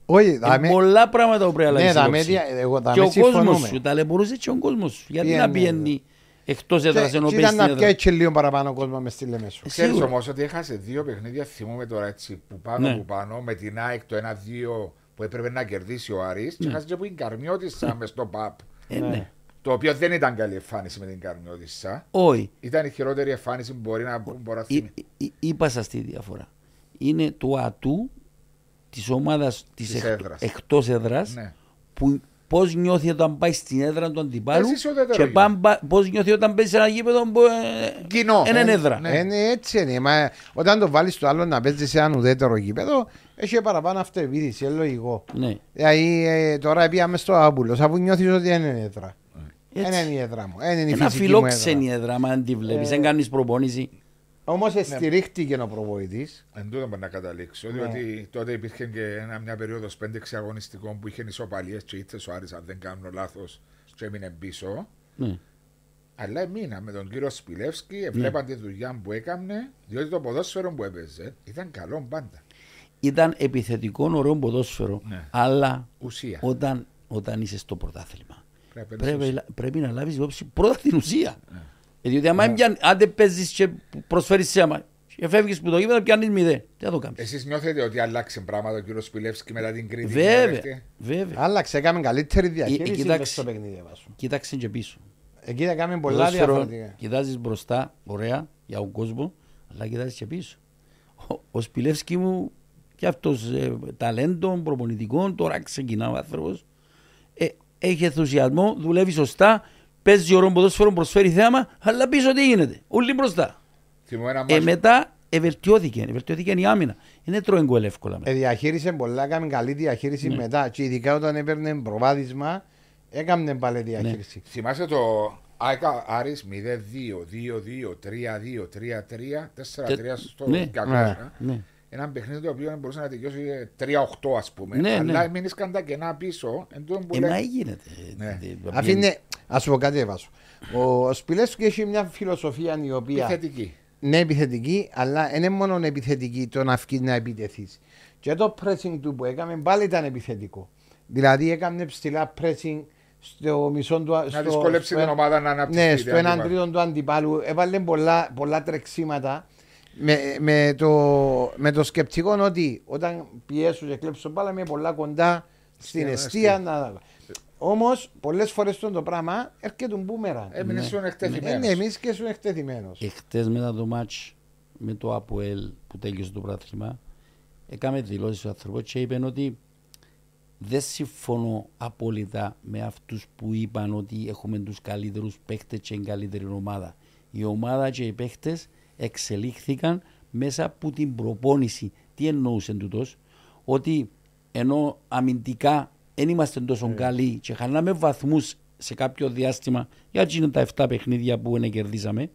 [SPEAKER 2] Όχι,
[SPEAKER 3] Είναι
[SPEAKER 2] δάμε,
[SPEAKER 3] πολλά πράγματα που πρέπει να
[SPEAKER 2] ναι,
[SPEAKER 3] λάβεις
[SPEAKER 2] δάμε,
[SPEAKER 3] υπόψη.
[SPEAKER 2] δια- εγώ
[SPEAKER 3] Και
[SPEAKER 2] δάμε
[SPEAKER 3] ο κόσμος
[SPEAKER 2] συμφωνούμε.
[SPEAKER 3] σου, ταλαιπωρούσε και ο κόσμος σου. Γιατί
[SPEAKER 2] Πήγαινε,
[SPEAKER 3] να πηγαίνει εκτός
[SPEAKER 2] Και-
[SPEAKER 3] έδρα ενώ
[SPEAKER 2] και
[SPEAKER 3] παίζει
[SPEAKER 2] ήταν
[SPEAKER 3] στην
[SPEAKER 2] να
[SPEAKER 3] έδρα.
[SPEAKER 2] πιέσει λίγο παραπάνω κόσμος μες στη Λεμεσό.
[SPEAKER 3] Ε,
[SPEAKER 1] Ξέρεις
[SPEAKER 3] σίγουρα.
[SPEAKER 1] όμως ότι έχασε δύο παιχνίδια, θυμούμαι τώρα έτσι, που πάνω
[SPEAKER 3] Ναι.
[SPEAKER 1] που πάνω, με την ΑΕΚ το 1-2 που έπρεπε να κερδίσει ο Άρης και έχασε και από την Καρμιώτισσα μες στο ΠΑΠ.
[SPEAKER 3] Ε, ναι.
[SPEAKER 1] Το οποίο δεν ήταν καλή εμφάνιση με την Καρμιώτισσα.
[SPEAKER 3] Όχι.
[SPEAKER 1] Ήταν η χειρότερη εμφάνιση που μπορεί να, που μπορεί να
[SPEAKER 3] Εί-
[SPEAKER 1] θυμεί.
[SPEAKER 3] εί- Είπα σας τη διαφορά. Είναι το ατού της ομάδας της
[SPEAKER 1] Της
[SPEAKER 3] εκ,
[SPEAKER 1] έδρας.
[SPEAKER 3] εκτός έδρας
[SPEAKER 1] Ναι.
[SPEAKER 3] που πώς νιώθει όταν πάει στην έδρα του αντιπάλου
[SPEAKER 1] Εσύ είσαι ουδέτερο
[SPEAKER 3] και
[SPEAKER 1] γήπεδο.
[SPEAKER 3] πώς νιώθει όταν παίζει σε ένα γήπεδο που ε,
[SPEAKER 1] Κοινό.
[SPEAKER 3] είναι
[SPEAKER 1] Ε,
[SPEAKER 3] έδρα.
[SPEAKER 1] ναι.
[SPEAKER 2] Είναι έτσι είναι. Μα όταν το βάλεις το άλλο να παίζεις σε ένα ουδέτερο γήπεδο, έχει παραπάνω αυτοεπίδηση. Είναι λογικό.
[SPEAKER 3] Ναι.
[SPEAKER 2] Δηλαδή ε, τώρα πήγαμε στο Άμπουλο, αφού νιώθεις ότι δεν είναι έδρα.
[SPEAKER 3] Έτσι.
[SPEAKER 2] Δεν είναι η έδρα μου. Δεν είναι η
[SPEAKER 3] Ένα
[SPEAKER 2] φυσική μου
[SPEAKER 3] φιλόξενη
[SPEAKER 2] έδρα.
[SPEAKER 3] έδρα, αν τη βλέπεις,
[SPEAKER 2] Ε,
[SPEAKER 3] δεν κάνεις προπόνηση.
[SPEAKER 2] Όμως
[SPEAKER 1] Ναι.
[SPEAKER 2] στηρίχτηκε ο προβοητή.
[SPEAKER 1] Εν τούτο μπορεί να καταλήξω.
[SPEAKER 2] Ναι.
[SPEAKER 1] Διότι τότε υπήρχε και ένα, μια περίοδος 5-6 αγωνιστικών που είχε ισοπαλίες και ήρθε ο Άρης, αν δεν κάνω λάθος, και έμεινε πίσω.
[SPEAKER 3] Ναι.
[SPEAKER 1] Αλλά έμεινα με τον κύριο Σπιλεύσκη, έβλεπαν τη δουλειά που έκανε, διότι το ποδόσφαιρο που έπαιζε ήταν καλό πάντα.
[SPEAKER 3] Ήταν επιθετικό, ωραίο ποδόσφαιρο,
[SPEAKER 1] Ναι.
[SPEAKER 3] αλλά
[SPEAKER 1] Ουσία.
[SPEAKER 3] όταν, όταν είσαι στο πρωτάθλημα
[SPEAKER 1] Πρέπει να παίζεις
[SPEAKER 3] πρέπει, πρέπει να λάβεις υπόψη πρώτα την ουσία.
[SPEAKER 1] Ναι.
[SPEAKER 3] Ε, Διότι άμα πιάνει- αν δεν παίζεις και προσφέρεις σέμα και φεύγεις που το γήπεδο, πιάνεις μηδέν. Τι θα το κάνεις.
[SPEAKER 1] Εσείς νιώθετε ότι άλλαξε πράγματα ο κύριος Σπιλεύσκη μετά την Κρήτη.
[SPEAKER 3] Βέβαια,
[SPEAKER 1] και
[SPEAKER 3] βέβαια.
[SPEAKER 2] Άλλαξε, έκαμε καλύτερη
[SPEAKER 3] Ε,
[SPEAKER 2] διαχείριση
[SPEAKER 3] κοιτάξτε.
[SPEAKER 2] μες στο παιχνίδι. βάσου.
[SPEAKER 3] Κοίταξε και πίσω.
[SPEAKER 2] Εκεί έκαμε πολλά
[SPEAKER 3] Ποδόσφαιρο,
[SPEAKER 2] διαφορετικά.
[SPEAKER 3] κοιτάζεις μπροστά, ωραία, για τον κόσμο, αλλά κοιτάζεις και πίσω. Ο, ο Σπιλεύσκη μου και αυτός ε, ταλέντο, προπονητικό, τώρα ξεκινά ο άνθρωπος. Ε, έχει ενθουσιασμό, δουλεύει σωστά, παίζει ωραίο ποδόσφαιρο, προσφέρει θέαμα, αλλά πίσω τι γίνεται, όλοι μπροστά.
[SPEAKER 1] Θυμώ ένα
[SPEAKER 3] Ε,
[SPEAKER 1] μάτς-
[SPEAKER 3] μετά ευελτιώθηκε, ευελτιώθηκε η άμυνα. Είναι τρώει γκολ εύκολα.
[SPEAKER 2] Ε, διαχείρισε πολλά, έκαμε καλή διαχείριση
[SPEAKER 3] Ναι.
[SPEAKER 2] μετά. Και ειδικά όταν έπαιρνε προβάδισμα, έκαμε πάλι διαχείριση.
[SPEAKER 1] Θυμάσαι το ΑΕΚΑ Άρης 0-2, 2-2, 3-2, 3-3, 4-3 στο
[SPEAKER 3] Ναι.
[SPEAKER 1] 200.
[SPEAKER 3] Ναι.
[SPEAKER 1] Ένα παιχνίδι το οποίο μπορούσε να τελειώσει 3-8 ας πούμε.
[SPEAKER 3] Ναι,
[SPEAKER 1] αλλά
[SPEAKER 3] ναι.
[SPEAKER 1] εμείνησαν τα κενά πίσω. Εν τούτον που
[SPEAKER 3] Ε,
[SPEAKER 1] λέει-
[SPEAKER 3] μα γίνεται.
[SPEAKER 1] Ναι.
[SPEAKER 3] Ε, ε,
[SPEAKER 2] Αφήνε, ας σου πω κάτι, Βάσο. Ο Σπιλεύσκη έχει μια φιλοσοφία η οποία
[SPEAKER 1] Επιθετική.
[SPEAKER 2] ναι επιθετική, αλλά δεν είναι μόνο επιθετική το να βγει να επιτεθείς. Και το pressing του που έκαμε πάλι ήταν επιθετικό. Δηλαδή έκαμε ψηλά pressing στο μισό του.
[SPEAKER 1] Να δυσκολέψει την ομάδα να αναπτυχθεί.
[SPEAKER 2] Ναι,
[SPEAKER 1] την
[SPEAKER 2] στο έναν
[SPEAKER 1] αντίπαλη.
[SPEAKER 2] τρίτο του αντιπάλου. Έβαλε πολλά, πολλά τρεξίματα. Με, με, το, με το σκεπτικό ότι όταν πιέσουν και κλέψουν μπάλα είμαι πολλά κοντά στην
[SPEAKER 1] Στην
[SPEAKER 2] αιστεία. Να... Όμως πολλές φορές το πράγμα έρχεται μπούμερα.
[SPEAKER 1] Έμεινε
[SPEAKER 3] Ναι.
[SPEAKER 1] στον
[SPEAKER 2] Ναι,
[SPEAKER 1] εκτεθειμένος.
[SPEAKER 2] εμείς και σου εκτεθειμένος.
[SPEAKER 3] Εχθές μετά το μάτς με το ΑΠΟΕΛ που τέλειωσε το πράθλημα έκαμε δηλώσεις ο άνθρωπος και είπε ότι δεν συμφωνώ απόλυτα με αυτούς που είπαν ότι έχουμε τους καλύτερους παίχτες και την καλύτερη ομάδα. Η ομάδα και οι παίχτες εξελίχθηκαν μέσα από την προπόνηση. Τι εννοούσε τούτος, ότι ενώ αμυντικά δεν είμαστε τόσο καλοί και χάναμε βαθμούς σε κάποιο διάστημα, για εκείνα τα 7 παιχνίδια που δεν κερδίσαμε,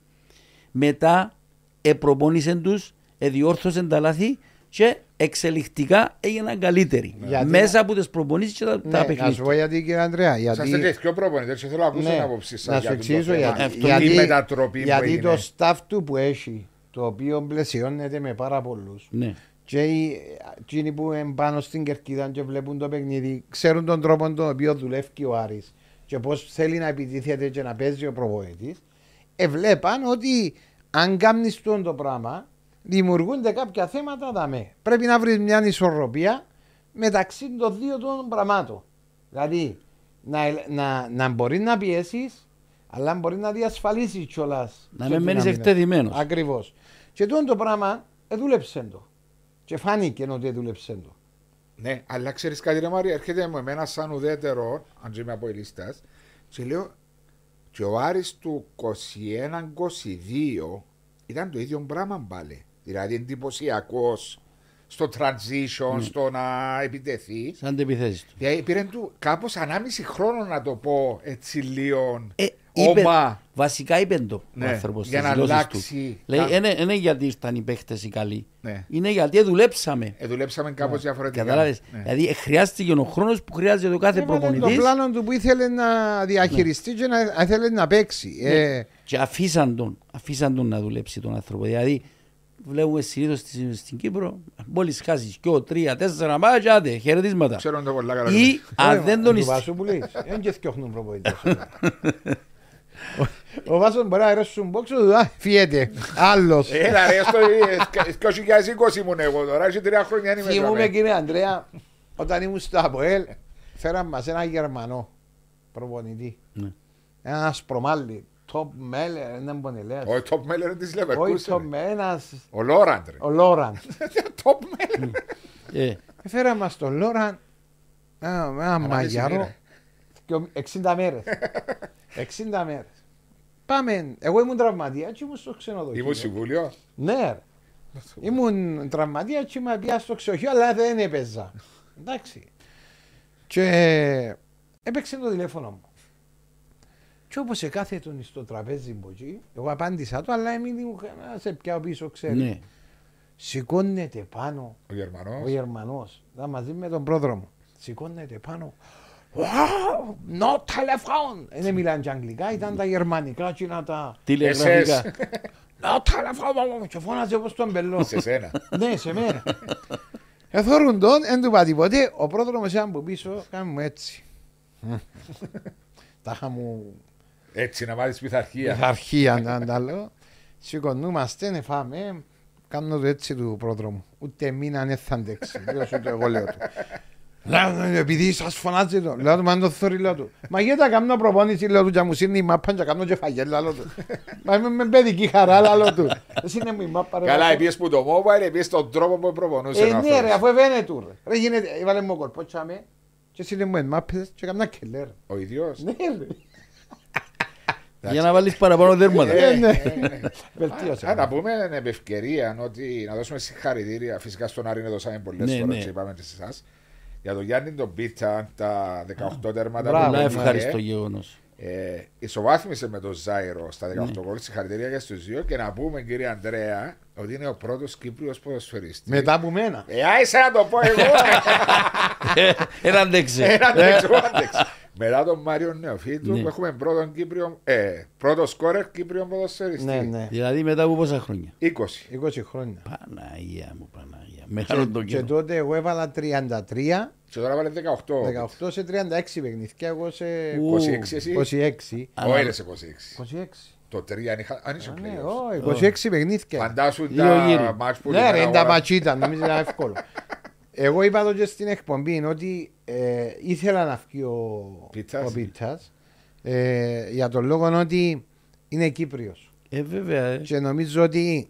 [SPEAKER 3] μετά επροπόνησαν τους, εδιόρθωσαν τα λάθη και εξελιχτικά έγιναν καλύτεροι.
[SPEAKER 2] Γιατί-
[SPEAKER 3] Μέσα από τις προπονήσεις και τα, τα
[SPEAKER 2] Ναι, να σου
[SPEAKER 3] παιχνίδια.
[SPEAKER 2] πω γιατί κύριε Ανδρέα.
[SPEAKER 1] Είσαστε
[SPEAKER 2] Γιατί,
[SPEAKER 1] και πιο προπονητές και θέλω να ακούσω
[SPEAKER 2] ναι,
[SPEAKER 1] την άποψή σας
[SPEAKER 2] να
[SPEAKER 1] για
[SPEAKER 2] σου
[SPEAKER 1] αυτό το
[SPEAKER 2] εξηγήσω
[SPEAKER 1] θέμα.
[SPEAKER 2] γιατί,
[SPEAKER 3] Αυτό
[SPEAKER 2] γιατί,
[SPEAKER 1] η μετατροπή που
[SPEAKER 2] γιατί
[SPEAKER 1] έγινε.
[SPEAKER 2] το staff του που έχει, το οποίο πλαισιώνεται με πάρα πολλούς.
[SPEAKER 3] Ναι.
[SPEAKER 2] Και οι- εκείνοι που είναι πάνω στην κερκίδα και βλέπουν το παιχνίδι, ξέρουν τον τρόπο τον οποίο δουλεύει ο Άρης και πώς θέλει να επιτίθεται και να παίζει ο προπονητής. Εβλέπαν ότι αν κάνεις το πράγμα, δημιουργούνται κάποια θέματα δαμέ. Πρέπει να βρεις μια ισορροπία μεταξύ των δύο των πραγμάτων. Δηλαδή να, να, να μπορείς να πιέσεις, αλλά μπορείς να διασφαλίσεις κιόλας.
[SPEAKER 3] Να μην μένεις εκτεθειμένος.
[SPEAKER 2] Ακριβώς. Και τούτο το πράγμα εδούλεψε το. Και φάνηκε ότι εδούλεψε το.
[SPEAKER 1] Ναι, αλλά ξέρεις κάτι, ρε Μάρια, έρχεται με εμένα σαν ουδέτερο, αν και είμαι από ελίστα, και λέω, και ο Άρης του 21-22 ήταν το ίδιο πράγμα πάλι. Δηλαδή εντυπωσιακός στο transition,
[SPEAKER 3] Ναι.
[SPEAKER 1] στο να επιτεθεί.
[SPEAKER 3] Σαν τις επιθέσεις του.
[SPEAKER 1] Δηλαδή πήρε του κάπως ανάμιση χρόνο να το πω έτσι λίγο.
[SPEAKER 3] Ε, είπε,
[SPEAKER 1] Ωμα.
[SPEAKER 3] βασικά είπε το
[SPEAKER 1] Ναι,
[SPEAKER 3] ο άνθρωπος
[SPEAKER 1] για
[SPEAKER 3] στις
[SPEAKER 1] να
[SPEAKER 3] δηλώσεις
[SPEAKER 1] αλλάξει.
[SPEAKER 3] Του. Λέει,
[SPEAKER 1] κα-
[SPEAKER 3] είναι, είναι γιατί ήρθαν οι παίχτες οι καλοί.
[SPEAKER 1] Ναι.
[SPEAKER 3] Είναι γιατί δουλέψαμε.
[SPEAKER 1] Ε, δουλέψαμε κάπως διαφορετικά.
[SPEAKER 3] Κατάλαβες;
[SPEAKER 1] Ναι.
[SPEAKER 3] Δηλαδή ε, χρειάστηκε ο χρόνος που χρειάζεται ο κάθε
[SPEAKER 2] Έβαλε το
[SPEAKER 3] προπονητής
[SPEAKER 2] πλάνο του που ήθελε να διαχειριστεί και να ήθελε να παίξει. Ε,
[SPEAKER 3] και αφήσαν τον, αφήσαν τον να δουλέψει τον άνθρωπο. Δηλαδή βλέπουμε συνήθως στην, στην Κύπρο μόλις χάσεις και τρία, τέσσερα μάτια, άντε, χαιρετίσματα.
[SPEAKER 1] Ξέρω το πολλά καλά.
[SPEAKER 3] Ή αν
[SPEAKER 2] ε,
[SPEAKER 3] δεν τον
[SPEAKER 2] του
[SPEAKER 3] εισ-
[SPEAKER 2] Βασούπουλης, Δεν και θκιόχνουν προπονητές. Ο- Ο Βάσος μπορεί να αρέσουν μπόξο του, α, φύγεται. Άλλος.
[SPEAKER 1] Έλα ρε, στο 2020 ήμουν εγώ τώρα, έχει τρία χρόνια είμαι
[SPEAKER 2] Θυμούμαι
[SPEAKER 1] τώρα.
[SPEAKER 2] κύριε Ανδρέα, όταν ήμουν στο ΑΠΟΕΛ, φέραν μας ένα Γερμανό προπονητή.
[SPEAKER 3] Ναι.
[SPEAKER 2] Ένας ασπρομάλι. Top Meller, δεν μπορεί να λέει.
[SPEAKER 1] Ο top mailer της
[SPEAKER 2] Όχι
[SPEAKER 1] Leverkusen.
[SPEAKER 2] Top Meller, ένας...
[SPEAKER 1] Ο Λόραντ ρε.
[SPEAKER 2] Ο Λόραν. *laughs*
[SPEAKER 1] Top mailer.
[SPEAKER 3] Ε,
[SPEAKER 2] Φέραν μας τον Λόραν, ένα ένα μαγιάρο,
[SPEAKER 1] μοίρα.
[SPEAKER 2] και ο- 60 μέρες. *laughs* 60 μέρες. Πάμε, εγώ ήμουν τραυματίας και ήμουν στο ξενοδοχείο.
[SPEAKER 1] Ήμουν συμβούλιο.
[SPEAKER 2] Ναι, ρε. Ήμουν τραυματίας και ήμουν πια στο ξενοδοχείο, αλλά δεν έπαιζα. Εντάξει. Και έπαιξε το τηλέφωνο μου. Και όπως σε κάθε τον στο τραπέζι μου εκεί, εγώ απάντησα το, αλλά έμεινε να σε πιάω πίσω, ξέρεις.
[SPEAKER 3] ναι.
[SPEAKER 2] Σηκώνεται πάνω
[SPEAKER 1] Ο Γερμανός.
[SPEAKER 2] ο Γερμανός, μαζί με τον πρόδρομο. Σηκώνεται πάνω. Wow, no telephone! Δεν μιλάνε και αγγλικά, ήταν τα γερμανικά και να τα.
[SPEAKER 3] Τηλεγραφικά.
[SPEAKER 2] No telephone! Και φώναζε όπως τον μπελό.
[SPEAKER 1] Σε σένα.
[SPEAKER 2] Ναι, σε μένα. Εθώρουν τον, δεν του είπα τίποτε. Ο πρόδρομος ήταν από πίσω, κάνει μου έτσι. Τα είχα μου
[SPEAKER 1] Έτσι να μάθεις πειθαρχία.
[SPEAKER 2] αρχεία να τα λέω. Σηκωνούμαστε, ναι, φάμε. Κάνω το έτσι του πρόδρομου. Ούτε μήνα δεν θα αντέξει. Λέω σου το εγώ λέω του. Λέω, επειδή σας φωνάζει το. Λέω του, μα αν το θωρεί, λέω του. Μα γιατί κάνω προπόνηση, λέω του, και μου σύρνει η μάπα και κάνω και φαγέλα, λέω του. Μα είμαι με παιδική χαρά, λέω του. Εσύ είναι μου η μάπα, ρε.
[SPEAKER 1] Καλά,
[SPEAKER 2] λέω.
[SPEAKER 1] επίσης που το mobile, επίσης τον τρόπο που προπονούσε.
[SPEAKER 2] Ε,
[SPEAKER 1] ο
[SPEAKER 2] ναι ρε,
[SPEAKER 1] άνθρωπος.
[SPEAKER 2] αφού εβαίνε του ρε. Ρε γίνεται, έβαλε μου κορπός τσάμε και εσύ μου μάπες και καμιά κελέ ρε.
[SPEAKER 1] Ο ίδιος.
[SPEAKER 2] Ναι ρε.
[SPEAKER 3] Για να βάλεις παραπάνω δέρματα.
[SPEAKER 2] Ε, ναι.
[SPEAKER 1] ε, ναι.
[SPEAKER 2] Βελτίωσε.
[SPEAKER 1] Α, να πούμε με ευκαιρία ότι να δώσουμε συγχαρητήρια. Φυσικά στον Άρη δώσαμε πολλέ
[SPEAKER 3] Ναι,
[SPEAKER 1] φορέ
[SPEAKER 3] ναι.
[SPEAKER 1] και είπαμε και σε εσά. Για τον Γιάννη τον Πίτσα, τα 18 τέρματα
[SPEAKER 2] Μπράβο,
[SPEAKER 1] που
[SPEAKER 3] Πολλά
[SPEAKER 1] έβαλε.
[SPEAKER 3] ευχαριστώ γεγονός.
[SPEAKER 1] Ε, ισοβάθμισε με τον Ζάιρο στα 18
[SPEAKER 3] Ναι.
[SPEAKER 1] γκολ. Συγχαρητήρια και στου δύο. Και να πούμε, κύριε Αντρέα, ότι είναι ο πρώτο Κύπριο ποδοσφαιριστή.
[SPEAKER 2] Μετά από μένα.
[SPEAKER 1] Ε, άισε να το πω εγώ.
[SPEAKER 3] Ένα αντέξε.
[SPEAKER 1] Ένα αντέξω, άντεξε. Μετά τον Μάριο Νεοφίτου
[SPEAKER 3] Ναι.
[SPEAKER 1] που έχουμε πρώτον Κύπριο, ε, πρώτο σκόρερ Κύπριο ποδοσφαιριστή.
[SPEAKER 2] Ναι, ναι.
[SPEAKER 3] Δηλαδή μετά από πόσα χρόνια;
[SPEAKER 1] 20.
[SPEAKER 2] 20 χρόνια.
[SPEAKER 3] Παναγία μου, Παναγία. Μεγάλο το
[SPEAKER 2] Και
[SPEAKER 3] καιρό.
[SPEAKER 2] τότε εγώ έβαλα 33,
[SPEAKER 1] Και τώρα βάλε 18.
[SPEAKER 2] 18 σε 36 παιχνίδια, εγώ σε
[SPEAKER 3] Ου,
[SPEAKER 1] 26 εσύ;
[SPEAKER 2] 26.
[SPEAKER 3] Ανα-
[SPEAKER 1] Όχι, είναι σε 26.
[SPEAKER 2] 26.
[SPEAKER 1] Το 3 αν είχα- αν είσαι
[SPEAKER 2] Ναι,
[SPEAKER 1] playoffs.
[SPEAKER 2] ω, 26 παιχνίδια.
[SPEAKER 1] Φαντάσου
[SPEAKER 3] Δύο
[SPEAKER 1] τα
[SPEAKER 3] γύρι.
[SPEAKER 1] μάτς που
[SPEAKER 2] Ναι,
[SPEAKER 1] την
[SPEAKER 2] ρε, είναι τα
[SPEAKER 1] αγορά-
[SPEAKER 2] ματσί ήταν, νομίζω ήταν εύκολο. *laughs* Εγώ είπα το και στην εκπομπή ότι ε, ήθελα να βγει ο
[SPEAKER 1] Πίτσας.
[SPEAKER 2] ο Πίτσας ε, για τον λόγο ότι είναι Κύπριος.
[SPEAKER 3] Ε, βέβαια. ε.
[SPEAKER 2] Και νομίζω ότι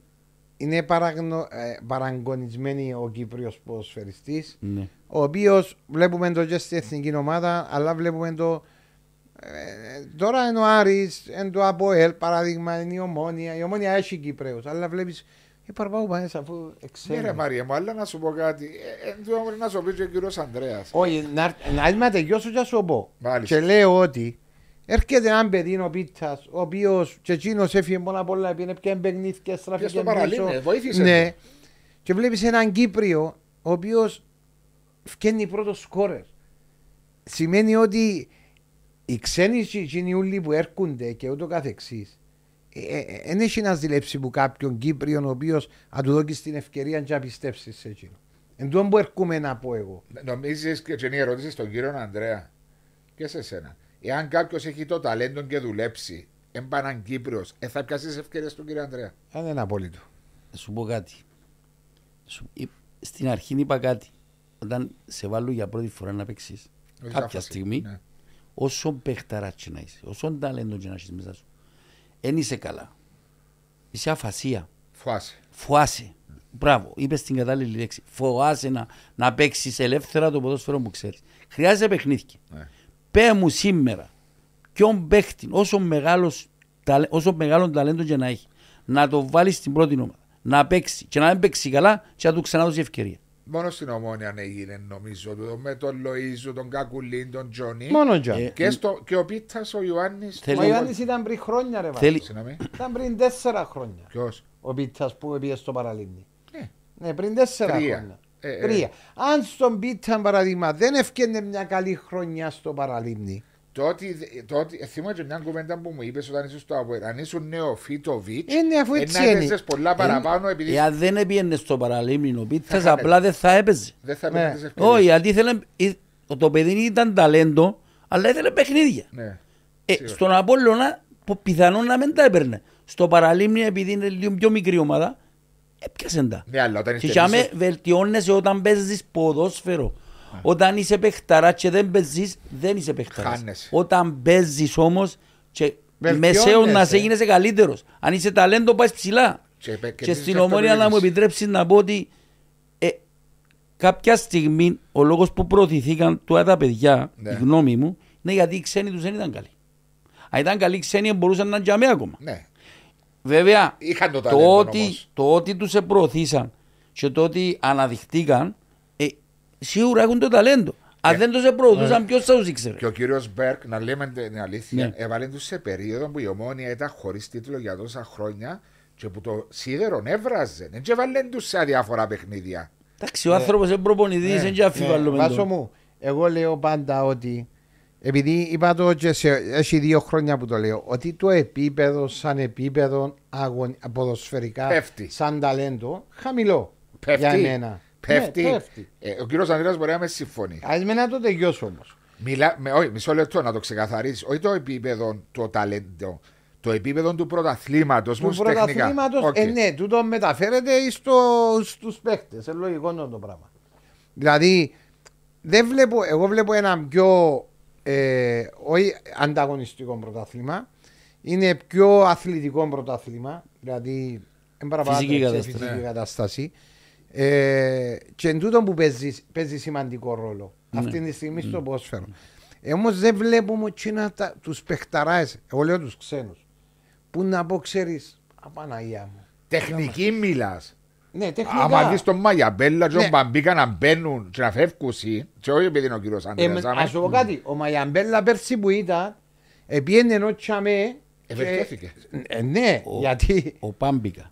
[SPEAKER 2] είναι παραγνω, ε, παραγκονισμένη ο Κύπριος ποδοσφαιριστής
[SPEAKER 3] Ναι.
[SPEAKER 2] ο οποίος βλέπουμε το και στην εθνική ομάδα αλλά βλέπουμε το ε, τώρα είναι ο Άρης, είναι το ΑΠΟΕΛ παράδειγμα είναι η Ομόνια η Ομόνια έχει Κύπρεους αλλά βλέπεις οι παραπάνω πάνε αφού
[SPEAKER 1] Ναι ρε
[SPEAKER 2] εξέλουν
[SPEAKER 1] Μαρία μου, αλλά να σου πω κάτι. Ε, ε, δεν μπορεί να σου πει και ο κύριος Ανδρέας.
[SPEAKER 2] Όχι, να, να, να τελειώσω και να σου πω.
[SPEAKER 1] Μάλιστα.
[SPEAKER 2] Και λέω ότι έρχεται ένα παιδί ο Πίτσας, ο οποίος και εκείνος έφυγε πολλά πολλά, πήγαινε πια παιχνίδια, στράφηκε
[SPEAKER 1] στο παραλίμνη, βοήθησες
[SPEAKER 2] Ναι. Και βλέπεις έναν Κύπριο, ο οποίος φτιάχνει πρώτος σκόρερ. Σημαίνει ότι οι ξένοι και εκείνοι όλοι που έρχονται και ούτω καθεξής, δεν έχει να ζηλέψει που κάποιον Κύπριο ο οποίος θα του δώσει την ευκαιρία και να πιστέψεις σε εκείνο. Εν τω που έρχομαι να πω εγώ.
[SPEAKER 1] Νομίζεις και είναι η ερώτηση στον κύριο Ανδρέα και σε σένα. Εάν κάποιος έχει το ταλέντο και δουλέψει, έμπαναν Κύπριος, ε, θα πιάσεις ευκαιρίες στον κύριο Ανδρέα;
[SPEAKER 2] Αν είναι απόλυτο.
[SPEAKER 3] Θα σου πω κάτι. Σου- εί- Στην αρχή είπα κάτι. Όταν σε βάλω για πρώτη φορά να παίξεις,
[SPEAKER 1] Όχι
[SPEAKER 3] κάποια
[SPEAKER 1] σαφώς.
[SPEAKER 3] στιγμή,
[SPEAKER 1] Ναι.
[SPEAKER 3] όσο παιχταράς και να είσαι, όσο ταλέντος και να έχεις μέσα σου, δεν είσαι καλά. Είσαι αφασία.
[SPEAKER 1] Φουάσαι.
[SPEAKER 3] Φοάσαι. Μπράβο, είπες την κατάλληλη λέξη. Φοάσαι να, να παίξεις ελεύθερα το ποδόσφαιρο που ξέρεις. Χρειάζεται παιχνίδια.
[SPEAKER 1] Ναι.
[SPEAKER 3] Πέ μου σήμερα, ποιον παίχτη, όσο, μεγάλος, ταλε- όσο μεγάλο ταλέντο και να έχει, να το βάλεις στην πρώτη ομάδα. Να παίξει και να μην παίξει καλά και να του ξαναδώσεις ευκαιρία.
[SPEAKER 1] Μόνο στην Ομόνοια έγινε νομίζω το, με τον Λοίζο, τον Κακουλίν, τον Τζόνι.
[SPEAKER 2] Μόνο Τζον.
[SPEAKER 3] Ε,
[SPEAKER 1] Και, στο, και ο Πίτσας, ο Ιωάννης.
[SPEAKER 3] Θέλει-
[SPEAKER 2] Ο Ιωάννης ήταν πριν χρόνια ρε βάλε.
[SPEAKER 3] Θέλει,
[SPEAKER 1] Συγγνώμη.
[SPEAKER 2] Ήταν πριν τέσσερα χρόνια.
[SPEAKER 1] Ποιος;
[SPEAKER 2] Ο Πίτσας που πήγε στο παραλίμνη.
[SPEAKER 1] Ναι.
[SPEAKER 2] Ναι, πριν τέσσερα
[SPEAKER 1] Τρία.
[SPEAKER 2] χρόνια.
[SPEAKER 1] Ε, ε.
[SPEAKER 2] Τρία. Αν στον Πίτσα παραδείγμα δεν ευκαινε μια καλή χρονιά στο παραλίμνη.
[SPEAKER 1] Το ότι, το ότι ε, θυμάμαι και μια κουβέντα που μου είπες όταν ήσουν στο Αποέλ. Αν ήσουν νεοφίτοβιτς,
[SPEAKER 2] Είναι αφού έτσι
[SPEAKER 1] να
[SPEAKER 2] είναι.
[SPEAKER 1] έπαιζες πολλά παραπάνω επειδή
[SPEAKER 3] εάν δεν έπιενε στο παραλίμνη ο Πίτσας,
[SPEAKER 1] χάνεται.
[SPEAKER 3] απλά δεν θα έπαιζε.
[SPEAKER 1] δεν θα
[SPEAKER 2] Ναι.
[SPEAKER 1] έπαιρνε τι ευκαιρίε.
[SPEAKER 3] Όχι, γιατί ήθελε, ή- το παιδί ήταν ταλέντο, αλλά ήθελε παιχνίδια.
[SPEAKER 1] Ναι.
[SPEAKER 3] Ε,
[SPEAKER 1] Σίγουρα.
[SPEAKER 3] στον Απόλλωνα που πιθανόν να μην τα έπαιρνε. Στο παραλίμνη επειδή είναι λίγο πιο μικρή ομάδα, έπιασε τα.
[SPEAKER 1] Ναι, αλλά όταν
[SPEAKER 3] Και
[SPEAKER 1] είστε
[SPEAKER 3] για με
[SPEAKER 1] πίσω-
[SPEAKER 3] βελτιώνεσαι όταν παίζεις ποδόσφαιρο. Όταν είσαι παιχταράς και δεν παίζεις, δεν είσαι παιχταράς.
[SPEAKER 1] Χάνεσαι.
[SPEAKER 3] Όταν παίζεις όμως και
[SPEAKER 2] Βελτιώνεσαι.
[SPEAKER 3] μεσαίων να σε γίνεσαι καλύτερος. Αν είσαι ταλέντο πάει ψηλά.
[SPEAKER 1] Και πε-
[SPEAKER 3] Και,
[SPEAKER 1] κερδίζεις
[SPEAKER 3] στην ομόνια να μου
[SPEAKER 1] αυτοπεποίθηση.
[SPEAKER 3] επιτρέψεις να πω ότι ε, κάποια στιγμή ο λόγος που προωθηθήκαν τώρα τα παιδιά,
[SPEAKER 1] Ναι.
[SPEAKER 3] η γνώμη μου, είναι γιατί οι ξένοι τους δεν ήταν καλοί. Αν ήταν καλοί οι ξένοι μπορούσαν να είναι για μένα ακόμα.
[SPEAKER 1] Ναι.
[SPEAKER 3] Βέβαια,
[SPEAKER 1] Είχαν το
[SPEAKER 3] το
[SPEAKER 1] ταλέντο
[SPEAKER 3] ότι,
[SPEAKER 1] όμως.
[SPEAKER 3] το ότι τους προωθήσαν και το ότι αναδειχτήκαν, ε, σίγουρα έχουν το ταλέντο. Αν
[SPEAKER 1] Ε,
[SPEAKER 3] δεν τους προωθούσαν, ποιος θα τους ήξερε;
[SPEAKER 1] Και ο κύριος Μπέρκ, να λέμε την αλήθεια,
[SPEAKER 3] Ναι.
[SPEAKER 1] έβαλε τους σε περίοδο που η ομόνια ήταν χωρίς τίτλο για τόσα χρόνια και που το σίδερο έβραζε. Δεν έβαλε τους σε αδιάφορα παιχνίδια.
[SPEAKER 3] Εντάξει, ο άνθρωπος είναι προπονητής, δεν και αφιβάλλουμε
[SPEAKER 2] Ναι, Βάσο
[SPEAKER 3] τον.
[SPEAKER 2] μου, εγώ λέω πάντα ότι επειδή είπα το και σε, έχει δύο χρόνια που το λέω ότι το επίπεδο σαν επίπεδο αγων, ποδοσφαιρικά
[SPEAKER 1] Πέφτει.
[SPEAKER 2] σαν ταλέντο χαμηλό
[SPEAKER 1] Πέφτει.
[SPEAKER 2] για εμένα.
[SPEAKER 1] Πέφτει.
[SPEAKER 2] Ναι, πέφτει.
[SPEAKER 1] Ε, ο κύριος Ανδρέας μπορεί να με συμφωνεί.
[SPEAKER 2] Ας με να το τελειώσω όμως.
[SPEAKER 1] Μιλά, με, όχι, μισό λεπτό να το ξεκαθαρίσεις. Όχι το επίπεδο του ταλέντο. Το επίπεδο του πρωταθλήματος
[SPEAKER 2] Του
[SPEAKER 1] μου τεχνικά.
[SPEAKER 2] πρωταθλήματος,
[SPEAKER 1] Οκ.
[SPEAKER 2] ε, ναι, τούτο μεταφέρεται στο, στους παίχτες. Είναι λογικό είναι το πράγμα. Δηλαδή, δεν βλέπω, εγώ βλέπω ένα πιο ε, όχι ανταγωνιστικό πρωτάθλημα. Είναι πιο αθλητικό πρωτάθλημα. Δηλαδή, εν παραπάνω
[SPEAKER 3] Φυσική
[SPEAKER 2] σε
[SPEAKER 3] κατάσταση.
[SPEAKER 2] φυσική
[SPEAKER 1] Ναι.
[SPEAKER 2] κατάσταση. Ε, και εν τούτο που παίζει, παίζει σημαντικό ρόλο
[SPEAKER 3] Ναι.
[SPEAKER 2] αυτή τη στιγμή στο πόσφαιρο. Ε, Όμως δεν βλέπουμε εκείνα τα, τους παιχταράες, εγώ λέω τους ξένους, που να πω ξέρεις, απαναγία μου.
[SPEAKER 1] Τεχνική μιλάς.
[SPEAKER 2] Ναι, τεχνικά.
[SPEAKER 1] Άμα δει τον Μαγιαμπέλα και
[SPEAKER 2] Ναι.
[SPEAKER 1] τον Μπαμπίκα να μπαίνουν και να φεύγουν, και όχι επειδή είναι ο κύριος
[SPEAKER 2] Ε,
[SPEAKER 1] Ανδρέας.
[SPEAKER 2] ας σου πω κάτι, ο Μαγιαμπέλα πέρσι που ήταν, επίενε ενώ τσαμέ.
[SPEAKER 1] Ευελτιώθηκε.
[SPEAKER 2] Ε, ναι,
[SPEAKER 3] Ο-
[SPEAKER 2] γιατί.
[SPEAKER 3] Ο Πάμπικα.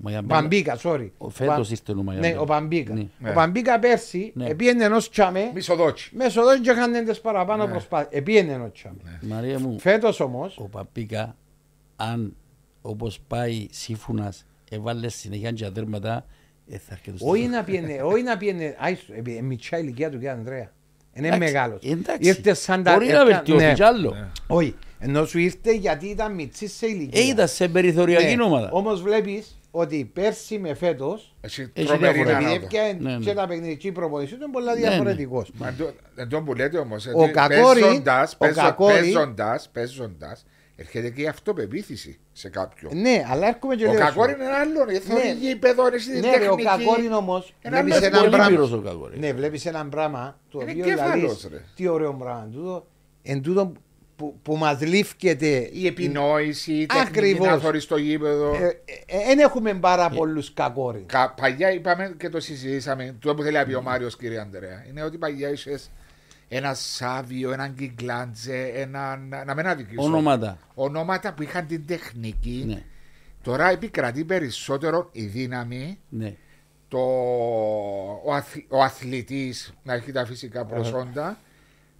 [SPEAKER 3] Ο Μαγιαμπέλα.
[SPEAKER 2] Παμπίκα, sorry.
[SPEAKER 3] Ο φέτος
[SPEAKER 2] Πα-
[SPEAKER 3] ήρθε ο
[SPEAKER 2] Ναι,
[SPEAKER 3] Μαγιαμπέλα.
[SPEAKER 2] ο Παμπίκα.
[SPEAKER 3] Ναι.
[SPEAKER 1] Ναι.
[SPEAKER 2] Ο Παμπίκα πέρσι
[SPEAKER 3] Ναι.
[SPEAKER 2] επίενε ενώ τσαμέ.
[SPEAKER 1] Μισοδότσι.
[SPEAKER 2] Μέσω εδώ και είχαν τις παραπάνω
[SPEAKER 1] Ναι.
[SPEAKER 2] προσπάθειες. Επίενε ενώ τσαμέ.
[SPEAKER 3] Μαρία μου,
[SPEAKER 2] Φέτος όμως,
[SPEAKER 3] ο Παπίκα, αν όπως πάει σύμφωνας, έβαλε συνεχεία και τέρματα, ε, θα έρχεται στο
[SPEAKER 2] όχι
[SPEAKER 3] τέλος.
[SPEAKER 2] να πιένε, όχι να πιένε, άιστο, επί- ε, μητσά ηλικία του κύριε Ανδρέα. Είναι
[SPEAKER 3] Εντάξει,
[SPEAKER 2] μεγάλος.
[SPEAKER 3] εντάξει.
[SPEAKER 2] Ήρθε σαν τα.
[SPEAKER 3] Μπορεί να
[SPEAKER 2] έπια-
[SPEAKER 3] βελτιωθεί
[SPEAKER 2] ναι.
[SPEAKER 3] κι άλλο.
[SPEAKER 1] Ναι.
[SPEAKER 2] Όχι. Ενώ σου ήρθε γιατί ήταν μητσή σε ηλικία.
[SPEAKER 3] Ε, ήταν σε περιθωριακή ομάδα.
[SPEAKER 2] Όμως βλέπει ότι πέρσι με φέτος.
[SPEAKER 1] Έχει
[SPEAKER 3] Έχει
[SPEAKER 1] τρομερή
[SPEAKER 3] διαφορά.
[SPEAKER 2] Επειδή
[SPEAKER 1] ανάπτυξη.
[SPEAKER 2] έπιανε
[SPEAKER 3] Ναι, ναι.
[SPEAKER 2] και τα παιχνιδική προπονήση του είναι πολλά
[SPEAKER 3] Ναι, ναι.
[SPEAKER 2] διαφορετικός.
[SPEAKER 1] Μα εν τω- εν τω που λέτε όμως,
[SPEAKER 2] Ο
[SPEAKER 1] ότι
[SPEAKER 2] Κακόρη-
[SPEAKER 1] παίζοντας,
[SPEAKER 2] ο
[SPEAKER 1] παίζον-
[SPEAKER 2] Κακόρη-
[SPEAKER 1] παίζοντας, παίζοντας, έρχεται και η αυτοπεποίθηση σε κάποιον.
[SPEAKER 2] Ναι, αλλά έρχομαι και
[SPEAKER 1] Ο
[SPEAKER 2] λέω.
[SPEAKER 1] Κακόρη
[SPEAKER 2] σου.
[SPEAKER 1] είναι άλλο,
[SPEAKER 2] Ναι.
[SPEAKER 1] θεωρεί γήπεδο, εσύ την
[SPEAKER 2] Ναι, ρε, ο
[SPEAKER 1] τεχνική.
[SPEAKER 2] Κακόρη όμω.
[SPEAKER 1] Ένας
[SPEAKER 2] Βλέπεις
[SPEAKER 1] άλλο
[SPEAKER 2] ένα
[SPEAKER 3] Πολύ
[SPEAKER 2] πράγμα.
[SPEAKER 3] πυρός ο Κακόρης.
[SPEAKER 2] Ναι, βλέπεις ένα πράγμα το
[SPEAKER 1] Είναι
[SPEAKER 2] οποίο
[SPEAKER 1] κέφαλος,
[SPEAKER 2] δηλαδή.
[SPEAKER 1] ρε.
[SPEAKER 2] Τι ωραίο πράγμα. Τούτο, εν τούτο που, που μας λήφκεται.
[SPEAKER 1] Η επινόηση, η τεχνική
[SPEAKER 2] Ακριβώς.
[SPEAKER 1] να θωρείς το γήπεδο.
[SPEAKER 2] Δεν έχουμε πάρα πολλούς κακόρι.
[SPEAKER 1] Κα- Παλιά είπαμε και το συζητήσαμε, το που θέλει να πει ο Μάριος κύριε Ανδρέα, είναι ότι παλιά είχες ένα Σάβιο, έναν Κιγκλάντζε, έναν, να μην αδικήσω.
[SPEAKER 3] Ονόματα.
[SPEAKER 1] Ονόματα που είχαν την τεχνική.
[SPEAKER 3] Ναι,
[SPEAKER 1] Τώρα επικρατεί περισσότερο η δύναμη,
[SPEAKER 3] ναι.
[SPEAKER 1] το, ο, αθ, ο αθλητής να έχει τα φυσικά προσόντα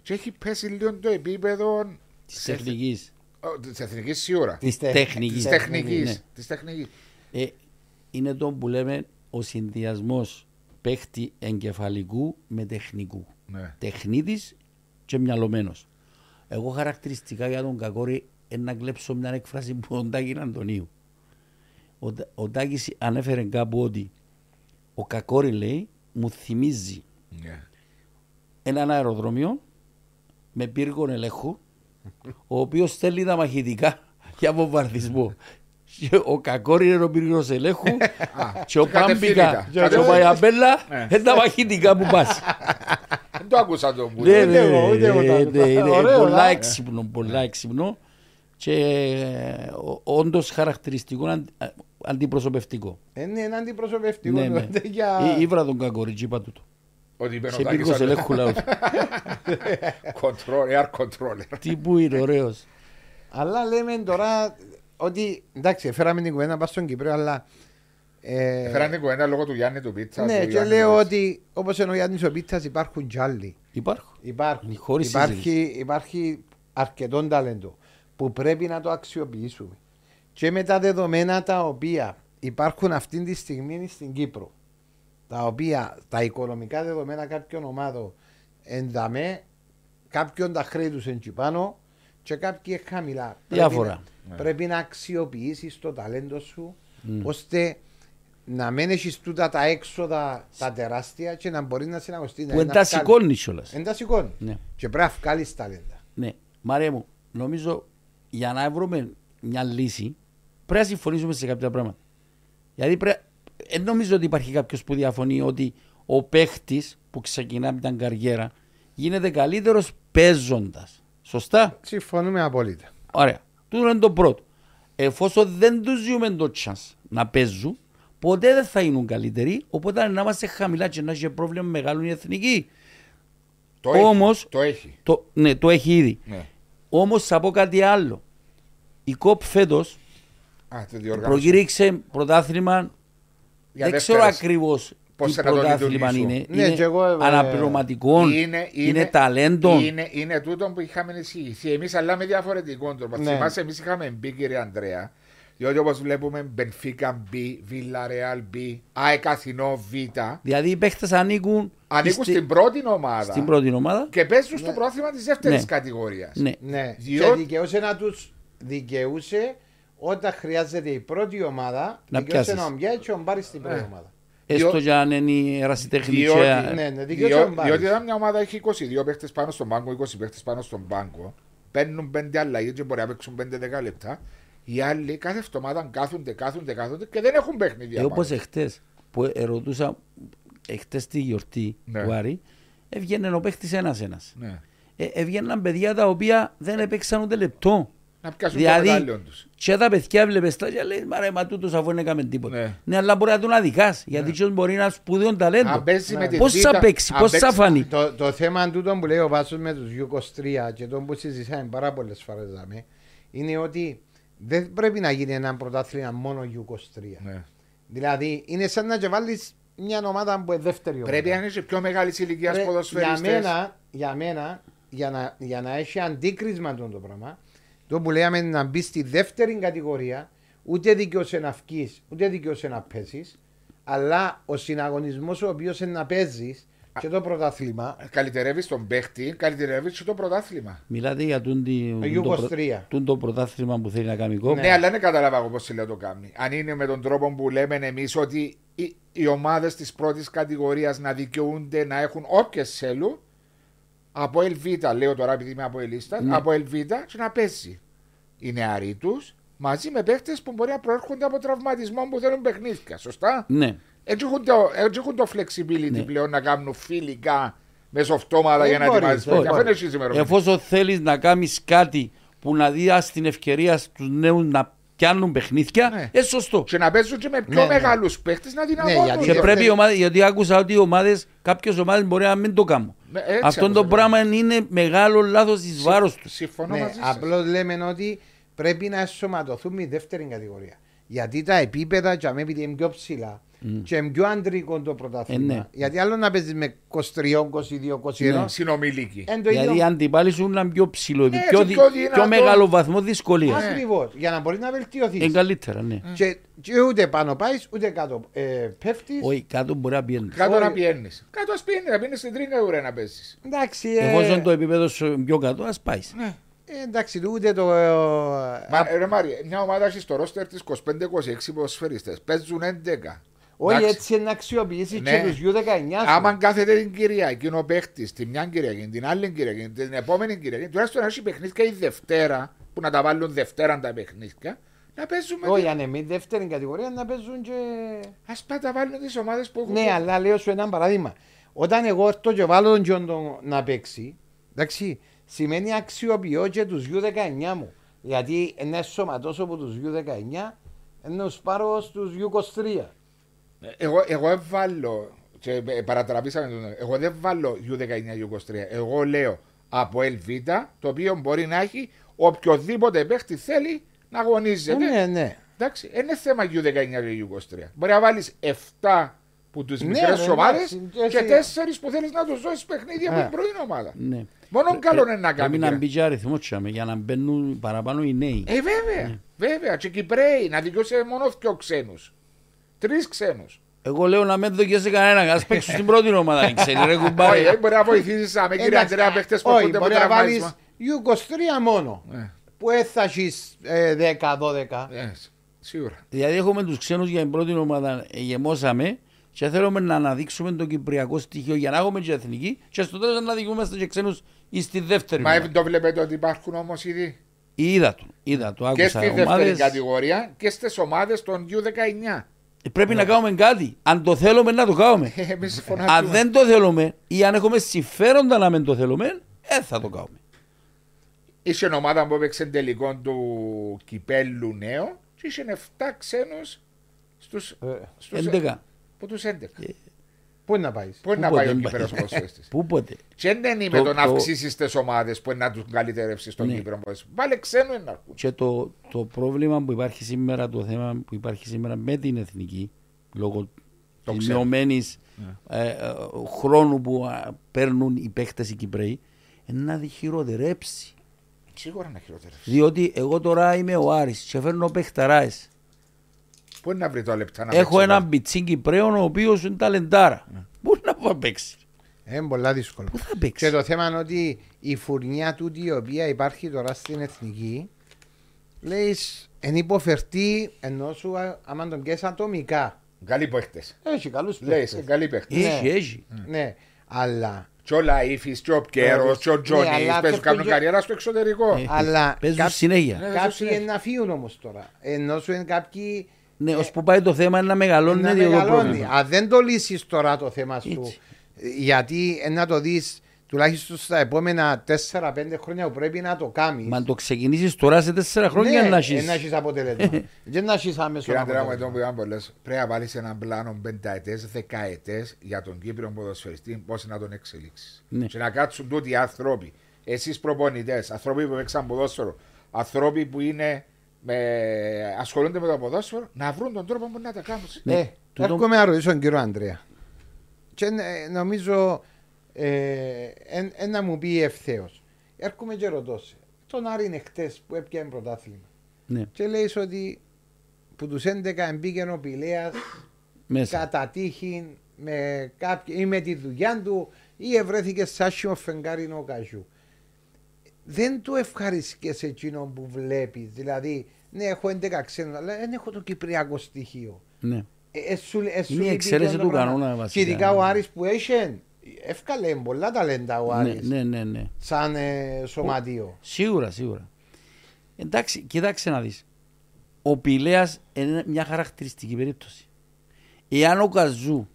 [SPEAKER 1] και έχει πέσει λίγο το επίπεδο
[SPEAKER 3] Της τεχνικής.
[SPEAKER 1] της εθνικής σίγουρα.
[SPEAKER 2] Της τεχ-
[SPEAKER 3] τεχνικής.
[SPEAKER 1] Της
[SPEAKER 3] Ναι.
[SPEAKER 1] τεχνική. Της τεχνικής.
[SPEAKER 3] Ε, είναι το που λέμε ο συνδυασμός παίχτη εγκεφαλικού με τεχνικού.
[SPEAKER 1] Ναι.
[SPEAKER 3] Τεχνίτης και μυαλωμένος. Εγώ χαρακτηριστικά για τον Κακόρη είναι να κλέψω μια έκφραση που ο Τάκη Αντωνίου. Ο, Τά- ο Τάκης ανέφερε κάπου ότι ο Κακόρη λέει μου θυμίζει
[SPEAKER 1] Ναι.
[SPEAKER 3] έναν αεροδρόμιο με πύργο ελέγχου ο οποίος στέλνει τα μαχητικά για βομβαρδισμό. Και ο Κακόρη είναι ο πύργος ελέγχου και ο
[SPEAKER 1] και κατευθύνητα.
[SPEAKER 3] Πάμπικα και ο
[SPEAKER 1] Κατευθύνητα.
[SPEAKER 3] Παϊαμπέλα
[SPEAKER 1] Ναι.
[SPEAKER 3] είναι τα μαχητικά που πας.
[SPEAKER 1] Δεν το άκουσα το που
[SPEAKER 3] Ναι,
[SPEAKER 1] λέει.
[SPEAKER 3] ναι,
[SPEAKER 2] εγώ, ούτε εγώ το
[SPEAKER 3] ναι,
[SPEAKER 2] άκουσα.
[SPEAKER 3] ναι, είναι
[SPEAKER 2] Ωραίο,
[SPEAKER 3] πολλά
[SPEAKER 2] α.
[SPEAKER 3] έξυπνο, πολλά έξυπνο και ε, ο- όντως χαρακτηριστικό αντι- α- αντιπροσωπευτικό.
[SPEAKER 2] Είναι ένα αντιπροσωπευτικό.
[SPEAKER 3] Ναι, ναι.
[SPEAKER 2] δηλαδή, για-
[SPEAKER 3] Ή- Ήβρα τον Κακόρη, και είπα τούτο.
[SPEAKER 1] Ότι είπε ο
[SPEAKER 3] Σε
[SPEAKER 1] Τάκης
[SPEAKER 3] πύργος
[SPEAKER 1] σαν-
[SPEAKER 3] ελέγχου λαού.
[SPEAKER 1] Control, air controller.
[SPEAKER 3] Τι που είναι ωραίος.
[SPEAKER 2] Αλλά λέμε τώρα ότι εντάξει, φέραμε την κουβέντα πάνω στον Κύπριο, αλλά. ε,
[SPEAKER 1] Φέραν την κουβέντα λόγω του Γιάννη του Πίτσας.
[SPEAKER 2] ναι,
[SPEAKER 1] του
[SPEAKER 2] και
[SPEAKER 1] Γιάννη
[SPEAKER 2] λέω
[SPEAKER 1] του-
[SPEAKER 2] ότι όπως είναι ο Γιάννης ο Πίτσας υπάρχουν κι άλλοι.
[SPEAKER 3] Υπάρχουν.
[SPEAKER 2] Υπάρχει,
[SPEAKER 3] Χωρίς
[SPEAKER 2] υπάρχει, υπάρχει αρκετό ταλέντο που πρέπει να το αξιοποιήσουμε. Και με τα δεδομένα τα οποία υπάρχουν αυτή τη στιγμή στην Κύπρο, τα οποία τα οικονομικά δεδομένα κάποιων ομάδων ενταμέ, κάποιον τα χρέη τους εκεί πάνω και κάποιοι είναι χαμηλά.
[SPEAKER 3] Διάφορα.
[SPEAKER 2] Πρέπει, να- πρέπει να αξιοποιήσεις το ταλέντο σου ώστε να μην έχεις τούτα τα έξοδα τα τεράστια και να μπορείς να συναγωστείς.
[SPEAKER 3] Που εντασσικώνει κιόλας.
[SPEAKER 2] Εντασσικώνει.
[SPEAKER 3] Ναι.
[SPEAKER 2] Και πρέπει να βγάλεις ταλέντα.
[SPEAKER 3] Ναι, Μαρία μου, νομίζω για να βρούμε μια λύση πρέπει να συμφωνήσουμε σε κάποια πράγματα. Γιατί πρέπει, δεν νομίζω ότι υπάρχει κάποιος που διαφωνεί ότι ο παίχτης που ξεκινά με την καριέρα γίνεται καλύτερος παίζοντας. Σωστά;
[SPEAKER 2] Συμφωνούμε απόλυτα.
[SPEAKER 3] Ωραία. Τούτο είναι το πρώτο. Εφόσον δεν τους ζούμε το chance να παίζουν, ποτέ δεν θα γίνουν καλύτεροι. Οπότε να είμαστε χαμηλά και να έχει πρόβλημα μεγάλο η εθνική.
[SPEAKER 1] Το έχει,
[SPEAKER 3] Όμως-
[SPEAKER 1] Το έχει.
[SPEAKER 3] Το, ναι, το έχει ήδη.
[SPEAKER 1] Ναι.
[SPEAKER 3] Όμως θα πω κάτι άλλο. Η ΚΟΠ φέτος
[SPEAKER 1] Α, το διοργάνωσε.
[SPEAKER 3] προκήρυξε πρωτάθλημα.
[SPEAKER 1] Για
[SPEAKER 3] δεν ξέρω
[SPEAKER 1] δεύτερες.
[SPEAKER 3] ακριβώς
[SPEAKER 1] Πώς
[SPEAKER 3] τι
[SPEAKER 1] θα το
[SPEAKER 3] πρωτάθλημα
[SPEAKER 1] λειτουργήσω.
[SPEAKER 3] είναι.
[SPEAKER 2] Ναι,
[SPEAKER 3] είναι
[SPEAKER 2] και εγώ, ε,
[SPEAKER 3] αναπληρωματικών, είναι, ταλέντων.
[SPEAKER 1] Είναι, είναι τούτο που είχαμε εισηγηθεί εμείς, αλλά με διαφορετικό τρόπο.
[SPEAKER 2] Ναι.
[SPEAKER 1] Θυμάσαι, εμείς είχαμε μπει, κύριε Ανδρέα, διότι όπως βλέπουμε, Μπενφίκα B, Villarreal B, ΑΕΚ Αθηνό Β,
[SPEAKER 3] Δηλαδή οι παίχτες ανήκουν,
[SPEAKER 1] ανήκουν
[SPEAKER 3] στη-
[SPEAKER 1] στην πρώτη ομάδα
[SPEAKER 3] στην πρώτη ομάδα.
[SPEAKER 1] και παίζουν στο πρόθυμα της δεύτερης
[SPEAKER 3] Ναι.
[SPEAKER 1] κατηγορίας.
[SPEAKER 3] Ναι.
[SPEAKER 2] Ναι.
[SPEAKER 1] Διότι-
[SPEAKER 2] Και δικαιούσε να τους δικαιούσε όταν χρειάζεται η πρώτη ομάδα
[SPEAKER 3] Να
[SPEAKER 2] δικαιούσε
[SPEAKER 3] πιάσεις.
[SPEAKER 2] να μπει και να πάρεις στην πρώτη
[SPEAKER 1] Ναι.
[SPEAKER 2] ομάδα.
[SPEAKER 3] Έστω
[SPEAKER 1] Διό-
[SPEAKER 3] και αν είναι η ερασιτέχνη.
[SPEAKER 1] Διότι-
[SPEAKER 3] και-
[SPEAKER 2] Ναι, ναι, δικαιούσε
[SPEAKER 1] Διό,
[SPEAKER 2] να πάρεις.
[SPEAKER 1] διότι όταν μια ομάδα έχει 22 παίχτες πάνω στον πάγκο, 20 παίχτες πάνω στον πάγκο, παίρνουν 5 αλλαγέ και μπορεί να παίξουν 5-10 λεπτά. Οι άλλοι κάθε εβδομάδα κάθονται, κάθονται, κάθονται και δεν έχουν παιχνίδια.
[SPEAKER 3] Ε,
[SPEAKER 1] πάνω.
[SPEAKER 3] όπως εχθές που ερωτούσα εχθές τη γιορτή
[SPEAKER 1] Ναι.
[SPEAKER 3] του Άρη έβγαινε ο παίχτης ένας ένας.
[SPEAKER 1] Ναι.
[SPEAKER 3] Ε, έβγαιναν παιδιά τα οποία δεν έπαιξαν ούτε λεπτό.
[SPEAKER 1] Να πιάσουν
[SPEAKER 3] Δηλαδή,
[SPEAKER 1] το μετάλλιο τους.
[SPEAKER 3] Και τα παιδιά βλέπεις τα και λέει, μα ρε, μα τούτος αφού δεν έκαμε τίποτα.
[SPEAKER 1] Ναι.
[SPEAKER 3] Ναι. αλλά μπορεί να τον αδικάς, γιατί ναι. μπορεί να είναι σπουδαίο ταλέντο.
[SPEAKER 1] Αν παίζει με τη
[SPEAKER 3] Πώς
[SPEAKER 1] Β',
[SPEAKER 3] θα παίξει,
[SPEAKER 1] αν
[SPEAKER 3] πώς θα
[SPEAKER 1] παίξει-
[SPEAKER 3] φανεί.
[SPEAKER 2] Το, το θέμα τούτο που λέει ο Βάσος με τους U23 και το που συζητάμε πάρα πολλές φορές δάμε, είναι ότι δεν πρέπει να γίνει ένα πρωτάθλημα μόνο U23.
[SPEAKER 1] Ναι.
[SPEAKER 2] Δηλαδή είναι σαν να και βάλεις μια ομάδα που είναι δεύτερη ομάδα.
[SPEAKER 1] Πρέπει να είναι σε πιο μεγάλης ηλικίας
[SPEAKER 2] Πρέ- για
[SPEAKER 1] ποδοσφαιριστές.
[SPEAKER 2] μένα, για μένα για, να, για να έχει αντίκρισμα το πράγμα, το που λέμε να μπει στη δεύτερη κατηγορία, ούτε δικαιούσε να βγει, ούτε δικαιούσε να πέσεις, αλλά ο συναγωνισμός ο οποίος είναι να παίζεις και το πρωτάθλημα.
[SPEAKER 1] Καλυτερεύεις τον παίχτη, καλυτερεύεις και το πρωτάθλημα.
[SPEAKER 3] Μιλάτε για τούν τη-
[SPEAKER 2] Το
[SPEAKER 3] τούν το προ-
[SPEAKER 2] U23.
[SPEAKER 3] τούν το πρωτάθλημα που θέλει να κάνει κόμμα.
[SPEAKER 1] Ναι, αλλά δεν καταλάβα εγώ πώς λέω το κάνει. Αν είναι με τον τρόπο που λέμε εμείς ότι οι, οι ομάδες της πρώτης κατηγορίας να δικαιούνται να έχουν όποιες θέλουν από Ελβίτα, λέω τώρα επειδή είμαι από Ελίστα,
[SPEAKER 3] Ναι.
[SPEAKER 1] από Ελβίτα και να παίζει οι νεαροί τους μαζί με παίχτες που μπορεί να προέρχονται από τραυματισμό που θέλουν παιχνίδια. Σωστά;
[SPEAKER 3] Ναι.
[SPEAKER 1] Έτσι έχουν το, έτσι έχουν το flexibility
[SPEAKER 3] Ναι.
[SPEAKER 1] πλέον να κάνουν φιλικά μεσοφτώματα για να
[SPEAKER 2] μπορείς,
[SPEAKER 1] ετοιμάζεις.
[SPEAKER 2] όχι.
[SPEAKER 1] Αυτό είναι εσύ σήμερα.
[SPEAKER 3] Εφόσον θέλεις να κάνεις κάτι που να δώσει την ευκαιρία στους νέους να πιάνουν παιχνίδια,
[SPEAKER 1] Ναι.
[SPEAKER 3] είναι σωστό.
[SPEAKER 1] Και να παίζουν και με πιο
[SPEAKER 2] Ναι, ναι.
[SPEAKER 1] μεγάλους παίχτες να δυναμώνουν.
[SPEAKER 2] γιατί
[SPEAKER 3] Και
[SPEAKER 2] Ε,
[SPEAKER 3] πρέπει
[SPEAKER 2] ε,
[SPEAKER 3] οι ομάδες, γιατί άκουσα ότι οι ομάδες, κάποιες ομάδες μπορεί να μην το κάνουν.
[SPEAKER 1] Ναι, έτσι
[SPEAKER 3] Αυτό το
[SPEAKER 1] όπως
[SPEAKER 3] πράγμα είναι μεγάλο λάθος ει βάρος τους.
[SPEAKER 1] Συμφωνώ
[SPEAKER 2] Ναι,
[SPEAKER 1] μαζί σας.
[SPEAKER 2] Απλώς λέμε ότι πρέπει να ενσωματωθούμε η δεύτερη κατηγορία. Γιατί τα επίπεδα, και αμέ επειδή είναι πιο ψηλά, και είναι πιο αντρικό το πρωτάθλημα.
[SPEAKER 3] Ε, ναι.
[SPEAKER 2] Γιατί άλλο να παίζεις με 23, 22, 21.
[SPEAKER 3] Ναι.
[SPEAKER 1] Συνομιλίκη.
[SPEAKER 2] Εν το
[SPEAKER 3] Γιατί οι
[SPEAKER 2] ίδιο.
[SPEAKER 3] αντιπάλοι σου είναι πιο ψηλό,
[SPEAKER 1] Ναι,
[SPEAKER 3] πιο,
[SPEAKER 1] έτσι
[SPEAKER 3] δι-
[SPEAKER 1] πιο
[SPEAKER 3] πιο,
[SPEAKER 1] δυνατό.
[SPEAKER 3] μεγάλο βαθμό δυσκολίας.
[SPEAKER 2] Ακριβώς. Για να μπορείς να βελτιωθείς.
[SPEAKER 3] Είναι καλύτερα, ναι.
[SPEAKER 2] Και, και ούτε πάνω πάεις, ούτε κάτω ε, πέφτεις.
[SPEAKER 3] Όχι, κάτω μπορεί να πιένεις.
[SPEAKER 1] Κάτω
[SPEAKER 2] Όχι.
[SPEAKER 1] να πιένεις. Κάτω ας πιένεις, να πιένεις στην τρίγκα ουρέ να πέσει.
[SPEAKER 2] Εντάξει, ε,
[SPEAKER 3] Εφόσον το επίπεδο σου είναι πιο κάτω, ας πάεις.
[SPEAKER 1] Ναι.
[SPEAKER 2] ε, εντάξει, ούτε το. ε,
[SPEAKER 1] Μα ρε Μάρια, μια ομάδα έχει στο ρόστερ της 25-26 ποδοσφαιριστές. Παίζουν 11.
[SPEAKER 2] Όχι
[SPEAKER 1] Εντάξει.
[SPEAKER 2] έτσι να αξιοποιήσει
[SPEAKER 1] Ναι.
[SPEAKER 2] και του U19. σου.
[SPEAKER 1] Άμα κάθεται την Κυριακή ο παίχτης, τη μια Κυριακή, την άλλη Κυριακή, την επόμενη Κυριακή, τουλάχιστον να έχει παιχνίδια η Δευτέρα, που να τα βάλουν Δευτέρα τα παιχνίδια, να παίζουμε.
[SPEAKER 2] Όχι, αν είναι δεύτερη κατηγορία να παίζουν και.
[SPEAKER 1] Α πάει τα βάλουν τις ομάδες που έχουν.
[SPEAKER 2] Ναι, αλλά λέω σου ένα παράδειγμα. Όταν εγώ έρθω και βάλω τον Τζόντο να παίξει, εντάξει, σημαίνει αξιοποιώ και τους U19 μου. Γιατί είναι σωματώσω από τους U19, ενώ τους πάρω στου U23.
[SPEAKER 1] Εγώ, εγώ έβαλω. Και ε, παρατραπήσαμε τον. Εγώ δεν βάλω U19-U23. Εγώ λέω από LV, το οποίο μπορεί να έχει οποιοδήποτε παίχτη θέλει να αγωνίζεται.
[SPEAKER 2] Ναι, ναι.
[SPEAKER 1] Εντάξει, δεν είναι θέμα U19-U23. Μπορεί να βάλεις 7 που τους
[SPEAKER 2] Ναι,
[SPEAKER 1] μικρές
[SPEAKER 2] ρε,
[SPEAKER 1] ομάδες
[SPEAKER 2] εντάξει,
[SPEAKER 1] και
[SPEAKER 2] εσύ-
[SPEAKER 1] 4 που θέλεις να τους δώσεις παιχνίδια
[SPEAKER 2] Ε.
[SPEAKER 1] από την πρωί ομάδα.
[SPEAKER 3] Ναι.
[SPEAKER 1] Μόνο καλό είναι να
[SPEAKER 3] Πρέπει
[SPEAKER 1] κάνει.
[SPEAKER 3] να
[SPEAKER 1] κύριε.
[SPEAKER 3] μπει και αριθμό τσάμε, για να μπαίνουν παραπάνω οι νέοι.
[SPEAKER 1] Ε, βέβαια. Βέβαια. Και Κυπρέοι να δικαιώσει μόνο δύο ξένους. Τρεις ξένους.
[SPEAKER 3] Εγώ λέω να μην δοκιάσει κανένα, ας παίξουν στην πρώτη ομάδα, δεν ξέρει ρε
[SPEAKER 1] Όχι,
[SPEAKER 3] κουμπάρι.
[SPEAKER 1] δεν μπορεί να βοηθήσεις με κύριε
[SPEAKER 2] Εντάξει,
[SPEAKER 1] Αντρέα παίχτες που
[SPEAKER 2] όχι,
[SPEAKER 1] έρχονται από
[SPEAKER 2] μπορεί να βάλεις
[SPEAKER 1] τραυμάτισμα.
[SPEAKER 2] U23 μόνο.
[SPEAKER 1] Ε,
[SPEAKER 2] Που δεν θα έχεις ε, 10-12.
[SPEAKER 1] ε, Σίγουρα.
[SPEAKER 3] Δηλαδή έχουμε τους ξένους για την πρώτη ομάδα, ε, γεμώσαμε και θέλουμε να αναδείξουμε το κυπριακό στοιχείο για να έχουμε και εθνική και στο τέλος να δικούμαστε και ξένους ή στη δεύτερη
[SPEAKER 1] Μα
[SPEAKER 3] ομάδα.
[SPEAKER 1] το βλέπετε ότι υπάρχουν όμως ήδη;
[SPEAKER 3] Είδα το, είδα το,
[SPEAKER 1] και
[SPEAKER 3] άκουσα
[SPEAKER 1] στη δεύτερη
[SPEAKER 3] ομάδες.
[SPEAKER 1] κατηγορία και στις ομάδες των U19.
[SPEAKER 3] Ε, Πρέπει να κάνουμε κάτι. Αν το θέλουμε να το κάνουμε.
[SPEAKER 1] Εμείς
[SPEAKER 3] Αν
[SPEAKER 1] φωνάζουμε.
[SPEAKER 3] δεν το θέλουμε ή αν έχουμε συμφέροντα να μην το θέλουμε, δεν θα το κάνουμε.
[SPEAKER 1] Είχε ομάδα που έπαιξε τελικό του κυπέλου νέο και είχε 7 ξένους στου
[SPEAKER 2] Ε,
[SPEAKER 1] στους,
[SPEAKER 3] 11.
[SPEAKER 1] από τους 11.
[SPEAKER 2] Πού είναι να πάεις;
[SPEAKER 1] Πού είναι να
[SPEAKER 3] Πού
[SPEAKER 1] πάεις ο
[SPEAKER 3] ποτέ
[SPEAKER 1] Κύπρος
[SPEAKER 3] πάεις;
[SPEAKER 1] ποδοσφαιριστής;
[SPEAKER 3] Πού ποτέ.
[SPEAKER 1] Και δεν είναι
[SPEAKER 3] Το-
[SPEAKER 1] το να
[SPEAKER 3] το-
[SPEAKER 1] αυξήσεις τις ομάδες που είναι να τους καλυτερεύσεις στον
[SPEAKER 3] Ναι.
[SPEAKER 1] Κύπρο. ποδοσφαιριστή. Βάλε ξένου να έρχουν.
[SPEAKER 3] Και το, το πρόβλημα που υπάρχει σήμερα, το θέμα που υπάρχει σήμερα με την εθνική, λόγω
[SPEAKER 1] Το
[SPEAKER 3] της
[SPEAKER 1] ξέρω.
[SPEAKER 3] μειωμένης ε, ε, χρόνου που α, παίρνουν οι παίχτε οι Κυπρέοι, είναι να διχειροτερέψει.
[SPEAKER 1] Σίγουρα να χειροτερεύσει.
[SPEAKER 3] Διότι εγώ τώρα είμαι ο Άρης και φέρνω παίχταράες.
[SPEAKER 1] Πού είναι να βρει το λεπτά να
[SPEAKER 3] Έχω
[SPEAKER 1] παίξει
[SPEAKER 3] έναν
[SPEAKER 1] ο
[SPEAKER 3] πιτσί Κυπρέων ο οποίος είναι ταλεντάρα. Πού να πάει να παίξει;
[SPEAKER 2] Είναι πολλά δύσκολο.
[SPEAKER 3] Πού θα
[SPEAKER 2] Και
[SPEAKER 3] παίξει.
[SPEAKER 2] το θέμα είναι ότι η φουρνιά τούτη η οποία υπάρχει τώρα στην εθνική λέει εν υποφερτεί ενώ σου α- άμα τον πιέσεις ατομικά.
[SPEAKER 1] Καλοί παίχτε.
[SPEAKER 2] Έχει καλούς
[SPEAKER 1] Λέει,
[SPEAKER 2] παίχτες.
[SPEAKER 1] καλοί παίχτε.
[SPEAKER 3] Έχει, έχει.
[SPEAKER 2] Ναι, αλλά,
[SPEAKER 1] Και ο Λαΐφης, και ο Πκέρος, και ο
[SPEAKER 2] Ναι,
[SPEAKER 1] Τζονής
[SPEAKER 2] αλλά
[SPEAKER 1] παίζουν
[SPEAKER 2] αυτός
[SPEAKER 1] κάνουν
[SPEAKER 2] που-
[SPEAKER 1] καριέρα στο εξωτερικό.
[SPEAKER 3] Ε,
[SPEAKER 2] αλλά
[SPEAKER 3] Παίζουν
[SPEAKER 2] κάποιοι-
[SPEAKER 3] συνέχεια.
[SPEAKER 1] Ναι.
[SPEAKER 2] κάποιοι
[SPEAKER 1] συνέχεια.
[SPEAKER 2] είναι να φύγουν όμως τώρα. Ενώ σου είναι κάποιοι
[SPEAKER 3] Ναι, ως που πάει το θέμα είναι να μεγαλώνει
[SPEAKER 2] να
[SPEAKER 3] είναι το
[SPEAKER 2] μεγαλώνει.
[SPEAKER 3] πρόβλημα.
[SPEAKER 2] Αν δεν το λύσεις τώρα το θέμα σου,
[SPEAKER 3] Έτσι.
[SPEAKER 2] γιατί ε, να το δεις τουλάχιστον στα επόμενα 4-5 χρόνια που πρέπει να το κάνεις.
[SPEAKER 3] Μα αν το ξεκινήσεις τώρα σε τέσσερα χρόνια να έχεις.
[SPEAKER 2] να έχεις αποτέλεσμα. *laughs* Δεν να έχεις άμεσο
[SPEAKER 1] Κύριε Αντρέα μου, εδώ
[SPEAKER 2] αποτέλεσμα.
[SPEAKER 1] που είπαμε πολλές, πρέπει να βάλεις έναν πλάνο πενταετές, δεκαετές για τον Κύπριο ποδοσφαιριστή, πώς να τον εξελίξεις.
[SPEAKER 3] Ναι.
[SPEAKER 1] Και να κάτσουν τούτοι οι άνθρωποι, εσείς προπονητές, άνθρωποι που παίξαν ποδόσφαιρο, άνθρωποι που είναι με... ασχολούνται με το ποδόσφαιρο, να βρουν τον τρόπο που να τα κάνουν.
[SPEAKER 3] Ναι,
[SPEAKER 2] Ε,
[SPEAKER 3] τούτο-
[SPEAKER 2] έρχομαι να ρωτήσω τον κύριο Αντρέα. Και ε, νομίζω ε, εν, εν να μου πει ευθέως. Έρχομαι και ρωτώ σε. Τον Άρη είναι χτε που έπιανε πρωτάθλημα.
[SPEAKER 3] Ναι,
[SPEAKER 2] Και λέει ότι που τους 11 μπήκε ο Πηλέας
[SPEAKER 3] μέσα.
[SPEAKER 2] κατά τύχη με κάποιο, ή με τη δουλειά του ή ευρέθηκε σε άσχημο φεγγάρι ο καζού. Δεν το ευχαριστεί εκείνον που βλέπεις. Δηλαδή, ναι, έχω 11 ξένους, αλλά δεν έχω το κυπριακό στοιχείο.
[SPEAKER 3] Ναι.
[SPEAKER 2] Ε, ε, σου- ε, σου
[SPEAKER 3] Είναι η
[SPEAKER 2] λείπει
[SPEAKER 3] εξαίρεση
[SPEAKER 2] το
[SPEAKER 3] του
[SPEAKER 2] πράγμα.
[SPEAKER 3] κανόνα,
[SPEAKER 2] Και
[SPEAKER 3] βασικά.
[SPEAKER 2] ειδικά ο Άρης που έχει, εύκαλε πολλά ταλέντα ο
[SPEAKER 3] Ναι,
[SPEAKER 2] Άρης.
[SPEAKER 3] ναι, ναι, ναι.
[SPEAKER 2] Σαν ε, σωματείο.
[SPEAKER 3] Σίγουρα, σίγουρα. Εντάξει, κοίταξε να δεις. Ο Πηλέας είναι μια χαρακτηριστική περίπτωση. Εάν ο Καζού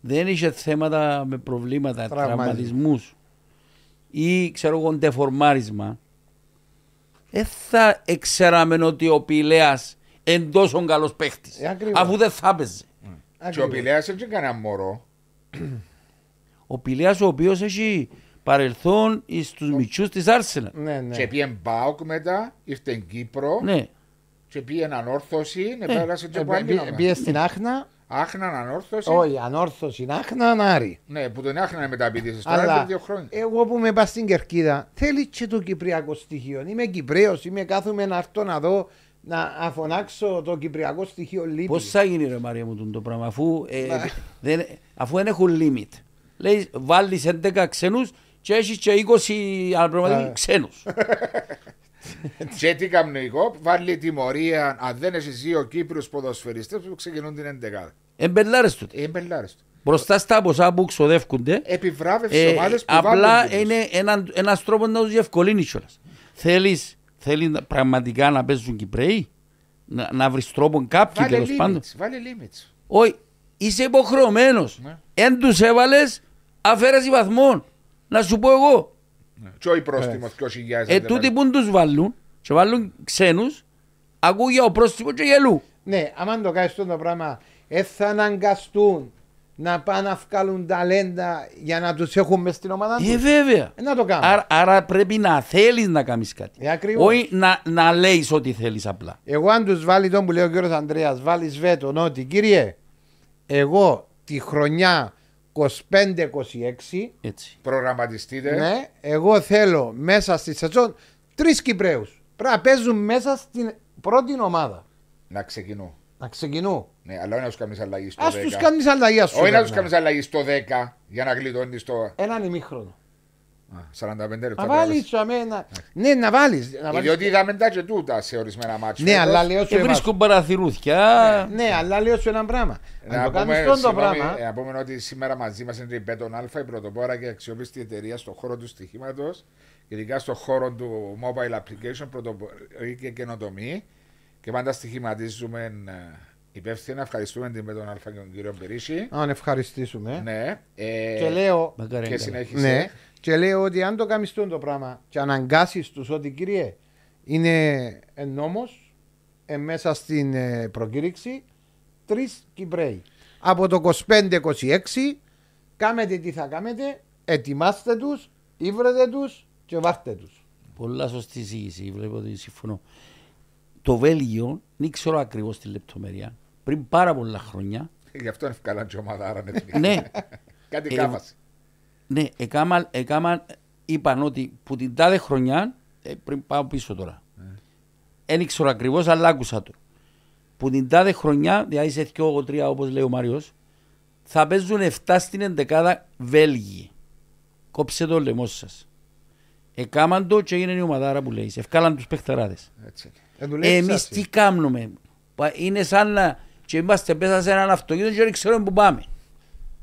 [SPEAKER 3] δεν είχε θέματα με προβλήματα,
[SPEAKER 2] Τραυματισμούς.
[SPEAKER 3] Τραυματισμούς ή ξέρω εγώ ντεφορμάρισμα, δεν θα ξέραμε ότι ο Πηλέας είναι τόσο καλός παίχτης.
[SPEAKER 2] Ε, ακριβώς.
[SPEAKER 3] αφού δεν θα έπαιζε.
[SPEAKER 1] Και ο
[SPEAKER 2] Ακριβώς.
[SPEAKER 1] Πηλέας δεν έκανε κανένα μωρό.
[SPEAKER 3] Ο Πηλέας ο οποίος έχει παρελθόν στους μητσούς της Άρσενα.
[SPEAKER 2] Ναι, ναι.
[SPEAKER 1] Και πήγε Μπάουκ μετά, ήρθε στην Κύπρο
[SPEAKER 3] Ναι.
[SPEAKER 1] και πήγε ανόρθωση, ναι, πέρασε και
[SPEAKER 2] Ε,
[SPEAKER 1] από άλλη
[SPEAKER 2] μπή-
[SPEAKER 1] ομάδα.
[SPEAKER 2] Πήγε στην Άχνα,
[SPEAKER 1] Άχναν ανόρθωση.
[SPEAKER 2] όχι, ανόρθωση Άχνα, Άρη.
[SPEAKER 1] Ναι, που τον άχνανε μεταπηδήσεις. Τώρα
[SPEAKER 2] Αλλά
[SPEAKER 1] είναι δύο χρόνια.
[SPEAKER 2] εγώ που με πάω στην Κερκίδα, θέλει και το κυπριακό στοιχείο. Είμαι Κυπρέος, είμαι κάθομαι να έρθω να δω να αφωνάξω το κυπριακό στοιχείο λείπει.
[SPEAKER 3] Πώς θα γίνει ρε Μαρία μου τούτο το πράγμα αφού, ε,
[SPEAKER 2] Μα-
[SPEAKER 3] δεν, αφού δεν έχουν limit. Λέει βάλεις 11 ξένους και έχεις και 20 αν πρέπει να
[SPEAKER 2] Α.
[SPEAKER 3] δεις, ξένους.
[SPEAKER 1] Και τι κάνει εγώ, βάλει τιμωρία αν δεν έχεις δύο Κύπριους ποδοσφαιριστές που ξεκινούν την 11.
[SPEAKER 3] Εμπελάρες τούτο.
[SPEAKER 1] Ε, μπελάρες τους.
[SPEAKER 3] Μπροστά στα ποσά που ξοδεύκονται,
[SPEAKER 1] Επιβράβευσης
[SPEAKER 3] ε,
[SPEAKER 1] ομάδες που
[SPEAKER 3] απλά
[SPEAKER 1] βάλουν τους.
[SPEAKER 3] είναι ένα, ένας τρόπος να τους διευκολύνεις κιόλας. Θέλεις, θέλει να- πραγματικά να παίζουν Κυπρέοι, να, να βρεις τρόπο κάποιοι
[SPEAKER 1] Βάλε
[SPEAKER 3] τέλος πάντων;
[SPEAKER 1] limits, βάλε limits.
[SPEAKER 3] Όχι, είσαι υποχρεωμένος.
[SPEAKER 1] Ναι.
[SPEAKER 3] Εν τους έβαλες αφαίρεση βαθμών. Να σου πω εγώ.
[SPEAKER 1] Και όχι πρόστιμος 2.000.
[SPEAKER 3] Ε, τούτοι που τους βάλουν και βάλουν ξένους, ακούγεται ο πρόστιμος και γελού.
[SPEAKER 2] Ναι, άμα το κάνεις αυτό το πράγμα, ε, θα αναγκαστούν να πάνε να βγάλουν ταλέντα για να τους έχουν μες στην ομάδα
[SPEAKER 3] Ε,
[SPEAKER 2] τους.
[SPEAKER 3] βέβαια.
[SPEAKER 2] Ε, να το κάνουν.
[SPEAKER 3] Άρα, άρα πρέπει να θέλεις να κάνεις κάτι.
[SPEAKER 2] Ε, ακριβώς.
[SPEAKER 3] Όχι να, να λέεις ό,τι θέλεις απλά.
[SPEAKER 2] Εγώ αν τους βάλει τον που λέει ο κύριος Ανδρέας, βάλεις βέτον ότι κύριε, εγώ τη χρονιά 25-26,
[SPEAKER 3] Έτσι.
[SPEAKER 1] Προγραμματιστείτε.
[SPEAKER 2] ναι, εγώ θέλω μέσα στη σεζόν τρεις Κυπρέους. Πρέπει να παίζουν μέσα στην πρώτη ομάδα.
[SPEAKER 1] Να ξεκινούν.
[SPEAKER 2] Να ξεκινούν.
[SPEAKER 1] Ναι, αλλά όχι να τους κάνεις αλλαγή στο 10.
[SPEAKER 2] Ας τους κάνεις αλλαγή ας σου
[SPEAKER 1] Όχι να τους
[SPEAKER 2] περνά.
[SPEAKER 1] κάνεις αλλαγή στο 10 για να γλιτώνεις το.
[SPEAKER 2] Έναν ημίχρονο.
[SPEAKER 1] Α, 45 λεπτά.
[SPEAKER 2] Να βάλεις αμένα. Ναι, να βάλεις. να βάλεις-
[SPEAKER 1] Διότι είδαμε τα και τούτα σε ορισμένα μάτια.
[SPEAKER 2] Ναι, αλλά λέω σου
[SPEAKER 3] Και
[SPEAKER 2] εμάς-
[SPEAKER 3] βρίσκουν παραθυρούθια.
[SPEAKER 2] Ναι, αλλά λέω σου ένα πράγμα. Αν
[SPEAKER 1] Να
[SPEAKER 2] το κάνεις
[SPEAKER 1] πούμε,
[SPEAKER 2] αυτό το
[SPEAKER 1] συγγνώμη,
[SPEAKER 2] πράγμα,
[SPEAKER 1] ε, να πούμε ότι σήμερα μαζί μας είναι η Beton Alpha, η πρωτοπόρα και αξιόπιστη εταιρεία στον χώρο του στοιχήματος, ειδικά στον χώρο του mobile application, πρωτοπορή και καινοτομή. Και πάντα στοιχηματίζουμε ε, υπεύθυνα. Ευχαριστούμε την Beton Alpha και τον κύριο Περίση.
[SPEAKER 2] να τον ευχαριστήσουμε.
[SPEAKER 1] Ναι. ε,
[SPEAKER 2] Και λέω,
[SPEAKER 3] Μακάρι
[SPEAKER 1] και
[SPEAKER 3] να
[SPEAKER 1] συνέχισε.
[SPEAKER 2] ναι, και λέω ότι αν το κάνεις αυτό το πράγμα και αναγκάσεις τους ότι κύριε είναι νόμος ε, μέσα στην ε, προκήρυξη τρεις Κυπρέοι. Από το 25-26 κάμετε τι θα κάνετε, ετοιμάστε τους, ήβρετε τους και βάρτε τους.
[SPEAKER 3] Πολλά σωστή εισήγηση, βλέπω ότι συμφωνώ. Το Βέλγιο, δεν ξέρω ακριβώς τη λεπτομέρεια, πριν πάρα πολλά χρόνια,
[SPEAKER 1] Γι' αυτό είναι ευκαλά και ομαδάρα εθνική.
[SPEAKER 3] ναι,
[SPEAKER 1] Κάτι
[SPEAKER 3] Ε,
[SPEAKER 1] κάβασε.
[SPEAKER 3] Ναι, εκάμαν, εκάμαν, είπαν ότι που την τάδε χρονιά, ε, πριν πάω πίσω τώρα, δεν ξέρω ακριβώς, αλλά άκουσα το. Που την τάδε χρονιά, δηλαδή σε 2-3 όπως λέει ο Μάριος, θα παίζουν 7 στην εντεκάδα Βέλγοι. Κόψε το λαιμό σας. Εκάμαν το και έγινε η ομαδάρα που λέει. Ευκάλαν τους παιχτεράδες.
[SPEAKER 1] Έτσι.
[SPEAKER 2] Ε, δουλεύεις
[SPEAKER 3] Εμείς
[SPEAKER 2] έτσι.
[SPEAKER 3] τι κάνουμε. Πα- Είναι σαν να και είμαστε μέσα σε έναν αυτοκίνητο και δεν ξέρουμε πού πάμε.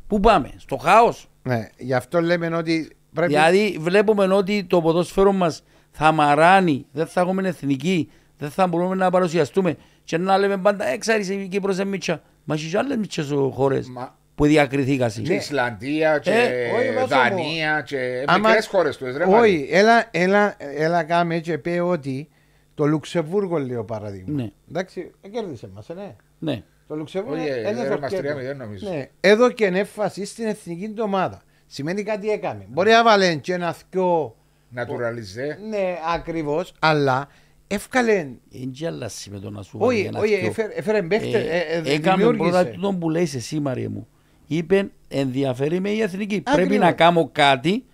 [SPEAKER 3] Πού πάμε, στο χάος;
[SPEAKER 2] Ναι, γι' αυτό λέμε ότι πρέπει
[SPEAKER 3] Δηλαδή βλέπουμε ότι το ποδόσφαιρο μας θα μαράνει, δεν θα έχουμε εθνική, δεν θα μπορούμε να παρουσιαστούμε και να λέμε πάντα έξαρις η Κύπρος είναι μίτσα. Μα έχει και άλλες μίτσες χώρες
[SPEAKER 1] Μα-
[SPEAKER 3] που διακριθήκασαι.
[SPEAKER 1] Και Ισλανδία και
[SPEAKER 3] Ε,
[SPEAKER 2] όχι, βάζω
[SPEAKER 1] Δανία και
[SPEAKER 2] Άμα-
[SPEAKER 1] μικρές χώρες τους. ρε, Μάρι.
[SPEAKER 2] Όχι, έλα, έλα, έλα κάμε και πει ότι το Λουξεμβούργο λέω παράδειγμα.
[SPEAKER 3] Ναι.
[SPEAKER 2] Εντάξει, ε, κέρδισε μας, ε, ναι.
[SPEAKER 3] Ναι.
[SPEAKER 2] Το Λουξεμβούργο
[SPEAKER 1] Όχι,
[SPEAKER 2] ε,
[SPEAKER 1] ε,
[SPEAKER 2] είναι
[SPEAKER 1] ρε,
[SPEAKER 2] το
[SPEAKER 1] μας
[SPEAKER 2] κέρδο.
[SPEAKER 1] 3-0 νομίζω.
[SPEAKER 2] Ναι, εδώ και έμφαση στην εθνική του ομάδα. Σημαίνει κάτι έκαμε. Μπορεί να βάλει και ένας θκιο,
[SPEAKER 1] Naturalize.
[SPEAKER 2] ναι, ακριβώς, αλλά εύκαλε.
[SPEAKER 3] Εν και άλλασει με το να σου
[SPEAKER 2] Όχι,
[SPEAKER 3] ένα
[SPEAKER 2] όχι,
[SPEAKER 3] δυο.
[SPEAKER 2] έφερε- έφερε παίχτε, ε, ε,
[SPEAKER 3] Έκαμε πρώτα
[SPEAKER 2] δημιούργησε.
[SPEAKER 3] τούτο που λέει εσύ Μαρία μου. Είπε ενδιαφέρει με η εθνική. Πρέπει
[SPEAKER 2] Ακριβώς.
[SPEAKER 3] να κάνω κάτι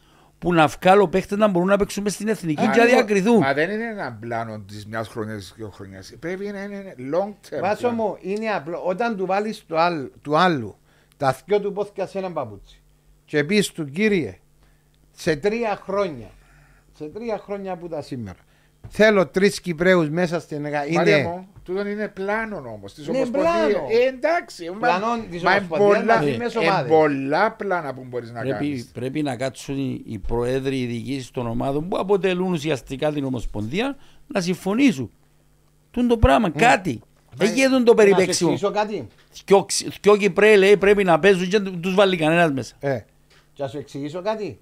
[SPEAKER 3] που να βγάλω παίχτες να μπορούν να παίξουν μες στην εθνική και να διακριθούν.
[SPEAKER 1] Μα δεν είναι ένα πλάνο της μιας χρονιάς ή δύο χρονιάς. Πρέπει να είναι long term.
[SPEAKER 2] Βάσο
[SPEAKER 1] plan.
[SPEAKER 2] μου, είναι απλό. Όταν του βάλεις του, άλλου- του άλλου τα δυο του πόθηκια σε έναν παπούτσι. Και πεις του κύριε, σε τρία χρόνια, σε τρία χρόνια που τα σήμερα, θέλω τρεις Κυπρέους μέσα στην ΕΓΑ.
[SPEAKER 1] Μαρία
[SPEAKER 2] Είναι
[SPEAKER 1] μου, τούτον είναι πλάνο όμως της
[SPEAKER 2] Ναι,
[SPEAKER 1] Ομοσπονδία.
[SPEAKER 2] πλάνο.
[SPEAKER 1] Ε, εντάξει. μα-
[SPEAKER 2] Πλάνο της
[SPEAKER 1] μα είναι
[SPEAKER 2] Ομοσπονδίας
[SPEAKER 1] πολλά-
[SPEAKER 2] μαζί με τις
[SPEAKER 1] ε,
[SPEAKER 2] ομάδες.
[SPEAKER 1] πολλά πλάνα που μπορείς να
[SPEAKER 3] Πρέπει,
[SPEAKER 1] κάνεις.
[SPEAKER 3] πρέπει να κάτσουν οι, οι προέδροι, οι διοικήσει των ομάδων που αποτελούν ουσιαστικά την Ομοσπονδία να συμφωνήσουν. Τούν το πράγμα, κάτι. Δεν γίνεται το
[SPEAKER 2] Να σου
[SPEAKER 3] περιπέξιμο.
[SPEAKER 2] εξηγήσω κάτι.
[SPEAKER 3] Δυο ξ- Δυο Κυπρέοι λέει πρέπει να παίζουν και δεν τους βάλει κανένας μέσα.
[SPEAKER 2] Ε, και να σου εξηγήσω κάτι.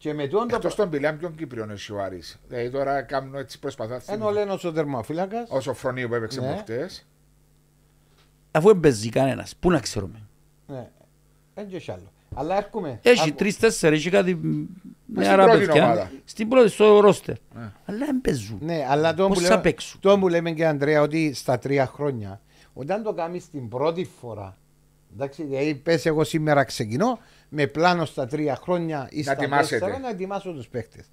[SPEAKER 2] Και με τούτο
[SPEAKER 1] Εκτός
[SPEAKER 2] το.
[SPEAKER 1] των πηλιών, ποιον Κύπριον έχει ο Άρης; Δηλαδή τώρα κάνουν έτσι προσπαθά.
[SPEAKER 2] Ενώ λένε ο τερμοφύλακα.
[SPEAKER 1] Όσο φρονείο που έπαιξε
[SPEAKER 2] Ναι.
[SPEAKER 1] προχτές.
[SPEAKER 3] Αφού δεν παίζει κανένας, πού να ξέρουμε;
[SPEAKER 2] Ναι, δεν και άλλο. Αλλά έρχομαι.
[SPEAKER 3] Έχει
[SPEAKER 2] Άκου.
[SPEAKER 3] τρει-τέσσερι, έχει κάτι
[SPEAKER 1] στην
[SPEAKER 3] νεαρά
[SPEAKER 1] πρώτη
[SPEAKER 3] παιδιά.
[SPEAKER 1] ομάδα.
[SPEAKER 3] Στην πρώτη, στο ρόστερ.
[SPEAKER 1] Ναι.
[SPEAKER 3] Αλλά δεν παίζουν.
[SPEAKER 2] Ναι, αλλά το
[SPEAKER 3] Πώς
[SPEAKER 2] που,
[SPEAKER 3] θα
[SPEAKER 2] λέμε,
[SPEAKER 3] παίξουν;
[SPEAKER 2] το που λέμε και Αντρέα ότι στα τρία χρόνια, όταν το κάνεις την πρώτη φορά, εντάξει, δηλαδή πες εγώ σήμερα ξεκινώ με πλάνο στα τρία χρόνια ή στα
[SPEAKER 1] ετοιμάσετε.
[SPEAKER 2] τέσσερα να ετοιμάσω τους παίχτες.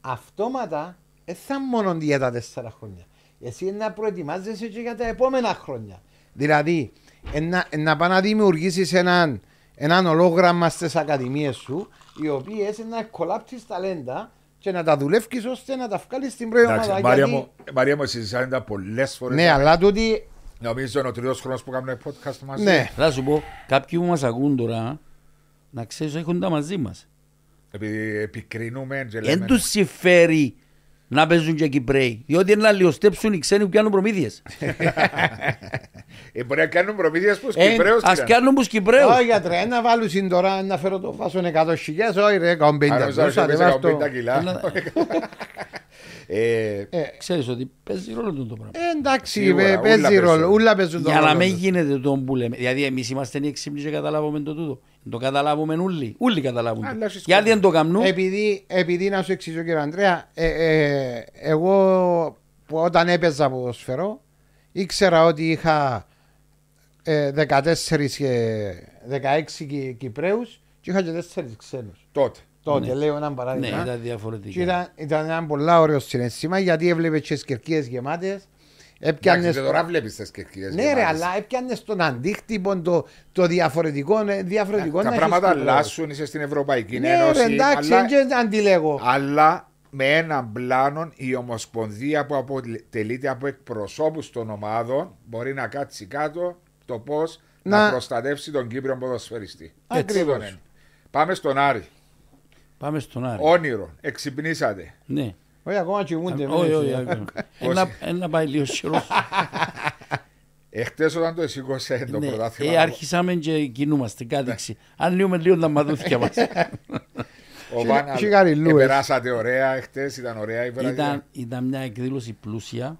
[SPEAKER 2] Αυτόματα δεν θα είναι μόνο για τα τέσσερα χρόνια. Εσύ είναι να προετοιμάζεσαι και για τα επόμενα χρόνια. Δηλαδή, εν να, εν να πάει να δημιουργήσεις έναν, έναν ολόγραμμα στις ακαδημίες σου, οι οποίες να κολλάψει ταλέντα και να τα δουλεύει ώστε να τα βγάλεις στην πρώτη ομάδα.
[SPEAKER 1] Εντάξει, Μαρία
[SPEAKER 2] Γιατί-
[SPEAKER 1] μου, Μαρία μου συζητάνε τα πολλές φορές.
[SPEAKER 2] Ναι, αλλά τούτη.
[SPEAKER 1] Νομίζω είναι ο τρίτος χρόνος που κάνουμε podcast μαζί.
[SPEAKER 2] Ναι.
[SPEAKER 3] Θα σου πω, κάποιοι που μας ακούν τώρα, να ξέρεις ότι έχουν τα μαζί μας.
[SPEAKER 1] Επειδή επικρίνουμε και λέμε.
[SPEAKER 3] Δεν τους συμφέρει να παίζουν και Κυπρέοι. Διότι είναι να λιωστέψουν οι ξένοι που κάνουν προμήθειες.
[SPEAKER 1] Ε, μπορεί να κάνουν προμήθειες προ
[SPEAKER 2] Ε,
[SPEAKER 1] Κυπρέους.
[SPEAKER 3] Ας κάνουν τους Κυπρέους.
[SPEAKER 2] Όχι γιατρέ, να βάλουν συν τώρα να φέρω το φάσο 100 χιλιάδες, όχι ρε, 150 τόσα, ρε, βάζ' το.
[SPEAKER 1] 50 κιλά. Ε,
[SPEAKER 2] Ε,
[SPEAKER 3] Ξέρεις ότι παίζει ρόλο τούτο το πράγμα.
[SPEAKER 2] ε, εντάξει,
[SPEAKER 1] Σίγουρα,
[SPEAKER 2] ε,
[SPEAKER 1] ούλα
[SPEAKER 2] παίζει
[SPEAKER 1] παίζουν.
[SPEAKER 2] ρόλο, ούλα παίζουν τον
[SPEAKER 3] Για να
[SPEAKER 2] ρόλο
[SPEAKER 3] μην
[SPEAKER 2] τους.
[SPEAKER 3] γίνεται το που λέμε. Δηλαδή εμείς είμαστε οι έξυπνοι και καταλάβουμε το τούτο. Το καταλάβουμε όλοι. Όλοι καταλάβουν. το.
[SPEAKER 1] Αλλά έχεις
[SPEAKER 3] Γιατί
[SPEAKER 1] κόμμα.
[SPEAKER 3] δεν το κάνουν.
[SPEAKER 2] Επειδή, επειδή να σου εξηγήσω κύριε Αντρέα, ε, ε, εγώ που όταν έπαιζα ποδοσφαιρό ήξερα ότι είχα ε, 14 και 16 Κι- Κυπρέους και είχα και 4 ξένους.
[SPEAKER 1] τότε.
[SPEAKER 2] Τότε
[SPEAKER 3] Ναι.
[SPEAKER 2] λέω έναν
[SPEAKER 3] Ναι,
[SPEAKER 2] παράδειγμα.
[SPEAKER 3] ήταν
[SPEAKER 2] Και
[SPEAKER 3] διαφορετικά.
[SPEAKER 2] ήταν, ήταν ένα πολλά ωραίο συναίσθημα γιατί έβλεπες και σκερκίες γεμάτες.
[SPEAKER 1] Εντάξει,
[SPEAKER 2] Έπιανε
[SPEAKER 1] και τώρα βλέπεις τις κερκίδε.
[SPEAKER 2] ναι, ρε, αλλά έπιανες τον αντίκτυπο, το, το διαφορετικό. ε, διαφορετικό να
[SPEAKER 1] Τα
[SPEAKER 2] έχεις
[SPEAKER 1] πράγματα
[SPEAKER 2] Κυπρέους.
[SPEAKER 1] αλλάσουν, είσαι στην Ευρωπαϊκή
[SPEAKER 2] Ναι,
[SPEAKER 1] Ένωση.
[SPEAKER 2] ρε, εντάξει,
[SPEAKER 1] αλλά,
[SPEAKER 2] δεν αντιλέγω.
[SPEAKER 1] αλλά με έναν πλάνο η Ομοσπονδία που αποτελείται από εκπροσώπους των ομάδων μπορεί να κάτσει κάτω το πώς να...
[SPEAKER 2] Να-
[SPEAKER 1] προστατεύσει τον Κύπριο ποδοσφαιριστή.
[SPEAKER 2] Ακριβώς.
[SPEAKER 1] Τούτον είναι. Πάμε στον Άρη.
[SPEAKER 3] Πάμε στον Άρη.
[SPEAKER 1] Όνειρο. Εξυπνήσατε.
[SPEAKER 3] Ναι.
[SPEAKER 2] Όχι, ακόμα κοιμούνται.
[SPEAKER 3] Όχι,
[SPEAKER 2] μην
[SPEAKER 3] όχι.
[SPEAKER 2] είσαι.
[SPEAKER 3] όχι. Ένα- Ένα πάει λίγο χειρός.
[SPEAKER 1] Εχθέ όταν το σήκωσε το
[SPEAKER 3] Ναι,
[SPEAKER 1] πρωτάθλημα.
[SPEAKER 3] ε, Άρχισαμε και κινούμαστε κάτοιξη. Ανοίγουμε λίγο τα μαδούθια μας.
[SPEAKER 1] Ο Βαν
[SPEAKER 2] Σιγαριλούες.
[SPEAKER 1] Περάσατε ωραία εχθέ, ήταν ωραία η βραδιά.
[SPEAKER 3] ήταν, ήταν μια εκδήλωση πλούσια.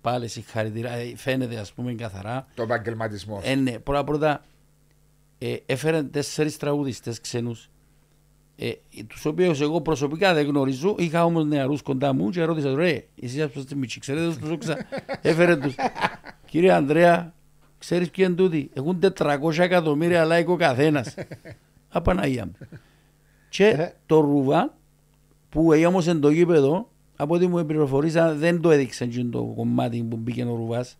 [SPEAKER 3] Πάλι συγχαρητήρια. Ε, Φαίνεται ας πούμε καθαρά.
[SPEAKER 1] Το επαγγελματισμό.
[SPEAKER 3] Ε, ναι, πρώτα πρώτα ε, έφεραν τέσσερις τραγουδιστές ξένους ε, τους οποίους εγώ προσωπικά δεν γνωρίζω. Είχα όμως νεαρούς κοντά μου και ρώτησα ρε εσείς ας πούμε μίτσι ξέρετε τους τους όξα *laughs* έφερε τους. Κύριε Ανδρέα ξέρεις ποιοι είναι τούτοι; Έχουν 400 εκατομμύρια λαϊκό καθένας *laughs* απαναγία μου. Και το Ρούβα που έγινε όμως εν το γήπεδο από ό,τι μου πληροφορήσαν δεν το έδειξαν και το κομμάτι που μπήκε ο Ρούβας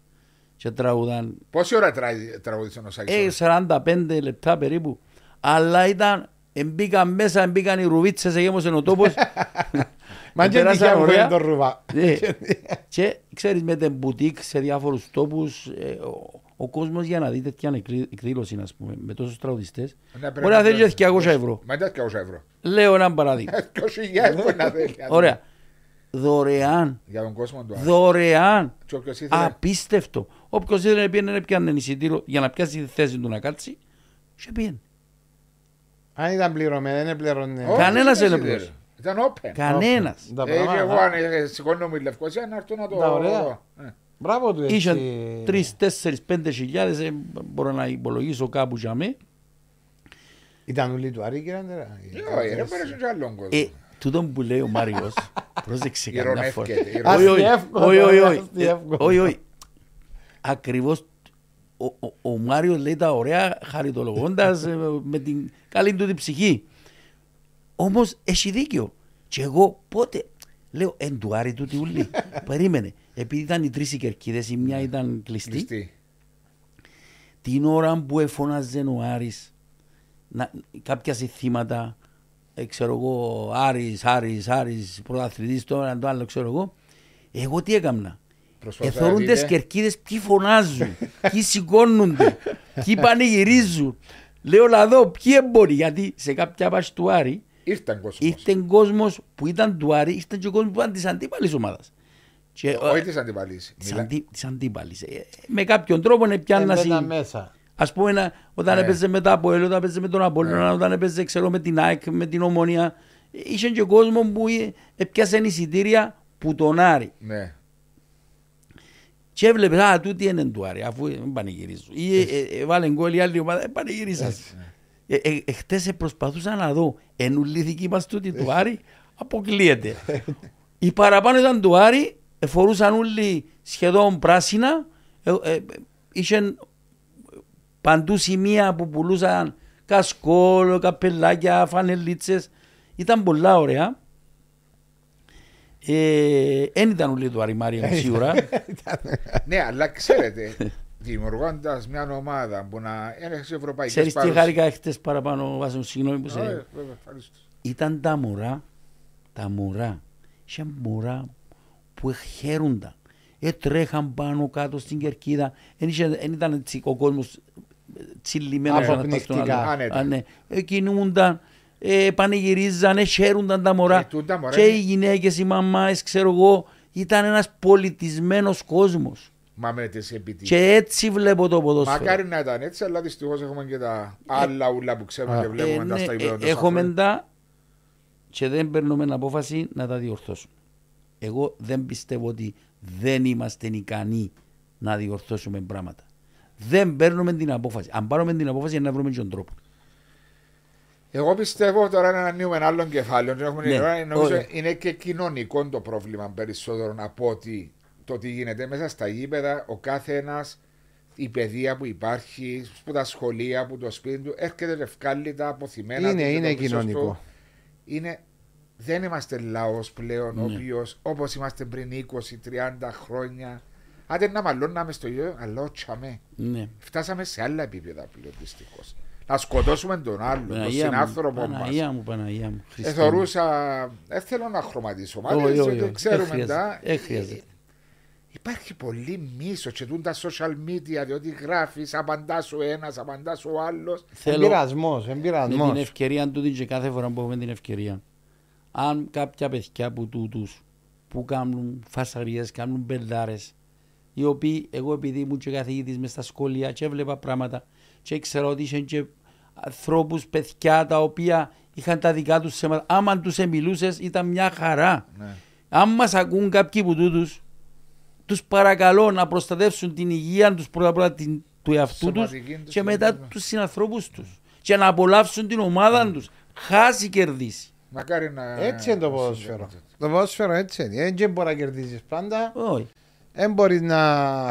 [SPEAKER 3] και τραγουδάν.
[SPEAKER 1] Πόση ώρα τρα- τραγουδίσαν ο
[SPEAKER 3] ε,
[SPEAKER 1] Σάκης.
[SPEAKER 3] 45 λεπτά περίπου. Αλλά ήταν, μπήκαν μέσα, μπήκαν οι ρουβίτσες, έγεμωσε ο τόπος. *laughs*
[SPEAKER 2] Μα και
[SPEAKER 3] Περάσαν
[SPEAKER 2] τυχαία που
[SPEAKER 3] ωραία.
[SPEAKER 2] είναι το ρουβά.
[SPEAKER 3] Ναι. *laughs* και ξέρεις με την μπουτίκ σε διάφορους τόπους, ε, ο, ο κόσμος για να δει τέτοια εκκλή- εκδήλωση, ας πούμε, με τόσους τραγουδιστές,
[SPEAKER 1] Ναι, πρέπει
[SPEAKER 3] μπορεί να θέλεις
[SPEAKER 1] να-
[SPEAKER 3] και 200 ευρώ.
[SPEAKER 1] Μα ήταν 200 ευρώ.
[SPEAKER 3] Λέω ένα παράδειγμα. *laughs*
[SPEAKER 1] 20.000 μπορεί να θέλει.
[SPEAKER 3] Ωραία. Δωρεάν.
[SPEAKER 1] Για τον κόσμο του Άρη.
[SPEAKER 3] Δωρεάν.
[SPEAKER 1] Και όποιος ήθελε-
[SPEAKER 3] Απίστευτο. Όποιος ήθελε να πιένει, πιάνε εισιτήριο για να πιάσει τη θέση του να κάτσει, και πήγαινε.
[SPEAKER 2] Αν ήταν πληρωμένο, δεν πληρώνε.
[SPEAKER 1] Όχι,
[SPEAKER 3] Κανένας
[SPEAKER 1] δεν
[SPEAKER 3] δεν
[SPEAKER 1] ήθελε.
[SPEAKER 3] έπληρωσε.
[SPEAKER 1] Ήταν open.
[SPEAKER 3] Κανένας.
[SPEAKER 2] Τα
[SPEAKER 1] Ε, και
[SPEAKER 2] πράγματα,
[SPEAKER 1] εγώ
[SPEAKER 2] α.
[SPEAKER 1] αν ε, σηκώνω με Λευκοσία να έρθω να το...
[SPEAKER 2] Τα ωραία.
[SPEAKER 1] Ε.
[SPEAKER 2] Μπράβο του
[SPEAKER 3] Είχε
[SPEAKER 2] έτσι.
[SPEAKER 3] τρει, τέσσερι, πέντε χιλιάδε, ε, μπορώ να υπολογίσω κάπου για μέ.
[SPEAKER 2] Ήταν ουλή του Άρη, κύριε Αντρέα.
[SPEAKER 1] Ε, Όχι, ρε, πέρασε και άλλον κόσμο.
[SPEAKER 3] Ε, τούτο που λέει ο Μάριος, πρόσεξε καμιά φορά.
[SPEAKER 1] Ηρωνεύκεται.
[SPEAKER 3] Όχι, όχι,
[SPEAKER 2] Αστιεύκο,
[SPEAKER 3] όχι, όχι, όχι.
[SPEAKER 2] αστιεύκο.
[SPEAKER 3] Ε, Όχι, όχι. Ακριβώς ο, ο, ο Μάριος λέει τα ωραία χαριτολογώντας ε, με την καλή του την ψυχή. Όμως έχει δίκιο. Και εγώ πότε λέω εν του Άρη του τη ουλή. *laughs* Περίμενε. Επειδή ήταν οι τρεις οι κερκίδες, η μια ήταν κλειστή.
[SPEAKER 1] Κλειστή.
[SPEAKER 3] την ώρα που εφώναζε ο Άρης να, κάποια συστήματα, ε, ξέρω εγώ, Άρης, Άρης, Άρης, πρωταθλητής, το ένα το άλλο, ξέρω εγώ, εγώ τι έκανα;
[SPEAKER 1] Προσπαθώ να
[SPEAKER 3] Εθωρούν
[SPEAKER 1] δείτε.
[SPEAKER 3] τις κερκίδες ποιοι φωνάζουν, ποιοι σηκώνονται, ποιοι πανηγυρίζουν. Λέω λαδό, ποιοι εμπόροι, γιατί σε κάποια πάση του Άρη
[SPEAKER 1] Ήρθαν κόσμος.
[SPEAKER 3] ήρθε κόσμος που ήταν του Άρη, ήρθε και κόσμος που ήταν της αντίπαλης ομάδας. Και,
[SPEAKER 1] Όχι της αντιπαλής.
[SPEAKER 3] της,
[SPEAKER 1] Μιλά-
[SPEAKER 3] αντι, της αντίπαλης. Ε, με κάποιον τρόπο είναι πιάννα
[SPEAKER 2] Έμπαινα μέσα.
[SPEAKER 3] Ας πούμε να- όταν
[SPEAKER 1] Ναι.
[SPEAKER 3] έπαιζε με τα Αποέλ, όταν έπαιζε με τον Απόλλωνα, όταν έπαιζε ξέρω, με την ΑΕΚ, με την Ομόνια. Είχε και κόσμο που ε, έπιασε εισιτήρια που τον Άρη.
[SPEAKER 1] Ναι.
[SPEAKER 3] Και έβλεπες, α, τούτη είναι του Άρη, αφού δεν πανηγυρίζουν. Ή ε, ε, ε, βάλε γκολ η άλλη ομάδα, δεν πανηγυρίζαν. Ε, ε, ε, χτες προσπαθούσα να δω, ενουλήθηκη μας τούτη του Άρη, αποκλείεται. Οι παραπάνω ήταν του Άρη, ε, φορούσαν όλοι σχεδόν πράσινα, ε, ε, είχαν παντού σημεία που πουλούσαν κασκόλ, καπελάκια, φανελίτσες. Ήταν πολλά ωραία. Δεν ήταν όλοι του Άρη Μάρια μου σίγουρα. *laughs*
[SPEAKER 1] Ναι, αλλά ξέρετε, δημιουργώντας μια ομάδα που να έχει ευρωπαϊκές
[SPEAKER 3] Ξέρεις τι χάρηκα χτες παραπάνω, Βάσο, συγγνώμη που σε...
[SPEAKER 1] Ε, ευχαριστώ.
[SPEAKER 3] ήταν τα μωρά, τα μωρά, είχε μωρά που χαίρονταν. Ε, τρέχαν πάνω κάτω στην κερκίδα. Δεν ήταν έτσι ο κόσμος τσιλιμένος ένας πας στον
[SPEAKER 2] Αποπνικτικά.
[SPEAKER 3] άλλο.
[SPEAKER 1] Άνετα.
[SPEAKER 3] Α, ναι. Ε, κινούνταν, ε, πανηγυρίζαν, ε, χαίρονταν τα μωρά.
[SPEAKER 1] Ε, τούτα μωρά
[SPEAKER 3] και
[SPEAKER 1] είναι-
[SPEAKER 3] οι γυναίκες, οι μαμάες, ξέρω εγώ, ήταν ένας πολιτισμένος κόσμος.
[SPEAKER 1] Μα με τις επιτυχίες.
[SPEAKER 3] Και έτσι βλέπω το ποδόσφαιρο.
[SPEAKER 1] Μακάρι να ήταν έτσι, αλλά δυστυχώς έχουμε και τα άλλα ούλα που ξέρουμε
[SPEAKER 2] Α.
[SPEAKER 1] και βλέπουμε
[SPEAKER 3] Ε,
[SPEAKER 1] τα
[SPEAKER 3] ναι,
[SPEAKER 1] στα
[SPEAKER 3] ε,
[SPEAKER 1] υπέδοντα.
[SPEAKER 3] Έχουμε τα και δεν παίρνουμε απόφαση να τα διορθώσουμε. Εγώ δεν πιστεύω ότι δεν είμαστε ικανοί να διορθώσουμε πράγματα. Δεν παίρνουμε την απόφαση. Αν πάρουμε την απόφαση είναι να βρούμε τον τρόπο.
[SPEAKER 1] Εγώ πιστεύω τώρα να ανοίγουμε ένα άλλο κεφάλαιο. δεν έχουμε
[SPEAKER 3] Ναι,
[SPEAKER 1] ώρα, νομίζω
[SPEAKER 3] όχι.
[SPEAKER 1] είναι και κοινωνικό το πρόβλημα περισσότερο από ότι το τι γίνεται μέσα στα γήπεδα. Ο κάθε ένα, η παιδεία που υπάρχει, που τα σχολεία, που το σπίτι του, έρχεται ρευκάλιτα, αποθυμένα.
[SPEAKER 2] Είναι,
[SPEAKER 1] του και
[SPEAKER 2] είναι
[SPEAKER 1] το πίσω του.
[SPEAKER 2] κοινωνικό.
[SPEAKER 1] Είναι, δεν είμαστε λαός πλέον, ο
[SPEAKER 3] Ναι.
[SPEAKER 1] οποίο όπως είμαστε πριν 20-30 χρόνια. Άντε να μαλώναμε στο ίδιο, αλλά ότσαμε.
[SPEAKER 3] Ναι.
[SPEAKER 1] Φτάσαμε σε άλλα επίπεδα πλέον δυστυχώς. Να σκοτώσουμε τον άλλον, τον
[SPEAKER 3] Παναγία μου,
[SPEAKER 1] συνάνθρωπο μας.
[SPEAKER 3] Παναγία μου, Παναγία μου. Χριστέ μου.
[SPEAKER 1] Εθωρούσα, δεν θέλω να χρωματίσω, μα
[SPEAKER 3] Όχι, όχι,
[SPEAKER 1] δεν
[SPEAKER 3] όχι.
[SPEAKER 1] ξέρουμε
[SPEAKER 3] Δεν χρειάζεται.
[SPEAKER 1] τα.
[SPEAKER 3] Δεν χρειάζεται.
[SPEAKER 1] Υπάρχει πολύ μίσος και τούν τα social media, διότι γράφεις, απαντάς ο ένας, απαντάς ο άλλος.
[SPEAKER 3] Θέλω
[SPEAKER 2] Εμπειρασμός,
[SPEAKER 3] με
[SPEAKER 2] εμπειρασμός.
[SPEAKER 3] την ευκαιρία του και κάθε φορά που έχουμε την ευκαιρία. Αν κάποια παιδιά από τούτους που κάνουν φασαρίες, κάνουν μπελδάρες, οι οποίοι εγώ επειδή ήμουν και καθηγητής μες στα σχολεία και έβλεπα πράγματα και ξέρω ότι είχαν και ανθρώπους, παιδιά τα οποία είχαν τα δικά τους θέματα. Άμα τους εμιλούσες ήταν μια χαρά.
[SPEAKER 1] Ναι.
[SPEAKER 3] Αν μας ακούν κάποιοι από τούτους, τους παρακαλώ να προστατεύσουν την υγεία τους πρώτα πρώτα την, του εαυτού τους
[SPEAKER 1] Σωματική τους
[SPEAKER 3] και
[SPEAKER 1] και
[SPEAKER 3] μετά
[SPEAKER 1] την-
[SPEAKER 3] τους συνανθρώπους τους και να απολαύσουν την ομάδα τους. Χάσει κερδίσει.
[SPEAKER 1] Μακάρι να.
[SPEAKER 2] Έτσι είναι το ποδόσφαιρο. Το ποδόσφαιρο έτσι είναι. Δεν μπορεί να κερδίσει πάντα.
[SPEAKER 3] Όχι.
[SPEAKER 2] Δεν μπορείς να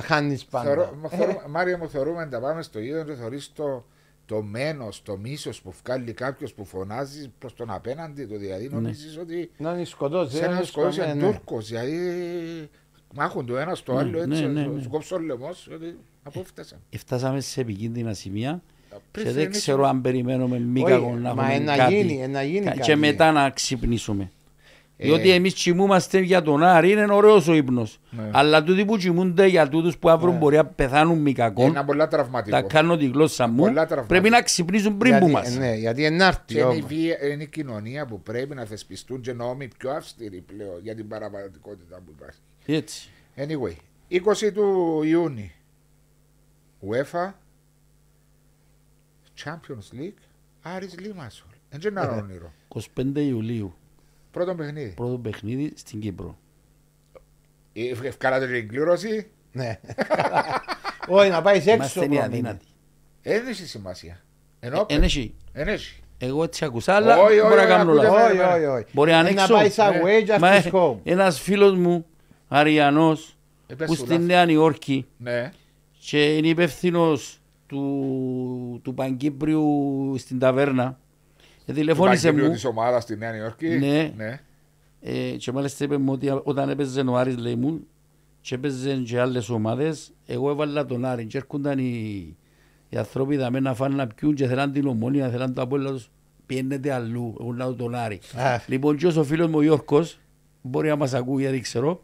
[SPEAKER 2] χάνεις πάντα.
[SPEAKER 1] Θεωρώ, μα θεωρώ- Μάρια μου, θεωρούμε να τα πάμε στο ίδιο και θεωρείς το, το μένος, το μίσος που βγάλει κάποιος που φωνάζει προς τον απέναντι του. Δηλαδή
[SPEAKER 3] Ναι.
[SPEAKER 1] νομίζεις ότι
[SPEAKER 2] Να είναι σκοτώσει.
[SPEAKER 1] σε ένα σκοτώσει είναι Τούρκος. Δηλαδή μάχουν το ένας στο
[SPEAKER 3] Ναι,
[SPEAKER 1] άλλο έτσι.
[SPEAKER 3] ναι, ναι,
[SPEAKER 1] σου-
[SPEAKER 3] ναι.
[SPEAKER 1] Σου κόψω ο λαιμό. Από έφτασαν.
[SPEAKER 3] Φτάσαμε σε επικίνδυνα σημεία
[SPEAKER 1] Πριν
[SPEAKER 3] και δεν
[SPEAKER 1] φρενήσουμε-
[SPEAKER 3] ξέρω αν περιμένουμε μη
[SPEAKER 2] Όχι,
[SPEAKER 3] κακό να
[SPEAKER 2] μα
[SPEAKER 3] έχουμε
[SPEAKER 2] ένα
[SPEAKER 3] κάτι
[SPEAKER 2] γίνει, ένα γίνει
[SPEAKER 3] κα-
[SPEAKER 2] κάτι.
[SPEAKER 3] και μετά να ξυπνήσουμε.
[SPEAKER 1] Ε.
[SPEAKER 3] Διότι εμείς κοιμούμαστε για τον Άρη, είναι ωραίος ο ύπνος.
[SPEAKER 1] Ναι.
[SPEAKER 3] Αλλά τούτοι που κοιμούνται για τούτους που αύριο
[SPEAKER 2] Ναι.
[SPEAKER 3] μπορεί να πεθάνουν μη κακό,
[SPEAKER 1] Είναι πολλά τραυματικό.
[SPEAKER 3] τα κάνω τη γλώσσα μου,
[SPEAKER 1] Πολλά τραυματικό.
[SPEAKER 3] πρέπει να ξυπνήσουν πριν που
[SPEAKER 2] γιατί,
[SPEAKER 3] μας.
[SPEAKER 2] Ναι, γιατί ενάρτη
[SPEAKER 1] Και είναι η,
[SPEAKER 2] όμως.
[SPEAKER 1] βία, είναι η κοινωνία που πρέπει να θεσπιστούν και νόμοι πιο αυστηροί πλέον για την παραβατικότητα που υπάρχει.
[SPEAKER 3] Έτσι.
[SPEAKER 1] Anyway, 20 του Ιούνιου, UEFA, Champions League, Άρης Λίμασολ. Δεν είναι ένα όνειρο.
[SPEAKER 3] 25 Ιουλίου,
[SPEAKER 1] Πρώτο παιχνίδι.
[SPEAKER 3] πρώτο παιχνίδι στην Κύπρο.
[SPEAKER 1] Ε, Ευκάλατε την κλήρωση,
[SPEAKER 2] Ναι. *laughs* Όχι, να πάει έξω.
[SPEAKER 3] Είμαστε οι
[SPEAKER 2] πρώτα.
[SPEAKER 3] αδύνατοι.
[SPEAKER 1] δεν έχει σημασία. Ενώ
[SPEAKER 3] Ε, εν έχει.
[SPEAKER 1] δεν έχει.
[SPEAKER 3] Εγώ έτσι ακούσα, αλλά
[SPEAKER 1] Όχι, όχι,
[SPEAKER 3] μπορεί να
[SPEAKER 1] όχι,
[SPEAKER 3] κάνω
[SPEAKER 1] ακούτε
[SPEAKER 3] λάθος.
[SPEAKER 1] με.
[SPEAKER 2] Όχι, όχι, όχι.
[SPEAKER 3] Μπορεί να
[SPEAKER 2] Είναι
[SPEAKER 3] ανοίξω.
[SPEAKER 2] Να πάει σαν
[SPEAKER 1] Ναι.
[SPEAKER 2] way
[SPEAKER 3] Μα,
[SPEAKER 2] just home.
[SPEAKER 3] ένας φίλος μου, Αριανός,
[SPEAKER 1] Ε, πες
[SPEAKER 3] που
[SPEAKER 1] σου
[SPEAKER 3] στη
[SPEAKER 1] λάθος.
[SPEAKER 3] Νέα Νιόρκη
[SPEAKER 1] Ναι.
[SPEAKER 3] και είναι υπεύθυνος του, του Παγκύπριου στην ταβέρνα, ε, τηλεφώνησε μου
[SPEAKER 1] Της ομάδας στη Νέα Νιόρκη.
[SPEAKER 3] Ναι.
[SPEAKER 1] ναι.
[SPEAKER 3] ε, και μάλιστα είπε μου ότι όταν έπαιζε ο Άρης λέει μου και έπαιζε και άλλες ομάδες, εγώ έβαλα τον Άρη και έρχονταν οι, οι άνθρωποι δαμε να φάνε να πιούν και θέλαν την ομόνια, θέλαν το απόλυτο τους. Πιένετε αλλού, εγώ να τον Άρη.
[SPEAKER 2] Α.
[SPEAKER 3] Λοιπόν, και ο φίλος μου ο Γιώργος, μπορεί να μας ακούει γιατί ξέρω,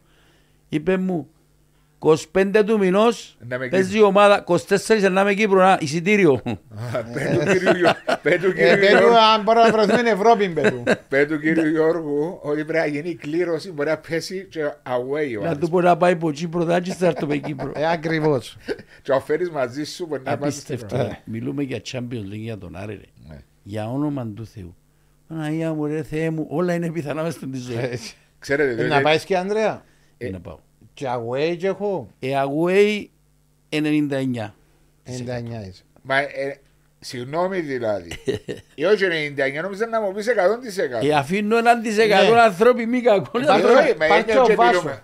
[SPEAKER 3] είπε μου, 25 του μηνός
[SPEAKER 1] Να με
[SPEAKER 3] παίζει η ομάδα, 24 να είμαι Κύπρο, να, εισιτήριο.
[SPEAKER 1] Πέτου κύριου Γιώ- πέτου
[SPEAKER 2] Ε,
[SPEAKER 1] κύριου
[SPEAKER 2] πέτου,
[SPEAKER 1] Γιώργου-
[SPEAKER 2] αν μπορούμε να βρεθούμε στην Ευρώπη, πέτου.
[SPEAKER 1] πέτου κύριου Γιώργου ότι πρέπει να γίνει η κλήρωση, μπορεί να πέσει και away ο
[SPEAKER 3] Να
[SPEAKER 1] άλλος.
[SPEAKER 3] του πω να πάει από Κύπρο, θα έρθει θα έρθω με Κύπρο.
[SPEAKER 2] Ε, ακριβώς.
[SPEAKER 1] Και ο φέρεις μαζί σου μπορεί να πας στην
[SPEAKER 3] Απίστευτο.
[SPEAKER 1] Ευρώπη.
[SPEAKER 3] Μιλούμε για Champions League για τον Άρη. ρε.
[SPEAKER 1] Ναι.
[SPEAKER 3] Για όνομα του Θεού. Παναγία μου, ρε Θεέ μου, όλα είναι πιθανά μες στην ζωή.
[SPEAKER 2] Ε,
[SPEAKER 1] Ξέρετε,
[SPEAKER 2] ε,
[SPEAKER 1] διότι-
[SPEAKER 2] Να πάεις και Ανδρέα;
[SPEAKER 3] Τι να πάω.
[SPEAKER 2] Και away και έχω.
[SPEAKER 3] Ε, away 99.
[SPEAKER 2] 99 είσαι.
[SPEAKER 1] Μα, ε, συγγνώμη δηλαδή. Ή όχι 99, νόμιζα να μου πεις 100%.
[SPEAKER 3] Ε, αφήνω έναν της εκατό
[SPEAKER 2] Ναι.
[SPEAKER 3] ανθρώποι μη κακό.
[SPEAKER 2] Υπάρχει-
[SPEAKER 1] Ε, όχι, μα
[SPEAKER 2] υπάρχει
[SPEAKER 1] είναι
[SPEAKER 2] ο
[SPEAKER 1] και
[SPEAKER 2] Βάσο.
[SPEAKER 1] μιλούμε.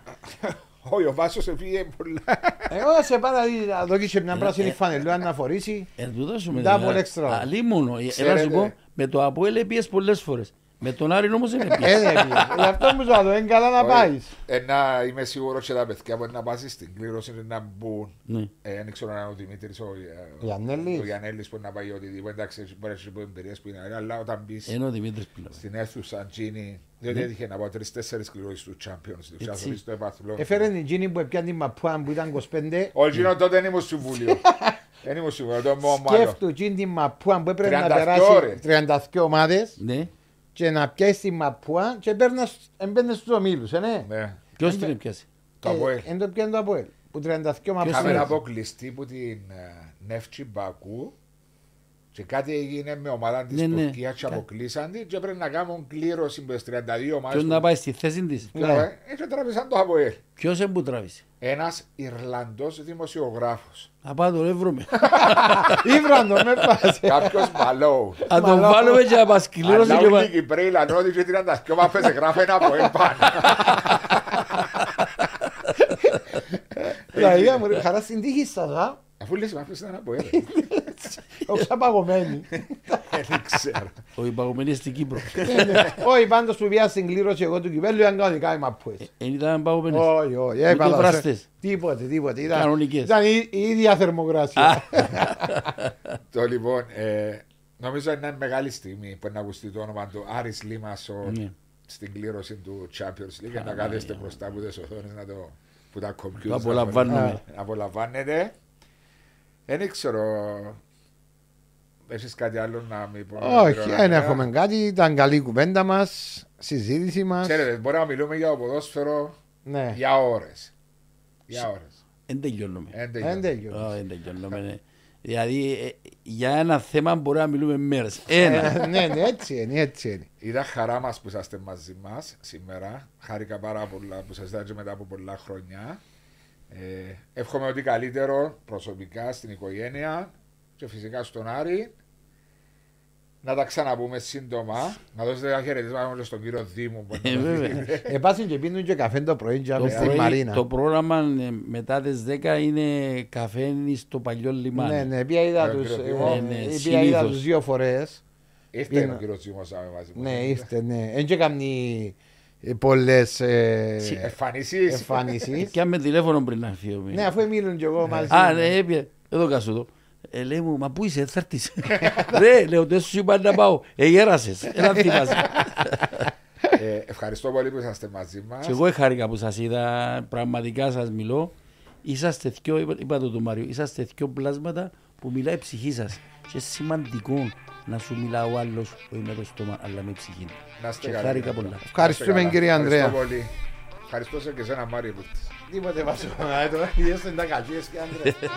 [SPEAKER 1] Όχι, ο Βάσος έφυγε πολλά.
[SPEAKER 2] Εγώ σε πάντα να δω και μια πράσινη φανελούα να φορήσει.
[SPEAKER 3] Εν τούτο σου με
[SPEAKER 2] Double
[SPEAKER 3] την-
[SPEAKER 2] extra.
[SPEAKER 3] Αλίμονο. Ε, Έλα
[SPEAKER 1] Ξέρετε.
[SPEAKER 3] σου πω, με το Αποέλ έπιες πολλές φορές. Με τον Άρη όμως δεν
[SPEAKER 2] Ε,
[SPEAKER 3] έπιες.
[SPEAKER 2] δεν πήγε. Γι' αυτό μου ζω, είναι καλά να
[SPEAKER 1] Όχι.
[SPEAKER 2] πάεις.
[SPEAKER 1] Ε, να είμαι σίγουρος και τα παιδιά μπορεί να πάσει στην κλήρωση και να μπουν.
[SPEAKER 3] Ναι.
[SPEAKER 1] Ε, Δεν ξέρω αν είναι ο Δημήτρης, ο, ε,
[SPEAKER 2] Ο Γιαννέλης.
[SPEAKER 1] ο Γιαννέλης που να πάει οτιδήποτε. Εντάξει, μπορεί να σου πω εμπειρίες που είναι, αλλά όταν μπεις
[SPEAKER 3] Ενώ ο Δημήτρης πιλά.
[SPEAKER 1] στην αίθουσα Τζίνι, διότι έτυχε να πάω τρεις-τέσσερις κληρώσεις του Champions League,
[SPEAKER 3] Έτσι.
[SPEAKER 1] και στο επαθλό.
[SPEAKER 2] Έφερε την Τζίνι που έπιανε την Μαπούα που ήταν 25.
[SPEAKER 1] Ο Τζίνο τότε δεν ήμουν συμβούλιο. *laughs* Δεν ήμουν συμβούλιο, το μόνο άλλο.
[SPEAKER 2] Σκέφτου Τζίνι την Μαπούα που έπρεπε να
[SPEAKER 1] 32
[SPEAKER 2] περάσει
[SPEAKER 1] ώρες.
[SPEAKER 2] 32 ομάδες
[SPEAKER 3] Ναι.
[SPEAKER 2] Και να πιάσει την Μαπούα και έμπαινε στους ομίλους, ε, ναι.
[SPEAKER 1] Ναι.
[SPEAKER 3] Ποιος την έπιασε.
[SPEAKER 1] Το Αποέλ.
[SPEAKER 2] Εν το πιάνε το Αποέλ. Που 32
[SPEAKER 1] Είχαμε
[SPEAKER 2] Μαπούα.
[SPEAKER 1] αποκλειστεί που την ε, Νεύτσι Μπακού και κάτι έγινε με ομάδα της
[SPEAKER 3] Ναι, ναι.
[SPEAKER 1] Τουρκίας και αποκλείσαν την και πρέπει να κάνουν κλήρωση με τις 32 ομάδες.
[SPEAKER 3] Ποιος
[SPEAKER 1] που-
[SPEAKER 3] να πάει στη θέση της.
[SPEAKER 1] Και,
[SPEAKER 2] Ναι.
[SPEAKER 1] ε, Έτσι τραβήσαν το Αποέλ.
[SPEAKER 3] Ποιος εμπού τράβησε;
[SPEAKER 1] Ένας Ιρλανδός δημοσιογράφος.
[SPEAKER 3] Να πάω τον έβρωμε.
[SPEAKER 2] Ήβραν το, με πάσε.
[SPEAKER 1] Κάποιος Μαλόου.
[SPEAKER 3] Αν τον
[SPEAKER 2] Μαλάω.
[SPEAKER 3] βάλουμε και να μας κληρώσει
[SPEAKER 1] Αλλά
[SPEAKER 3] και
[SPEAKER 1] όλοι οι
[SPEAKER 3] μα-
[SPEAKER 1] Κυπρέοι λανώδη και 32 μάπες γράφει ένα Αποέλ πάνω.
[SPEAKER 2] Δηλαδή, μου ρε, χαρά στην τύχη σας, α.
[SPEAKER 1] Αφού λες μάπες ήταν Αποέλ. *laughs*
[SPEAKER 2] Όχι απαγωμένη.
[SPEAKER 1] Δεν ξέρω.
[SPEAKER 3] Ο υπαγωμένης στην Κύπρο.
[SPEAKER 2] Όχι, πάντως που πιάσει στην κλήρωση εγώ του κυπέλου ήταν κανονικά οι Μαπούες.
[SPEAKER 3] Εν ήταν υπαγωμένες.
[SPEAKER 2] Όχι, όχι.
[SPEAKER 3] Ούτε
[SPEAKER 2] έπαλα,
[SPEAKER 3] βράστες.
[SPEAKER 2] Τίποτε, τίποτε. Ήταν,
[SPEAKER 3] Κανονικές.
[SPEAKER 2] ήταν η, η ίδια θερμοκρασία. *laughs*
[SPEAKER 1] Το λοιπόν, ε, νομίζω είναι μεγάλη στιγμή που να ακουστεί το όνομα του Άρης Λίμασο
[SPEAKER 3] Ναι.
[SPEAKER 1] στην κλήρωση του Champions League και να κάθεστε μπροστά από τις οθόνες να το που τα computers
[SPEAKER 3] Το απολαμβάνουμε.
[SPEAKER 1] να απολαμβάνετε. Δεν ξέρω, έχεις κάτι άλλο να μην πω.
[SPEAKER 2] Όχι, δεν έχουμε κάτι. Ήταν καλή η κουβέντα μας, συζήτηση μας.
[SPEAKER 1] Ξέρετε, μπορεί να μιλούμε για το ποδόσφαιρο
[SPEAKER 2] Ναι,
[SPEAKER 1] για ώρες. Για ώρες.
[SPEAKER 3] Εν τελειώνουμε.
[SPEAKER 1] Εν
[SPEAKER 2] δεν
[SPEAKER 1] τελειώνει.
[SPEAKER 2] τέλειο.
[SPEAKER 3] Α, εν τελειώνουμε, ναι. Δηλαδή, ε, για ένα θέμα μπορεί να μιλούμε μέρες. Ένα.
[SPEAKER 2] Ναι, ναι, έτσι είναι, έτσι είναι.
[SPEAKER 1] Ήταν χαρά μας που είσαστε μαζί μας σήμερα. Χάρηκα πάρα πολλά που σας είδα και μετά από πολλά χρόνια. Ε, εύχομαι ότι καλύτερο προσωπικά στην οικογένεια και φυσικά στον Άρη. Να τα ξαναπούμε σύντομα. Να δώσετε ένα χαιρετίσμα και στον κύριο Δήμου. που
[SPEAKER 3] Ε,
[SPEAKER 1] είναι εδώ.
[SPEAKER 3] βέβαια.
[SPEAKER 2] Επάσουν και πίνουν και καφέ το πρωί και
[SPEAKER 3] Το,
[SPEAKER 2] άμε στη
[SPEAKER 3] πρωί,
[SPEAKER 2] Μαρίνα.
[SPEAKER 3] το πρόγραμμα ε, μετά τις 10 είναι καφέ στο παλιό λιμάνι.
[SPEAKER 2] Ναι, ναι, πια είδα
[SPEAKER 1] Ναι,
[SPEAKER 2] τους,
[SPEAKER 1] κύριο
[SPEAKER 2] ε,
[SPEAKER 1] Δήμο.
[SPEAKER 3] Ναι, ναι,
[SPEAKER 2] ε, πια
[SPEAKER 3] συνήθως.
[SPEAKER 2] είδα τους δύο φορές.
[SPEAKER 1] Ήρθε
[SPEAKER 2] Είναι-
[SPEAKER 1] ο κύριος Δήμος άμε μαζί μας.
[SPEAKER 2] Ναι, ήρθε, ναι. Εν και καμνή ε, πολλές ε,
[SPEAKER 1] Εμφανίσεις.
[SPEAKER 2] εμφανίσεις.
[SPEAKER 3] Και αν με τηλέφωνο πριν να φύγω.
[SPEAKER 2] Ναι, αφού μίλουν κι εγώ μαζί.
[SPEAKER 3] Α, ναι, έπια. Εδώ κάσου το. Ε, λέει μου, μα πού είσαι, θα έρθεις; *laughs* Ρε, λέω, δεν σου είπα να πάω. Ε, γέρασες. Έλα θυμάσαι.
[SPEAKER 1] Ε, ευχαριστώ πολύ που είσαστε μαζί μας.
[SPEAKER 3] Και εγώ χάρηκα που σας είδα, πραγματικά σας μιλώ. Είσαστε δυο, είπα, είπα το του Μάριο, είσαστε δυο πλάσματα που μιλάει η ψυχή σας. Και σημαντικό να σου μιλά ο άλλος, όχι με το στόμα, αλλά με ψυχή.
[SPEAKER 1] Να είστε
[SPEAKER 3] Και
[SPEAKER 1] καλά.
[SPEAKER 3] χάρηκα πολλά.
[SPEAKER 2] Ευχαριστούμε,
[SPEAKER 1] Να είστε καλά.
[SPEAKER 2] κύριε Ανδρέα.
[SPEAKER 1] Ευχαριστώ πολύ. Ευχαριστώ σε και εσένα Μάριο που ήρθες.
[SPEAKER 2] Τίποτε βάζω. Είδες τα κακίες και άντρες. *laughs*